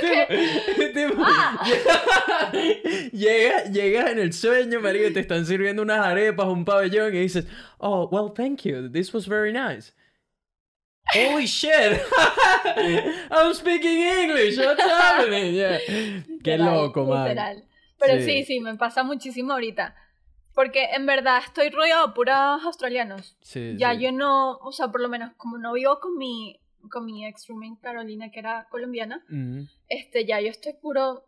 Speaker 1: sí. tipo,
Speaker 2: Ah.
Speaker 1: Llegas, llegas en el sueño, marico, te están sirviendo unas arepas, un pabellón y dices, oh, well, thank you, this was very nice. Holy shit! I'm speaking English, what's happening? Yeah. Qué loco, man.
Speaker 2: literal. Pero
Speaker 1: Sí.
Speaker 2: sí. sí, me pasa muchísimo ahorita. Porque en verdad estoy rodeado de puros australianos.
Speaker 1: Sí,
Speaker 2: Ya
Speaker 1: sí.
Speaker 2: yo no, o sea, por lo menos como no vivo con mi, con mi ex roommate Carolina, que era colombiana, este, ya yo estoy puro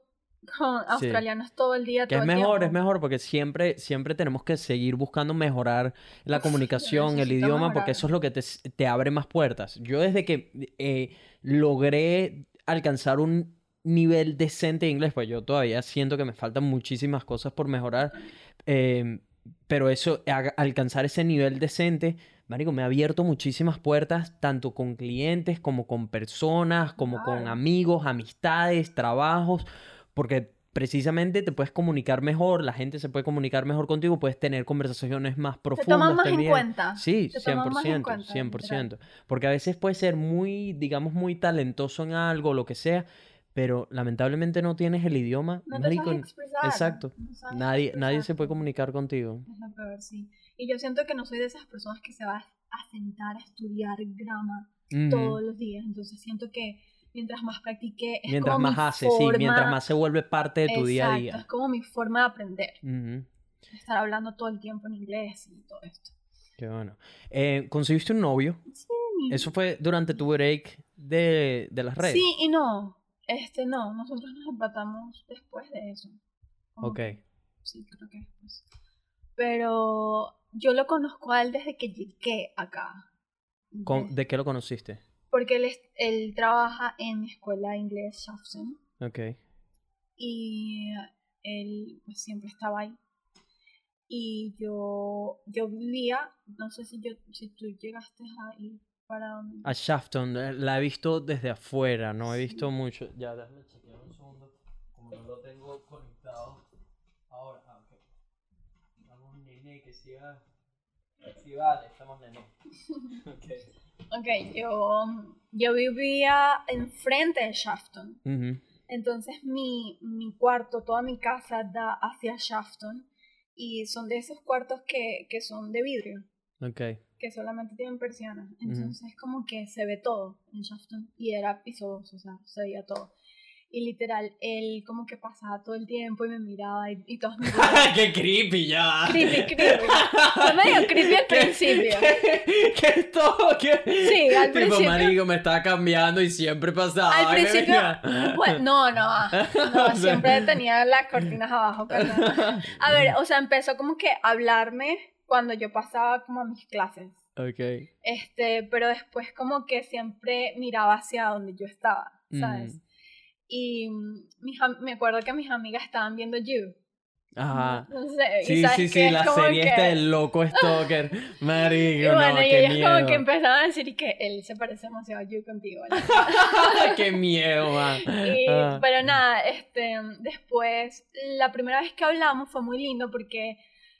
Speaker 2: con australianos todo el día,
Speaker 1: Que
Speaker 2: todo
Speaker 1: es
Speaker 2: el
Speaker 1: mejor,
Speaker 2: tiempo.
Speaker 1: es mejor, porque siempre, siempre tenemos que seguir buscando mejorar la comunicación, el idioma,
Speaker 2: mejorar.
Speaker 1: porque eso es lo que te, te abre más puertas. Yo desde que eh, logré alcanzar un nivel decente de inglés, pues yo todavía siento que me faltan muchísimas cosas por mejorar, eh, pero eso, a- alcanzar ese nivel decente, marico, me ha abierto muchísimas puertas, tanto con clientes como con personas, como con amigos, amistades, trabajos, porque precisamente te puedes comunicar mejor, la gente se puede comunicar mejor contigo, puedes tener conversaciones más
Speaker 2: Te
Speaker 1: profundas
Speaker 2: toman más en cuenta.
Speaker 1: Sí,
Speaker 2: Te toman más en
Speaker 1: 100%,
Speaker 2: cuenta,
Speaker 1: 100%. Porque a veces puedes ser muy, digamos, muy talentoso en algo, lo que sea, pero lamentablemente no tienes el idioma.
Speaker 2: No te sabes expresar.
Speaker 1: exacto.
Speaker 2: no sabes
Speaker 1: Nadie, nadie se puede comunicar contigo.
Speaker 2: Es lo peor, sí. Y yo siento que no soy de esas personas que se va a sentar a estudiar grama todos los días. Entonces siento que mientras más practique, es
Speaker 1: Mientras
Speaker 2: como
Speaker 1: más
Speaker 2: mi
Speaker 1: haces, sí, mientras
Speaker 2: forma-
Speaker 1: más se vuelve parte de tu día a día.
Speaker 2: es como mi forma de aprender. Estar hablando todo el tiempo en inglés y todo esto.
Speaker 1: Qué bueno. Eh, ¿conseguiste un novio?
Speaker 2: Sí.
Speaker 1: ¿Eso fue durante tu break de, de las redes?
Speaker 2: Sí y no. Este no, nosotros nos empatamos después de eso. Como
Speaker 1: Ok.
Speaker 2: sí, creo que después. Pero yo lo conozco a él desde que llegué acá. Desde-
Speaker 1: ¿De qué lo conociste?
Speaker 2: Porque él, es- él trabaja en mi escuela de inglés, Shafton,
Speaker 1: Ok.
Speaker 2: y él pues, siempre estaba ahí. Y yo, yo vivía, no sé si, yo, si tú llegaste a ir para donde...
Speaker 1: A Shafton, eh, la he visto desde afuera, no he
Speaker 2: Sí.
Speaker 1: visto mucho. Ya, déjame chequear un segundo, como no lo tengo conectado. Ahora, ah, ok. Vamos, nene, que siga Sí, vale, estamos en okay.
Speaker 2: Ok, yo, yo vivía enfrente de Shafton. Entonces mi, mi cuarto, toda mi casa da hacia Shafton y son de esos cuartos que, que son de vidrio.
Speaker 1: Ok.
Speaker 2: Que solamente tienen persianas. Entonces como que se ve todo en Shafton y era piso 2, o sea, se veía todo. Y literal, él como que pasaba todo el tiempo y me miraba y, y todos me
Speaker 1: ¡Qué creepy ya!
Speaker 2: Creepy, creepy. Fue medio creepy al principio.
Speaker 1: ¿Qué, es todo? ¿Qué?
Speaker 2: Sí, al
Speaker 1: tipo,
Speaker 2: principio.
Speaker 1: marico, me estaba cambiando y siempre pasaba.
Speaker 2: Al principio, bueno, no, no, no,
Speaker 1: O sea-
Speaker 2: siempre tenía las cortinas abajo, perdón. A ver, o sea, empezó como que a hablarme cuando yo pasaba como a mis clases.
Speaker 1: Ok.
Speaker 2: Este, pero después como que siempre miraba hacia donde yo estaba, ¿sabes?
Speaker 1: Mm.
Speaker 2: Y mm, mis me acuerdo que mis amigas estaban viendo You.
Speaker 1: Ajá.
Speaker 2: No sé, y
Speaker 1: Sí,
Speaker 2: sabes
Speaker 1: sí, sí,
Speaker 2: es
Speaker 1: la serie
Speaker 2: que-
Speaker 1: esta del loco stalker. Marico,
Speaker 2: Y bueno,
Speaker 1: no,
Speaker 2: y
Speaker 1: qué miedo.
Speaker 2: como que empezaban a decir y que él se parece demasiado a You contigo. ¿no?
Speaker 1: qué miedo, man.
Speaker 2: Y-
Speaker 1: Ah.
Speaker 2: Pero nada, este, después, la primera vez que hablamos fue muy lindo porque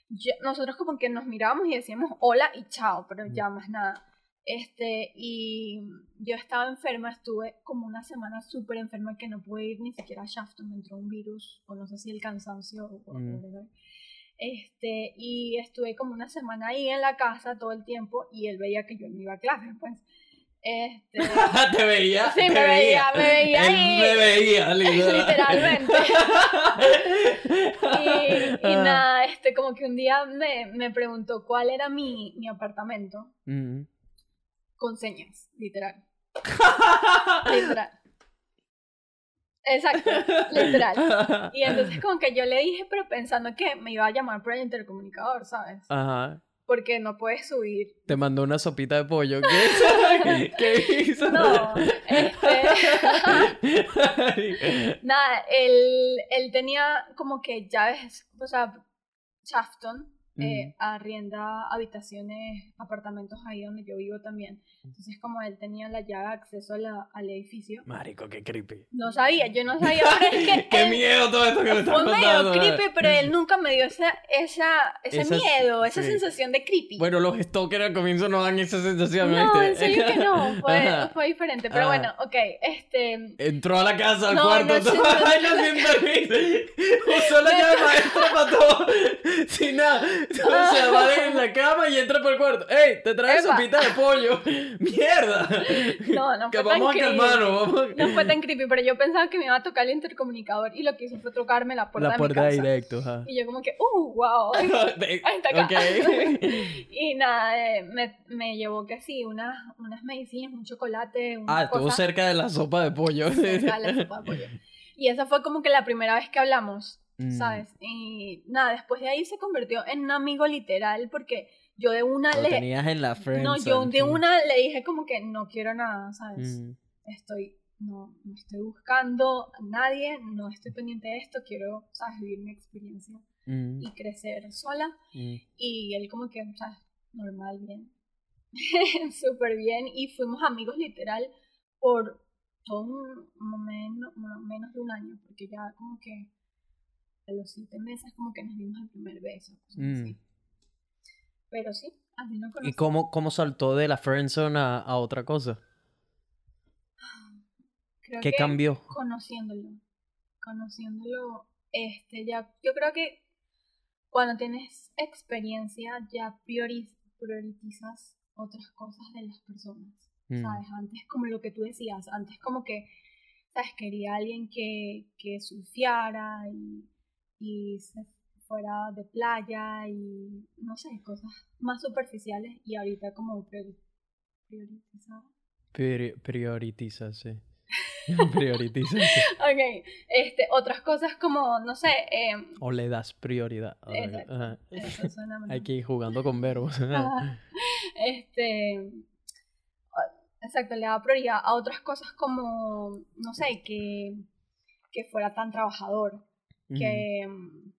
Speaker 2: yo- nosotros como que nos mirábamos y decíamos hola y chao, pero ya más nada. Este, y yo estaba enferma, estuve como una semana súper enferma que no pude ir ni siquiera a Shafton, me entró un virus, o no sé si el cansancio o
Speaker 1: Mm.
Speaker 2: Este, y estuve como una semana ahí en la casa todo el tiempo y él veía que yo no iba a clases, pues. Este,
Speaker 1: ¿Te veía?
Speaker 2: Sí,
Speaker 1: ¿Te
Speaker 2: me veía, me veía
Speaker 1: Él
Speaker 2: ahí.
Speaker 1: me veía, literal.
Speaker 2: Literalmente. y, y
Speaker 1: Ah.
Speaker 2: nada, este, como que un día me, me preguntó cuál era mi, mi apartamento
Speaker 1: Mm.
Speaker 2: Con señas, literal. literal. Exacto, literal. Y entonces como que yo le dije, pero pensando que me iba a llamar por el intercomunicador, ¿sabes?
Speaker 1: Ajá.
Speaker 2: Porque no puedes subir.
Speaker 1: Te mandó una sopita de pollo. ¿Qué, ¿Qué hizo?
Speaker 2: No, este... Nada, él, él tenía como que llaves, o sea, Shafton eh, arrienda habitaciones, apartamentos ahí donde yo vivo también. Entonces, como él tenía la llave de acceso a la- al edificio,
Speaker 1: Marico, qué creepy.
Speaker 2: no sabía, yo no sabía, es que
Speaker 1: Qué
Speaker 2: él
Speaker 1: miedo todo esto que me estás
Speaker 2: fue medio
Speaker 1: contando.
Speaker 2: creepy, pero él nunca me dio esa, esa, ese
Speaker 1: Esas-
Speaker 2: miedo, esa
Speaker 1: sí.
Speaker 2: sensación de creepy.
Speaker 1: Bueno, los stalkers al comienzo no dan esa sensación,
Speaker 2: no,
Speaker 1: ¿viste?
Speaker 2: en serio que no, fue, fue diferente. Pero
Speaker 1: Ajá.
Speaker 2: bueno, ok, este...
Speaker 1: Entró a la casa, al
Speaker 2: No,
Speaker 1: cuarto,
Speaker 2: no,
Speaker 1: todo.
Speaker 2: no,
Speaker 1: sin permiso. Usó la llave maestra para todo. Sin nada. O sea, va en la cama y entra por el cuarto. ¡Ey! Te traes sopita de pollo. ¡Mierda!
Speaker 2: No, no
Speaker 1: Que
Speaker 2: fue tan
Speaker 1: vamos a calmarnos. Vamos a...
Speaker 2: No fue tan creepy, pero yo pensaba que me iba a tocar el intercomunicador y lo que hizo fue tocarme la puerta,
Speaker 1: La puerta
Speaker 2: de mi casa.
Speaker 1: directo, ajá.
Speaker 2: Y yo como que, ¡uh, wow! Ahí está acá.
Speaker 1: Ok.
Speaker 2: y nada, eh, me, me llevó que sí, unas, unas medicinas, un chocolate, una
Speaker 1: Ah, estuvo
Speaker 2: cosa
Speaker 1: cerca de la sopa de pollo.
Speaker 2: cerca de la sopa de pollo. Y esa fue como que la primera vez que hablamos,
Speaker 1: Mm.
Speaker 2: ¿sabes? Y nada, después de ahí se convirtió en un amigo literal porque yo de una
Speaker 1: Lo
Speaker 2: le...
Speaker 1: tenías en la.
Speaker 2: No, yo de una le dije como que no quiero nada, ¿sabes?
Speaker 1: Mm.
Speaker 2: estoy, no, no estoy buscando a nadie, no estoy pendiente de esto, quiero, ¿sabes? Vivir mi experiencia
Speaker 1: Mm.
Speaker 2: y crecer sola.
Speaker 1: Mm.
Speaker 2: Y él como que, ¿sabes? Normal, bien. Súper bien. Y fuimos amigos literal por todo un, menos, menos de un año, porque ya como que a los siete meses como que nos dimos el primer beso. cosas
Speaker 1: Mm.
Speaker 2: así. Pero sí, así no
Speaker 1: ¿Y
Speaker 2: conocí.
Speaker 1: cómo, cómo saltó de la friendzone a, a otra cosa?
Speaker 2: Creo
Speaker 1: ¿Qué
Speaker 2: que-
Speaker 1: cambió?
Speaker 2: conociéndolo, conociéndolo, este, ya, yo creo que cuando tienes experiencia ya priori- priorizas otras cosas de las personas,
Speaker 1: Mm.
Speaker 2: ¿sabes? Antes como lo que tú decías, antes como que, ¿sabes? Quería alguien que, que surfeara y, y se fuera de playa y, no sé, cosas más superficiales y ahorita como priori- priorizar.
Speaker 1: Priori- prioritiza, sí. prioritiza, sí.
Speaker 2: Ok, este, otras cosas como, no sé, em,
Speaker 1: O le das prioridad. a-
Speaker 2: Exacto. Eso suena mejor.
Speaker 1: Hay que ir jugando con verbos.
Speaker 2: Este. Exacto, le da prioridad a otras cosas como, no sé, que, que fuera tan trabajador, que,
Speaker 1: Mm,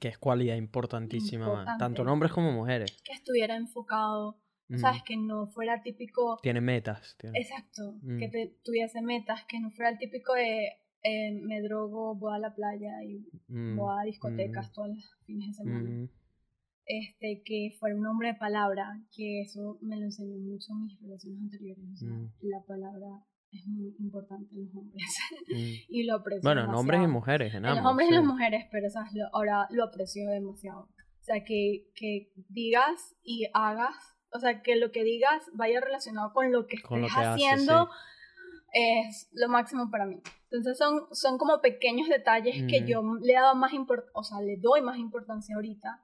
Speaker 1: Que es cualidad importantísima, man.
Speaker 2: Importante.
Speaker 1: tanto en hombres como mujeres.
Speaker 2: que estuviera enfocado,
Speaker 1: Mm.
Speaker 2: ¿sabes? Que no fuera típico.
Speaker 1: Tiene metas. tiene-
Speaker 2: Exacto,
Speaker 1: Mm.
Speaker 2: que te, tuviese metas, que no fuera el típico de eh, me drogo, voy a la playa y
Speaker 1: Mm,
Speaker 2: voy a discotecas
Speaker 1: mm,
Speaker 2: todos los fines de semana.
Speaker 1: mm.
Speaker 2: este, que fuera un hombre de palabra, que eso me lo enseñó mucho en mis relaciones anteriores. O sea,
Speaker 1: Mm.
Speaker 2: la palabra es muy importante en los hombres
Speaker 1: Mm.
Speaker 2: y lo aprecio
Speaker 1: Bueno, en hombres y
Speaker 2: demasiado.
Speaker 1: mujeres, en
Speaker 2: En
Speaker 1: ambos.
Speaker 2: los hombres y
Speaker 1: sí.
Speaker 2: las mujeres, pero ¿sabes? Lo- ahora lo aprecio demasiado. O sea, que, que digas y hagas, o sea, que lo que digas vaya relacionado con lo que
Speaker 1: Con lo
Speaker 2: estés
Speaker 1: que haces,
Speaker 2: haciendo es lo máximo para mí. Entonces son, son como pequeños detalles que
Speaker 1: Ujú.
Speaker 2: yo le daba más import o sea, le doy más importancia ahorita,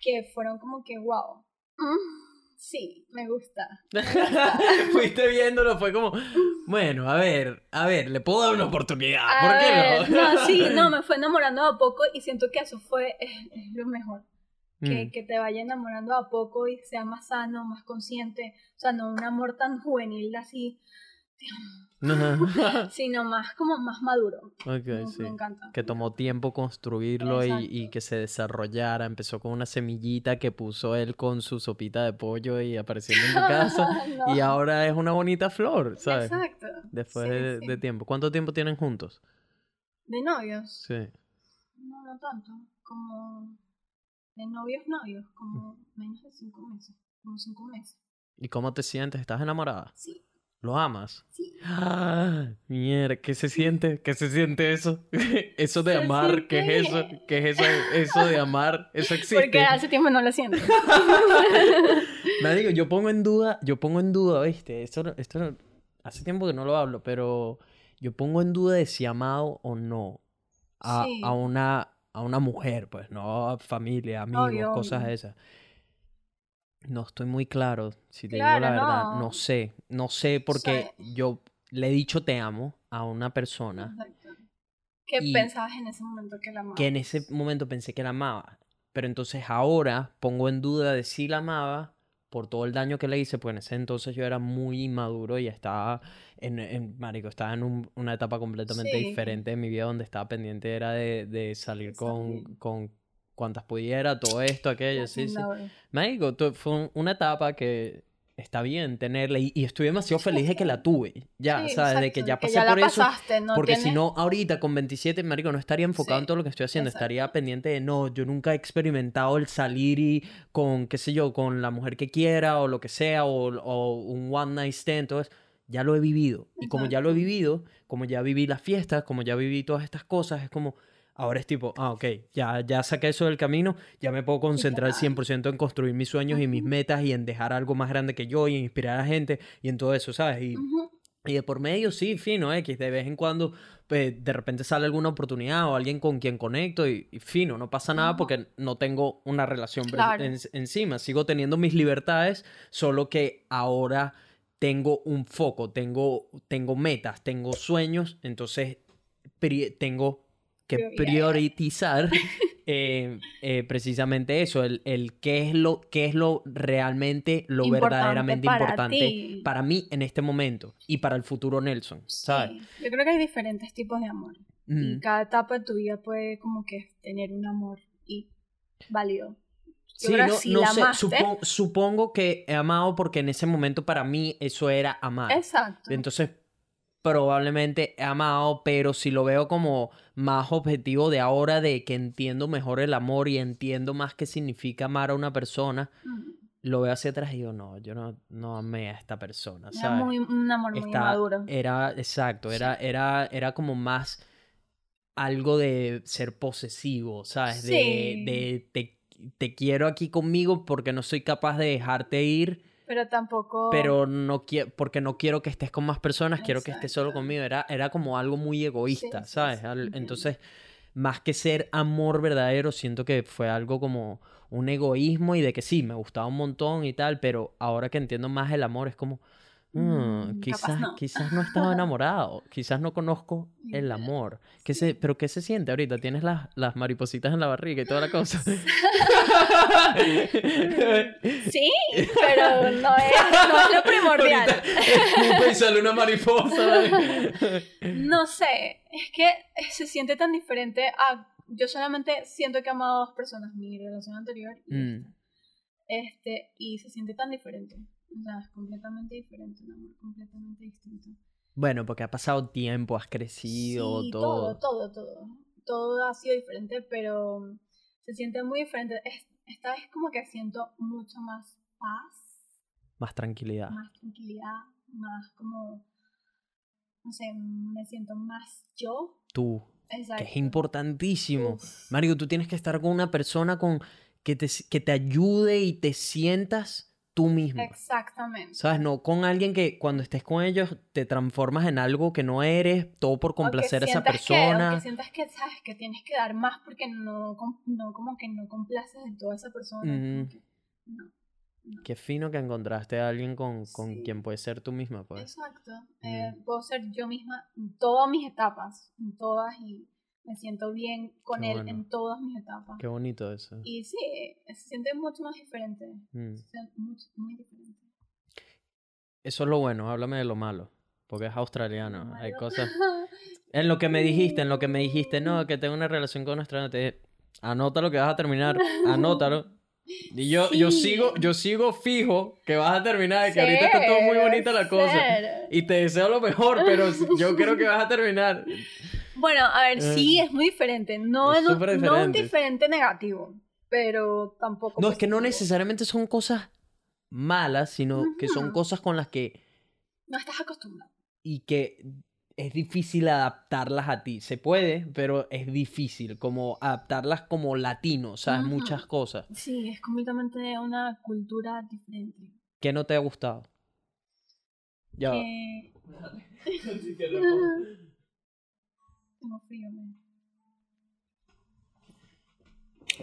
Speaker 2: que fueron como que, wow, mm, sí, me gusta.
Speaker 1: Fuiste viéndolo, fue como, bueno, a ver, a ver, le puedo dar una oportunidad.
Speaker 2: A
Speaker 1: ¿Por qué no?
Speaker 2: no, sí, no, me fue enamorando a poco y siento que eso fue es, es lo mejor. Que,
Speaker 1: Mm.
Speaker 2: que te vaya enamorando a poco y sea más sano, más consciente. O sea, no un amor tan juvenil así,
Speaker 1: Ajá.
Speaker 2: sino más como más maduro. Me-
Speaker 1: sí.
Speaker 2: Me encanta.
Speaker 1: Que tomó tiempo construirlo y, que se desarrollara. Empezó con una semillita que puso él con su sopita de pollo y apareciendo en tu casa.
Speaker 2: No.
Speaker 1: Y ahora es una bonita flor, ¿sabes?
Speaker 2: Exacto.
Speaker 1: Después
Speaker 2: Sí,
Speaker 1: de,
Speaker 2: sí.
Speaker 1: de tiempo. ¿Cuánto tiempo tienen juntos?
Speaker 2: De novios.
Speaker 1: Sí.
Speaker 2: No, no tanto. Como de novios, novios. Como menos de cinco meses. Como cinco meses.
Speaker 1: ¿Y cómo te sientes? ¿Estás enamorada?
Speaker 2: Sí,
Speaker 1: ¿Lo amas?
Speaker 2: sí.
Speaker 1: Ah, mierda, ¿qué se siente? ¿Qué se siente eso? Eso de
Speaker 2: Se
Speaker 1: amar, ¿qué es eso?
Speaker 2: siente.
Speaker 1: ¿Qué es eso, eso de amar? Eso existe.
Speaker 2: Porque hace tiempo no lo siento.
Speaker 1: Me digo, yo pongo en duda, yo pongo en duda, ¿viste? Esto, esto hace tiempo que no lo hablo, pero yo pongo en duda de si amado o no a,
Speaker 2: Sí.
Speaker 1: a una, a una mujer, pues, no a familia, amigos,
Speaker 2: Obvio,
Speaker 1: cosas de esas. No estoy muy claro, si te digo la verdad,
Speaker 2: no.
Speaker 1: no sé, no sé porque yo le he dicho te amo a una persona
Speaker 2: Exacto. ¿Qué pensabas en ese momento que la amabas?
Speaker 1: que en ese momento pensé que la amaba, pero entonces ahora pongo en duda de si la amaba por todo el daño que le hice, pues en ese entonces yo era muy inmaduro y estaba en, en marico, estaba en un- una etapa completamente
Speaker 2: Sí.
Speaker 1: diferente de mi vida donde estaba pendiente era de, de salir
Speaker 2: De
Speaker 1: con,
Speaker 2: salir.
Speaker 1: con cuantas pudiera, todo esto, aquello, sí, sí. Marico, fue un- una etapa que está bien tenerla y, y estoy demasiado feliz de que la tuve, ya,
Speaker 2: Sí,
Speaker 1: ¿sabes? De que
Speaker 2: exacto,
Speaker 1: ya
Speaker 2: que
Speaker 1: pasé
Speaker 2: ya la
Speaker 1: por eso.
Speaker 2: pasaste, no
Speaker 1: Porque si
Speaker 2: tienes-
Speaker 1: no, ahorita con 27, marico, no estaría enfocado en
Speaker 2: Sí,
Speaker 1: todo lo que estoy haciendo.
Speaker 2: exacto.
Speaker 1: Estaría pendiente de, no, yo nunca he experimentado el salir y con, qué sé yo, con la mujer que quiera o lo que sea, o, o un one night stand, entonces ya lo he vivido. Y como ya lo he
Speaker 2: Exacto.
Speaker 1: vivido, como ya viví las fiestas, como ya viví todas estas cosas, es como, ahora es tipo, ah, ok, ya, ya saqué eso del camino, ya me puedo concentrar
Speaker 2: claro.
Speaker 1: 100% en construir mis sueños y mis metas y en dejar algo más grande que yo y en inspirar a gente y en todo eso, ¿sabes? Y, y de por medio, sí, fino, X. De vez en cuando, pues, de repente sale alguna oportunidad o alguien con quien conecto y, y fino, no pasa nada porque no tengo una relación pre-
Speaker 2: Claro.
Speaker 1: en- encima. Sigo teniendo mis libertades, solo que ahora tengo un foco, tengo, tengo metas, tengo sueños, entonces tengo que priorizar eh, eh, precisamente eso, el, el qué es lo, qué es lo realmente, lo
Speaker 2: Importante
Speaker 1: verdaderamente
Speaker 2: para
Speaker 1: importante
Speaker 2: ti.
Speaker 1: para mí en este momento y para el futuro Nelson, ¿sabes?
Speaker 2: Sí, Yo creo que hay diferentes tipos de amor. Y
Speaker 1: Mm.
Speaker 2: cada etapa de tu vida puede como que tener un amor y válido. Yo
Speaker 1: Sí, no,
Speaker 2: si
Speaker 1: no sé, supo- supongo que he amado porque en ese momento para mí eso era amar.
Speaker 2: Exacto.
Speaker 1: Entonces, probablemente he amado, pero si lo veo como más objetivo de ahora, de que entiendo mejor el amor y entiendo más qué significa amar a una persona, lo veo hacia atrás y digo, no, yo no, no amé a esta persona,
Speaker 2: Era
Speaker 1: ¿sabes?
Speaker 2: muy, un amor muy
Speaker 1: Está-
Speaker 2: maduro.
Speaker 1: Era, exacto,
Speaker 2: Sí.
Speaker 1: era, era, era como más algo de ser posesivo, ¿sabes? De,
Speaker 2: Sí.
Speaker 1: de te, te quiero aquí conmigo porque no soy capaz de dejarte ir,
Speaker 2: Pero tampoco.
Speaker 1: pero no quiero, porque no quiero que estés con más personas, quiero que estés solo conmigo. Era, era como algo muy egoísta,
Speaker 2: Sí,
Speaker 1: ¿sabes?
Speaker 2: sí.
Speaker 1: Entonces, más que ser amor verdadero, siento que fue algo como un egoísmo y de que sí, me gustaba un montón y tal, pero ahora que entiendo más el amor es como, "Mm,
Speaker 2: Mm,
Speaker 1: quizás,
Speaker 2: no".
Speaker 1: quizás no estaba enamorado, quizás no conozco el amor. ¿Qué se, pero ¿qué se siente ahorita? Tienes las, las maripositas en la barriga y toda la cosa.
Speaker 2: Sí, pero no es, no es lo primordial.
Speaker 1: Escupe y sale una mariposa.
Speaker 2: No sé, es que se siente tan diferente a... Yo solamente siento que he amado a dos personas, mi relación anterior y
Speaker 1: Mm.
Speaker 2: Este, y se siente tan diferente. O sea, es completamente diferente, un amor completamente distinto.
Speaker 1: Bueno, porque ha pasado tiempo, has crecido,
Speaker 2: Sí,
Speaker 1: todo.
Speaker 2: todo, todo, todo. Todo ha sido diferente, pero se siente muy diferente. Es, esta vez como que siento mucho más paz,
Speaker 1: Más tranquilidad.
Speaker 2: más tranquilidad, más como, no sé, me siento más yo.
Speaker 1: Tú,
Speaker 2: Exacto.
Speaker 1: que es importantísimo.
Speaker 2: Uf.
Speaker 1: Mario, tú tienes que estar con una persona con que te, que te ayude y te sientas tú mismo.
Speaker 2: Exactamente.
Speaker 1: ¿Sabes? No con alguien que cuando estés con ellos te transformas en algo que no eres, todo por
Speaker 2: que
Speaker 1: complacer a esa
Speaker 2: que-
Speaker 1: persona.
Speaker 2: o que sientas que, sabes, que tienes que dar más porque no, no como que no complaces en toda esa persona.
Speaker 1: Ujú.
Speaker 2: que no. no.
Speaker 1: Qué fino que encontraste a alguien con, con
Speaker 2: Sí.
Speaker 1: quien puedes ser tú misma, pues.
Speaker 2: Exacto. Eh, puedo ser yo misma en todas mis etapas, en todas, y me siento bien con
Speaker 1: Qué
Speaker 2: él
Speaker 1: bueno.
Speaker 2: en todas mis etapas.
Speaker 1: Qué bonito eso.
Speaker 2: Y sí, se siente mucho más diferente.
Speaker 1: Mm.
Speaker 2: Se siente mucho, muy diferente.
Speaker 1: Eso es lo bueno, háblame de lo malo. Porque es australiano. Hay cosas. En lo que me dijiste, en lo que me dijiste, no, que tengo una relación con un australiano, te dije, anota lo que vas a terminar, anótalo. Y yo, yo sigo, yo sigo fijo que vas a terminar, que ahorita está todo muy bonita la cosa.
Speaker 2: ser.
Speaker 1: Y te deseo lo mejor, pero yo creo que vas a terminar.
Speaker 2: Bueno, a ver, sí,
Speaker 1: Eh,
Speaker 2: es muy diferente. No,
Speaker 1: es
Speaker 2: no,
Speaker 1: súper
Speaker 2: no un
Speaker 1: diferente.
Speaker 2: negativo, pero tampoco.
Speaker 1: No, es que no necesariamente son cosas malas, sino que son cosas con las que
Speaker 2: No estás acostumbrado.
Speaker 1: y que es difícil adaptarlas a ti. Se puede, pero es difícil, como adaptarlas como latino, ¿sabes? Muchas cosas.
Speaker 2: Sí, es completamente una cultura diferente.
Speaker 1: ¿Qué no te ha gustado? Ya.
Speaker 2: Tengo frío, me.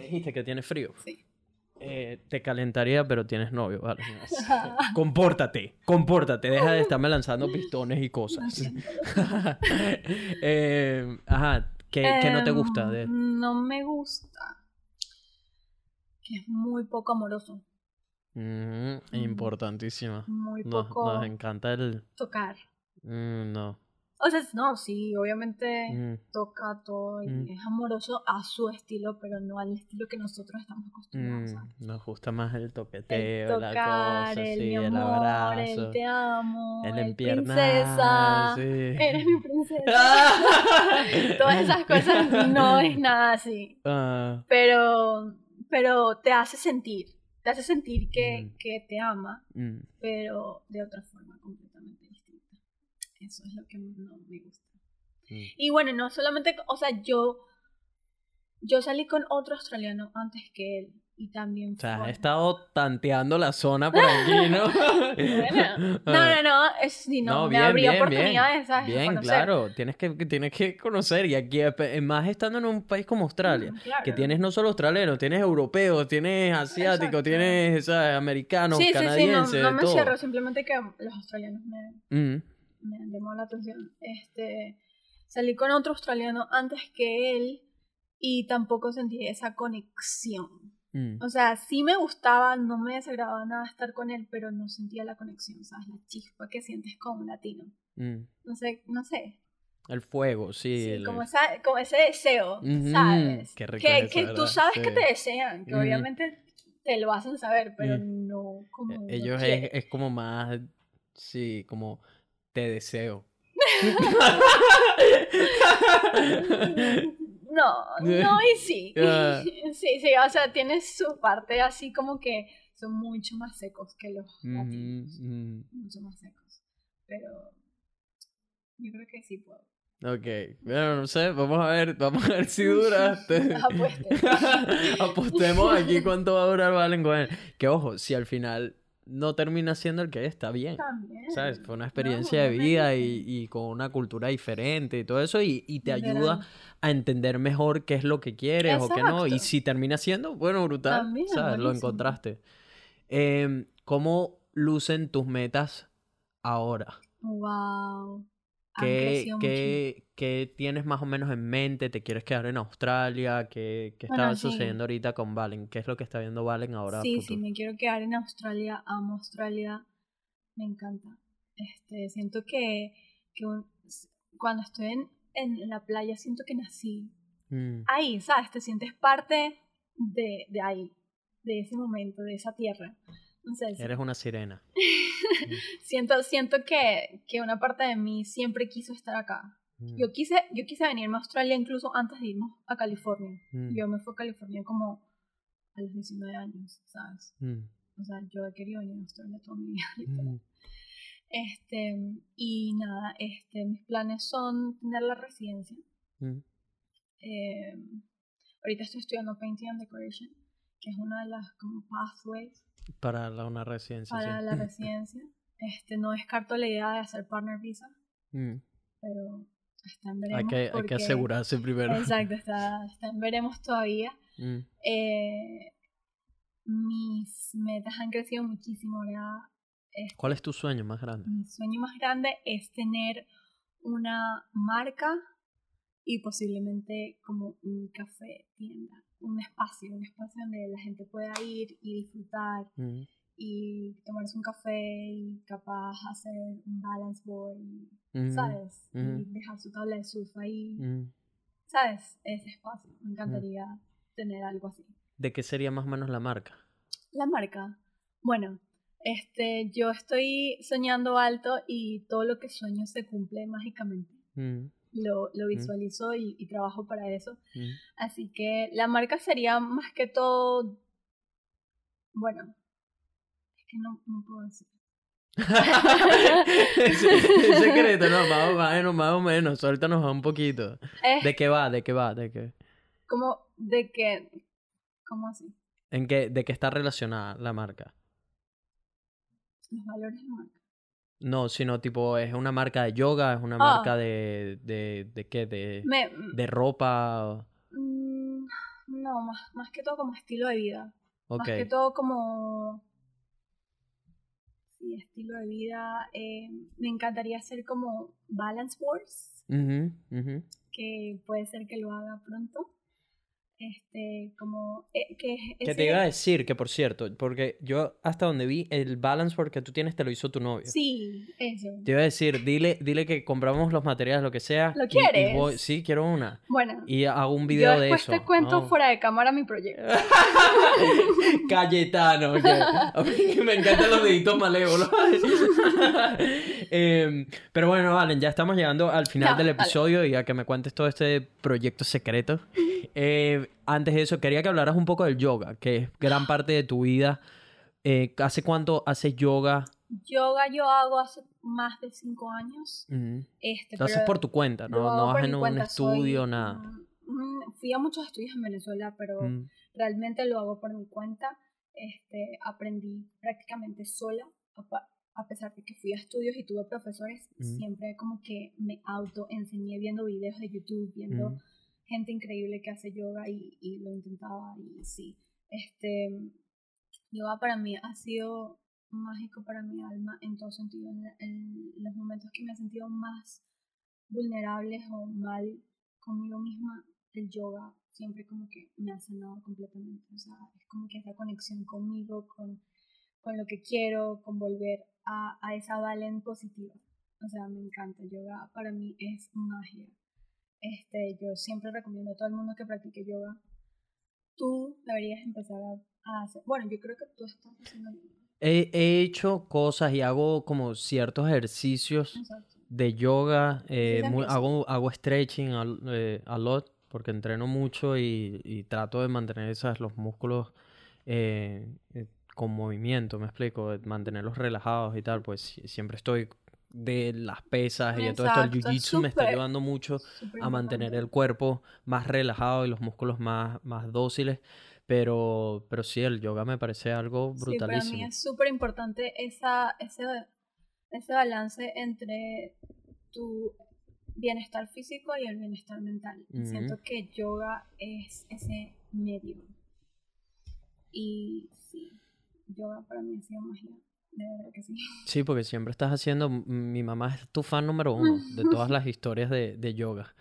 Speaker 1: Dijiste que tienes frío.
Speaker 2: Sí.
Speaker 1: Eh, te calentaría, pero tienes novio, ¿vale? compórtate, compórtate, deja de estarme lanzando pistones y cosas. Eh, ajá, ¿qué, qué no te gusta de él?
Speaker 2: Em, No me gusta. Que es muy poco amoroso.
Speaker 1: Mm, importantísima.
Speaker 2: Muy
Speaker 1: Nos,
Speaker 2: poco
Speaker 1: nos encanta el...
Speaker 2: tocar.
Speaker 1: mm, no.
Speaker 2: O sea, no, sí, obviamente
Speaker 1: Mm,
Speaker 2: toca todo y
Speaker 1: Mm.
Speaker 2: es amoroso a su estilo, pero no al estilo que nosotros estamos acostumbrados.
Speaker 1: mm, nos gusta más el
Speaker 2: El
Speaker 1: toqueteo, la
Speaker 2: tocar,
Speaker 1: cosa,
Speaker 2: el
Speaker 1: sí,
Speaker 2: mi
Speaker 1: el
Speaker 2: amor,
Speaker 1: abrazo,
Speaker 2: el te amo,
Speaker 1: el
Speaker 2: el, princesa,
Speaker 1: sí.
Speaker 2: eres mi princesa. Todas esas cosas no es nada así.
Speaker 1: Ah,
Speaker 2: Pero, pero te hace sentir, te hace sentir que,
Speaker 1: Mm.
Speaker 2: que te ama, pero de otra forma completamente. Eso es lo que no me gusta.
Speaker 1: mm.
Speaker 2: Y bueno, no solamente, o sea, yo, yo salí con otro australiano antes que él y también
Speaker 1: O sea, he estado tanteando la zona por aquí, ¿no?
Speaker 2: Bueno, no, no, no, es, sí, no,
Speaker 1: No,
Speaker 2: me
Speaker 1: bien,
Speaker 2: abrió
Speaker 1: bien,
Speaker 2: oportunidades,
Speaker 1: Bien,
Speaker 2: conocer.
Speaker 1: claro, tienes que, tienes que conocer y aquí, eh, más estando en un país como Australia,
Speaker 2: Mm, claro.
Speaker 1: que tienes no solo australianos, tienes europeos, tienes asiáticos, tienes ¿sabes? americanos,
Speaker 2: Sí, sí, sí, no,
Speaker 1: canadienses,
Speaker 2: no me
Speaker 1: todo.
Speaker 2: cierro, simplemente que los australianos me,
Speaker 1: Mm,
Speaker 2: me llamó la atención. Este, salí con otro australiano antes que él y tampoco sentí esa conexión.
Speaker 1: mm.
Speaker 2: O sea, sí me gustaba, no me desagradaba nada estar con él, pero no sentía la conexión, ¿sabes? La chispa que sientes con un latino.
Speaker 1: Mm.
Speaker 2: No sé, no sé.
Speaker 1: El fuego, sí.
Speaker 2: Sí,
Speaker 1: el-
Speaker 2: como, esa, como ese deseo,
Speaker 1: Ujú,
Speaker 2: ¿sabes?
Speaker 1: qué rico
Speaker 2: que
Speaker 1: eso,
Speaker 2: que tú sabes que
Speaker 1: Sí.
Speaker 2: te desean, que
Speaker 1: Ujú.
Speaker 2: obviamente te lo hacen saber, pero
Speaker 1: Mm.
Speaker 2: no como. lo
Speaker 1: Ellos es, es como más, sí, como te deseo.
Speaker 2: No, no y sí.
Speaker 1: Ah.
Speaker 2: Sí, sí, o sea, tiene su parte así como que son mucho más secos que los latinos. Mucho más secos. Pero yo creo que sí puedo.
Speaker 1: Ok, bueno, no sé, vamos a ver, vamos a ver si dura. Apostemos aquí cuánto va a durar Valen. Que ojo, si al final no termina siendo el que es, está bien.
Speaker 2: También.
Speaker 1: ¿Sabes? Fue una
Speaker 2: No,
Speaker 1: experiencia de vida y, y con una cultura diferente y todo eso, y, y te
Speaker 2: Literal.
Speaker 1: ayuda a entender mejor qué es lo que quieres o qué no. Y si termina siendo, bueno, brutal,
Speaker 2: También,
Speaker 1: ¿sabes? Lo encontraste. Em, ¿Cómo lucen tus metas ahora?
Speaker 2: Wow.
Speaker 1: ¿Qué, qué, qué tienes más o menos en mente? ¿Te quieres quedar en Australia? ¿Qué, qué
Speaker 2: Bueno,
Speaker 1: está
Speaker 2: sí.
Speaker 1: sucediendo ahorita con Valen? ¿Qué es lo que está viendo Valen ahora?
Speaker 2: Sí, sí, me quiero quedar en Australia, amo Australia, me encanta. Este, siento que, que un- cuando estoy en, en la playa siento que nací
Speaker 1: Mm,
Speaker 2: ahí, ¿sabes? Te sientes parte de, de ahí, de ese momento, de esa tierra.
Speaker 1: Eres una sirena.
Speaker 2: siento, siento que, que una parte de mí siempre quiso estar acá.
Speaker 1: Mm,
Speaker 2: Yo quise, yo quise venirme a Australia incluso antes de irnos a California.
Speaker 1: mm,
Speaker 2: Yo me fui a California como a los 19 años, ¿sabes?
Speaker 1: Mm,
Speaker 2: O sea, yo he querido venir a Australia toda mi vida. literal. Este, y nada, este, mis planes son tener la residencia. Eh, ahorita estoy estudiando Painting and Decoration, que es una de las como pathways
Speaker 1: Para la, una residencia,
Speaker 2: para
Speaker 1: sí.
Speaker 2: la residencia. Este, no descarto la idea de hacer partner visa,
Speaker 1: Mm.
Speaker 2: pero está en veremos.
Speaker 1: Hay que, hay que
Speaker 2: porque-
Speaker 1: asegurarse primero.
Speaker 2: Exacto, está, está en veremos todavía.
Speaker 1: Mm,
Speaker 2: Eh, mis metas han crecido muchísimo, ¿verdad? Este,
Speaker 1: ¿Cuál es tu sueño más grande?
Speaker 2: mi sueño más grande es tener una marca y posiblemente como un café tienda, un espacio, un espacio donde la gente pueda ir y disfrutar
Speaker 1: Mm,
Speaker 2: y tomarse un café y capaz hacer un balance board,
Speaker 1: mm,
Speaker 2: ¿sabes? Y dejar su tabla de surf ahí,
Speaker 1: mm.
Speaker 2: ¿sabes? Ese espacio, me encantaría tener algo así.
Speaker 1: ¿De qué sería más o menos la marca?
Speaker 2: La marca. Bueno, este, yo estoy soñando alto y todo lo que sueño se cumple mágicamente. Lo, lo visualizo y, y trabajo para eso.
Speaker 1: mm.
Speaker 2: Así que la marca sería más que todo. Bueno, es que no, no puedo decir.
Speaker 1: Es- es secreto, no, más o menos, más o menos. Suéltanos un poquito.
Speaker 2: Es
Speaker 1: ¿De qué va? ¿De qué va? ¿De qué?
Speaker 2: como de que. ¿Cómo así?
Speaker 1: ¿En qué, ¿De qué está relacionada la marca?
Speaker 2: Los valores de marca.
Speaker 1: No, sino tipo, es una marca de yoga, es una
Speaker 2: Ah.
Speaker 1: marca de, de, de qué, de,
Speaker 2: Me,
Speaker 1: de ropa.
Speaker 2: mm, no, más, más que todo como estilo de vida.
Speaker 1: Ok.
Speaker 2: Más que todo como... Sí, estilo de vida. eh, me encantaría hacer como balance
Speaker 1: ujú.
Speaker 2: que puede ser que lo haga pronto. Este, como... eh, que
Speaker 1: te iba a decir que, por cierto, porque yo hasta donde vi, el balance board que tú tienes te lo hizo tu novio.
Speaker 2: Sí, eso.
Speaker 1: Te iba a decir, dile, dile que compramos los materiales, lo que sea.
Speaker 2: ¿Lo
Speaker 1: y- y
Speaker 2: quieres?
Speaker 1: voy- sí, quiero una.
Speaker 2: Bueno,
Speaker 1: Y hago un
Speaker 2: yo
Speaker 1: video de
Speaker 2: después
Speaker 1: eso.
Speaker 2: te cuento
Speaker 1: Vamos.
Speaker 2: fuera de cámara mi proyecto.
Speaker 1: Cayetano, oye. A mí que me encantan los deditos malévolos. Em, pero bueno, Valen, ya estamos llegando al final del episodio y a que me cuentes todo este proyecto secreto. Eh, antes de eso, quería que hablaras un poco del yoga, que es gran parte de tu vida. Eh, ¿Hace cuánto haces yoga?
Speaker 2: Yoga yo hago hace más de cinco años.
Speaker 1: Ujú.
Speaker 2: Este,
Speaker 1: Lo haces por tu cuenta, ¿no? No vas en un
Speaker 2: cuenta, soy,
Speaker 1: estudio, nada.
Speaker 2: mm, mm, fui a muchos estudios en Venezuela, pero
Speaker 1: Mm,
Speaker 2: realmente lo hago por mi cuenta. Este, aprendí prácticamente sola, a, pesar de que fui a estudios y tuve profesores,
Speaker 1: Ujú.
Speaker 2: siempre como que me auto enseñé viendo videos de YouTube, viendo
Speaker 1: Ujú.
Speaker 2: Gente increíble que hace yoga y, y lo intentaba y sí. Este, yoga para mí ha sido mágico para mi alma en todo sentido, en, en los momentos que me he sentido más vulnerables o mal conmigo misma, el yoga siempre como que me ha sanado completamente. O sea, es como que esa conexión conmigo, con, con lo que quiero, con volver a, a esa valen positiva. O sea, me encanta. Yoga para mí es magia. Este, yo siempre recomiendo a todo el mundo que practique yoga. Tú deberías empezar a, hacer. Bueno, yo creo que tú estás haciendo yoga.
Speaker 1: He, he hecho cosas y hago como ciertos ejercicios
Speaker 2: Exacto.
Speaker 1: de yoga, eh, muy- hago, hago stretching a, eh, a lot porque entreno mucho y, y trato de mantener esas, los músculos eh, eh, con movimiento, me explico, de mantenerlos relajados y tal, pues si- siempre estoy de las pesas y de todo esto, el jiu-jitsu me está ayudando mucho a mantener el cuerpo más relajado y los músculos más, más dóciles, pero, pero sí, el yoga me parece algo
Speaker 2: Sí, para mí
Speaker 1: brutalísimo.
Speaker 2: es súper importante esa, ese, ese balance entre tu bienestar físico y el bienestar mental. Siento que yoga es ese medio. Y sí, yoga para mí ha sido magia. De verdad que sí.
Speaker 1: Sí, porque siempre estás haciendo, mi mamá es tu fan número uno de todas las historias de, de yoga.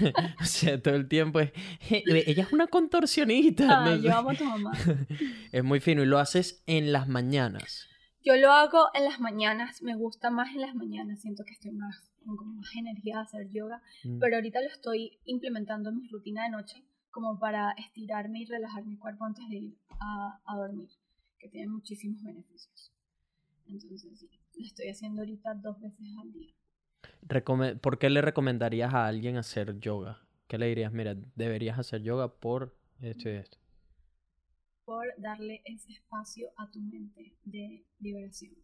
Speaker 1: o sea, todo el tiempo es, ella es una contorsionista.
Speaker 2: Ay,
Speaker 1: no
Speaker 2: yo amo a tu mamá.
Speaker 1: Es muy fino y lo haces en las mañanas.
Speaker 2: Yo lo hago en las mañanas, me gusta más en las mañanas, siento que estoy más con más energía de hacer yoga,
Speaker 1: Mm.
Speaker 2: pero ahorita lo estoy implementando en mi rutina de noche como para estirarme y relajar mi cuerpo antes de ir a, a dormir, que tiene muchísimos beneficios. Entonces sí, lo estoy haciendo ahorita dos veces al día.
Speaker 1: Recome- ¿Por qué le recomendarías a alguien hacer yoga? ¿Qué le dirías? Mira, deberías hacer yoga por esto y esto.
Speaker 2: por darle ese espacio a tu mente de liberación,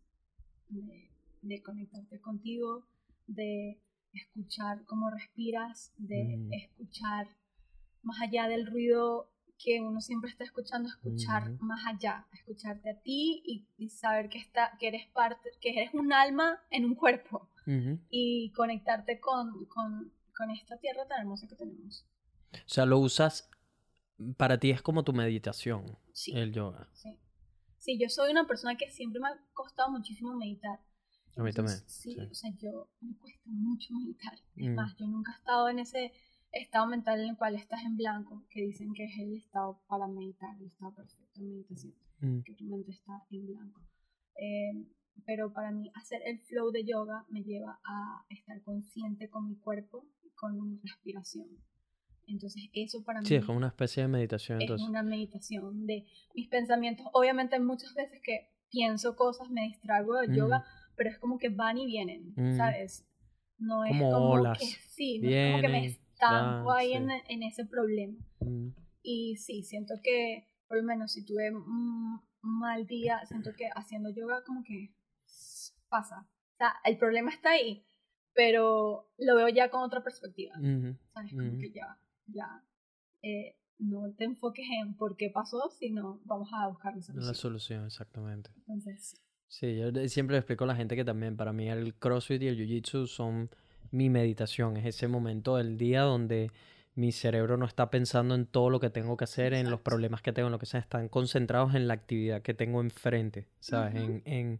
Speaker 2: de, de conectarte contigo, de escuchar cómo respiras, de
Speaker 1: Mm.
Speaker 2: escuchar más allá del ruido que uno siempre está escuchando, escuchar más allá, escucharte a ti y, y saber que, está, que eres parte, que eres un alma en un cuerpo y conectarte con, con, con esta tierra tan hermosa que tenemos.
Speaker 1: O sea, lo usas, para ti es como tu meditación,
Speaker 2: Sí.
Speaker 1: el yoga.
Speaker 2: Sí. Sí, yo soy una persona que siempre me ha costado muchísimo meditar.
Speaker 1: A mí también,
Speaker 2: sí. o sea, yo me cuesta mucho meditar. Es
Speaker 1: Mm.
Speaker 2: más, yo nunca he estado en ese estado mental en el cual estás en blanco, que dicen que es el estado para meditar, el estado perfecto de meditación,
Speaker 1: Mm.
Speaker 2: que tu mente está en blanco. Eh, pero para mí, hacer el flow de yoga me lleva a estar consciente con mi cuerpo y con mi respiración. Entonces, eso para
Speaker 1: Sí,
Speaker 2: mí
Speaker 1: es como una especie de meditación,
Speaker 2: es
Speaker 1: entonces.
Speaker 2: una meditación de mis pensamientos. Obviamente muchas veces que pienso cosas, me distraigo del
Speaker 1: Ujú.
Speaker 2: yoga, pero es como que van y vienen,
Speaker 1: Ujú.
Speaker 2: ¿sabes? No es
Speaker 1: Como
Speaker 2: como
Speaker 1: olas.
Speaker 2: que sí, no es como que me Estanco
Speaker 1: van,
Speaker 2: ahí
Speaker 1: sí.
Speaker 2: en, en ese problema.
Speaker 1: Mm.
Speaker 2: Y sí, siento que, por lo menos si tuve un mal día, siento que haciendo yoga como que pasa. O sea, el problema está ahí, pero lo veo ya con otra perspectiva.
Speaker 1: Ujú.
Speaker 2: ¿sabes? Como
Speaker 1: Ujú.
Speaker 2: que ya, ya, eh, no te enfoques en por qué pasó, sino vamos a buscar la
Speaker 1: La
Speaker 2: solución.
Speaker 1: solución, exactamente.
Speaker 2: Entonces,
Speaker 1: Sí, yo siempre explico a la gente que también para mí el CrossFit y el Jiu-Jitsu son mi meditación. Es ese momento del día donde mi cerebro no está pensando en todo lo que tengo que hacer, en los problemas que tengo, en lo que sea. Están concentrados en la actividad que tengo enfrente, ¿sabes? En, en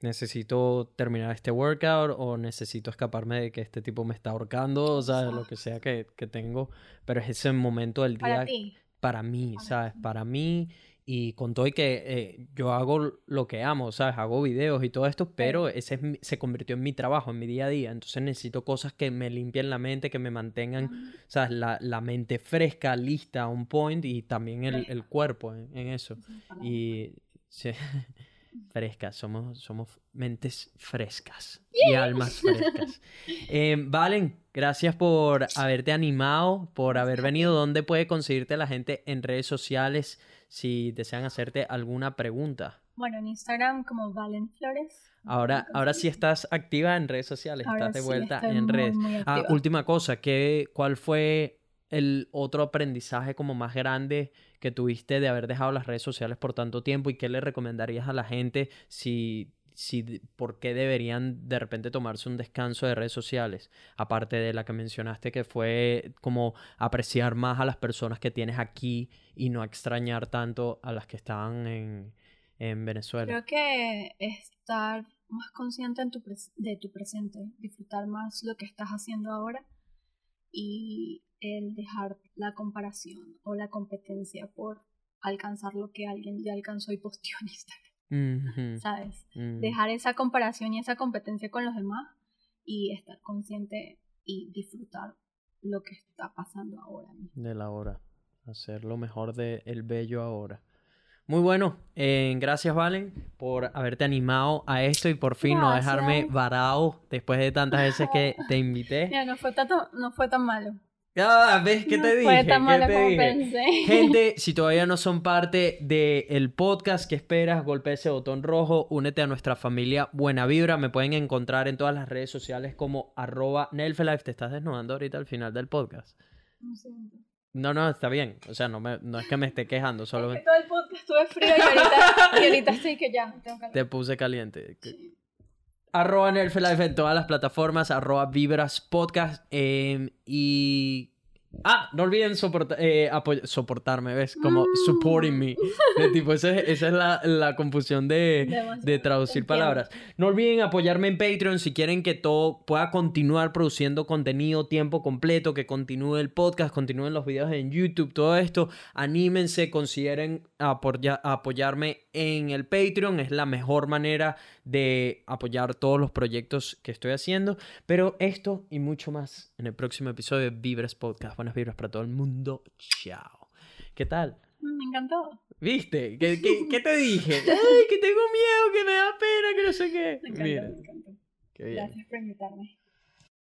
Speaker 1: necesito terminar este workout o necesito escaparme de que este tipo me está ahorcando, o sea, lo que sea que, que tengo. Pero es ese momento del día
Speaker 2: para ti,
Speaker 1: para mí, ¿sabes? Para mí y con todo y que eh, yo hago lo que amo, ¿sabes? Hago videos y todo esto, pero ese es mi- se convirtió en mi trabajo, en mi día a día. Entonces necesito cosas que me limpien la mente, que me mantengan. ¿sabes? La, la mente fresca, lista, on point y también el, el
Speaker 2: Fresca.
Speaker 1: cuerpo en, en eso. Y sí, frescas, somos, somos mentes frescas y almas frescas. Eh, Valen, gracias por haberte animado, por haber venido. ¿Dónde puede conseguirte la gente en redes sociales si desean hacerte alguna pregunta?
Speaker 2: Bueno, en Instagram como Valen Flores.
Speaker 1: Ahora, ahora sí estás activa en redes sociales,
Speaker 2: Ahora
Speaker 1: estás de vuelta en
Speaker 2: muy,
Speaker 1: redes.
Speaker 2: muy
Speaker 1: Ah, última cosa, ¿qué, ¿cuál fue el otro aprendizaje como más grande que tuviste de haber dejado las redes sociales por tanto tiempo y qué le recomendarías a la gente si, si por qué deberían de repente tomarse un descanso de redes sociales? Aparte de la que mencionaste que fue como apreciar más a las personas que tienes aquí y no extrañar tanto a las que estaban en, en Venezuela.
Speaker 2: Creo que estar más consciente en tu de tu presente, disfrutar más lo que estás haciendo ahora y el dejar la comparación o la competencia por alcanzar lo que alguien ya alcanzó y posteó en Instagram, ¿sabes?
Speaker 1: mm.
Speaker 2: Dejar esa comparación y esa competencia con los demás y estar consciente y disfrutar lo que está pasando ahora mismo.
Speaker 1: de la hora. Hacer lo mejor de el bello ahora. Muy bueno. eh, gracias, Valen, por haberte animado a esto y por fin no dejarme varado después de tantas veces que te invité.
Speaker 2: Mira, no fue, tanto, no fue tan malo.
Speaker 1: Ah, ¿ves qué
Speaker 2: no
Speaker 1: te dije?
Speaker 2: fue tan
Speaker 1: ¿Qué
Speaker 2: malo como
Speaker 1: dije?
Speaker 2: pensé.
Speaker 1: Gente, si todavía no son parte del podcast, ¿qué esperas? Golpea ese botón rojo, únete a nuestra familia Buena Vibra. Me pueden encontrar en todas las redes sociales como arroba Nelfelife. Te estás desnudando ahorita al final del podcast.
Speaker 2: No siento.
Speaker 1: No, no, está bien. O sea, no, me, no es que me esté quejando, solo
Speaker 2: Es que todo el podcast estuve frío y ahorita, y ahorita estoy que ya. Tengo
Speaker 1: te puse caliente.
Speaker 2: Sí.
Speaker 1: Arroba Nerfelife en todas las plataformas, arroba Vibras Podcast. eh, y. Ah, no olviden soporta- eh, soportarme, ¿ves? Como
Speaker 2: Mm.
Speaker 1: supporting me. De tipo, esa es, esa es la, la confusión de, traducir palabras. No olviden apoyarme en Patreon si quieren que todo pueda continuar produciendo contenido tiempo completo, que continúe el podcast, continúen los videos en YouTube, todo esto. Anímense, consideren apoya- apoyarme en el Patreon. Es la mejor manera de apoyar todos los proyectos que estoy haciendo. Pero esto y mucho más en el próximo episodio de Vibras Podcast. Buenas vibras para todo el mundo. Chao. ¿Qué tal?
Speaker 2: Me encantó.
Speaker 1: ¿Viste? ¿Qué, qué, qué te dije? ¡Ay, que tengo miedo, que me da pena, que no sé qué!
Speaker 2: Me encantó,
Speaker 1: Mira,
Speaker 2: me encantó.
Speaker 1: qué bien.
Speaker 2: Gracias por invitarme.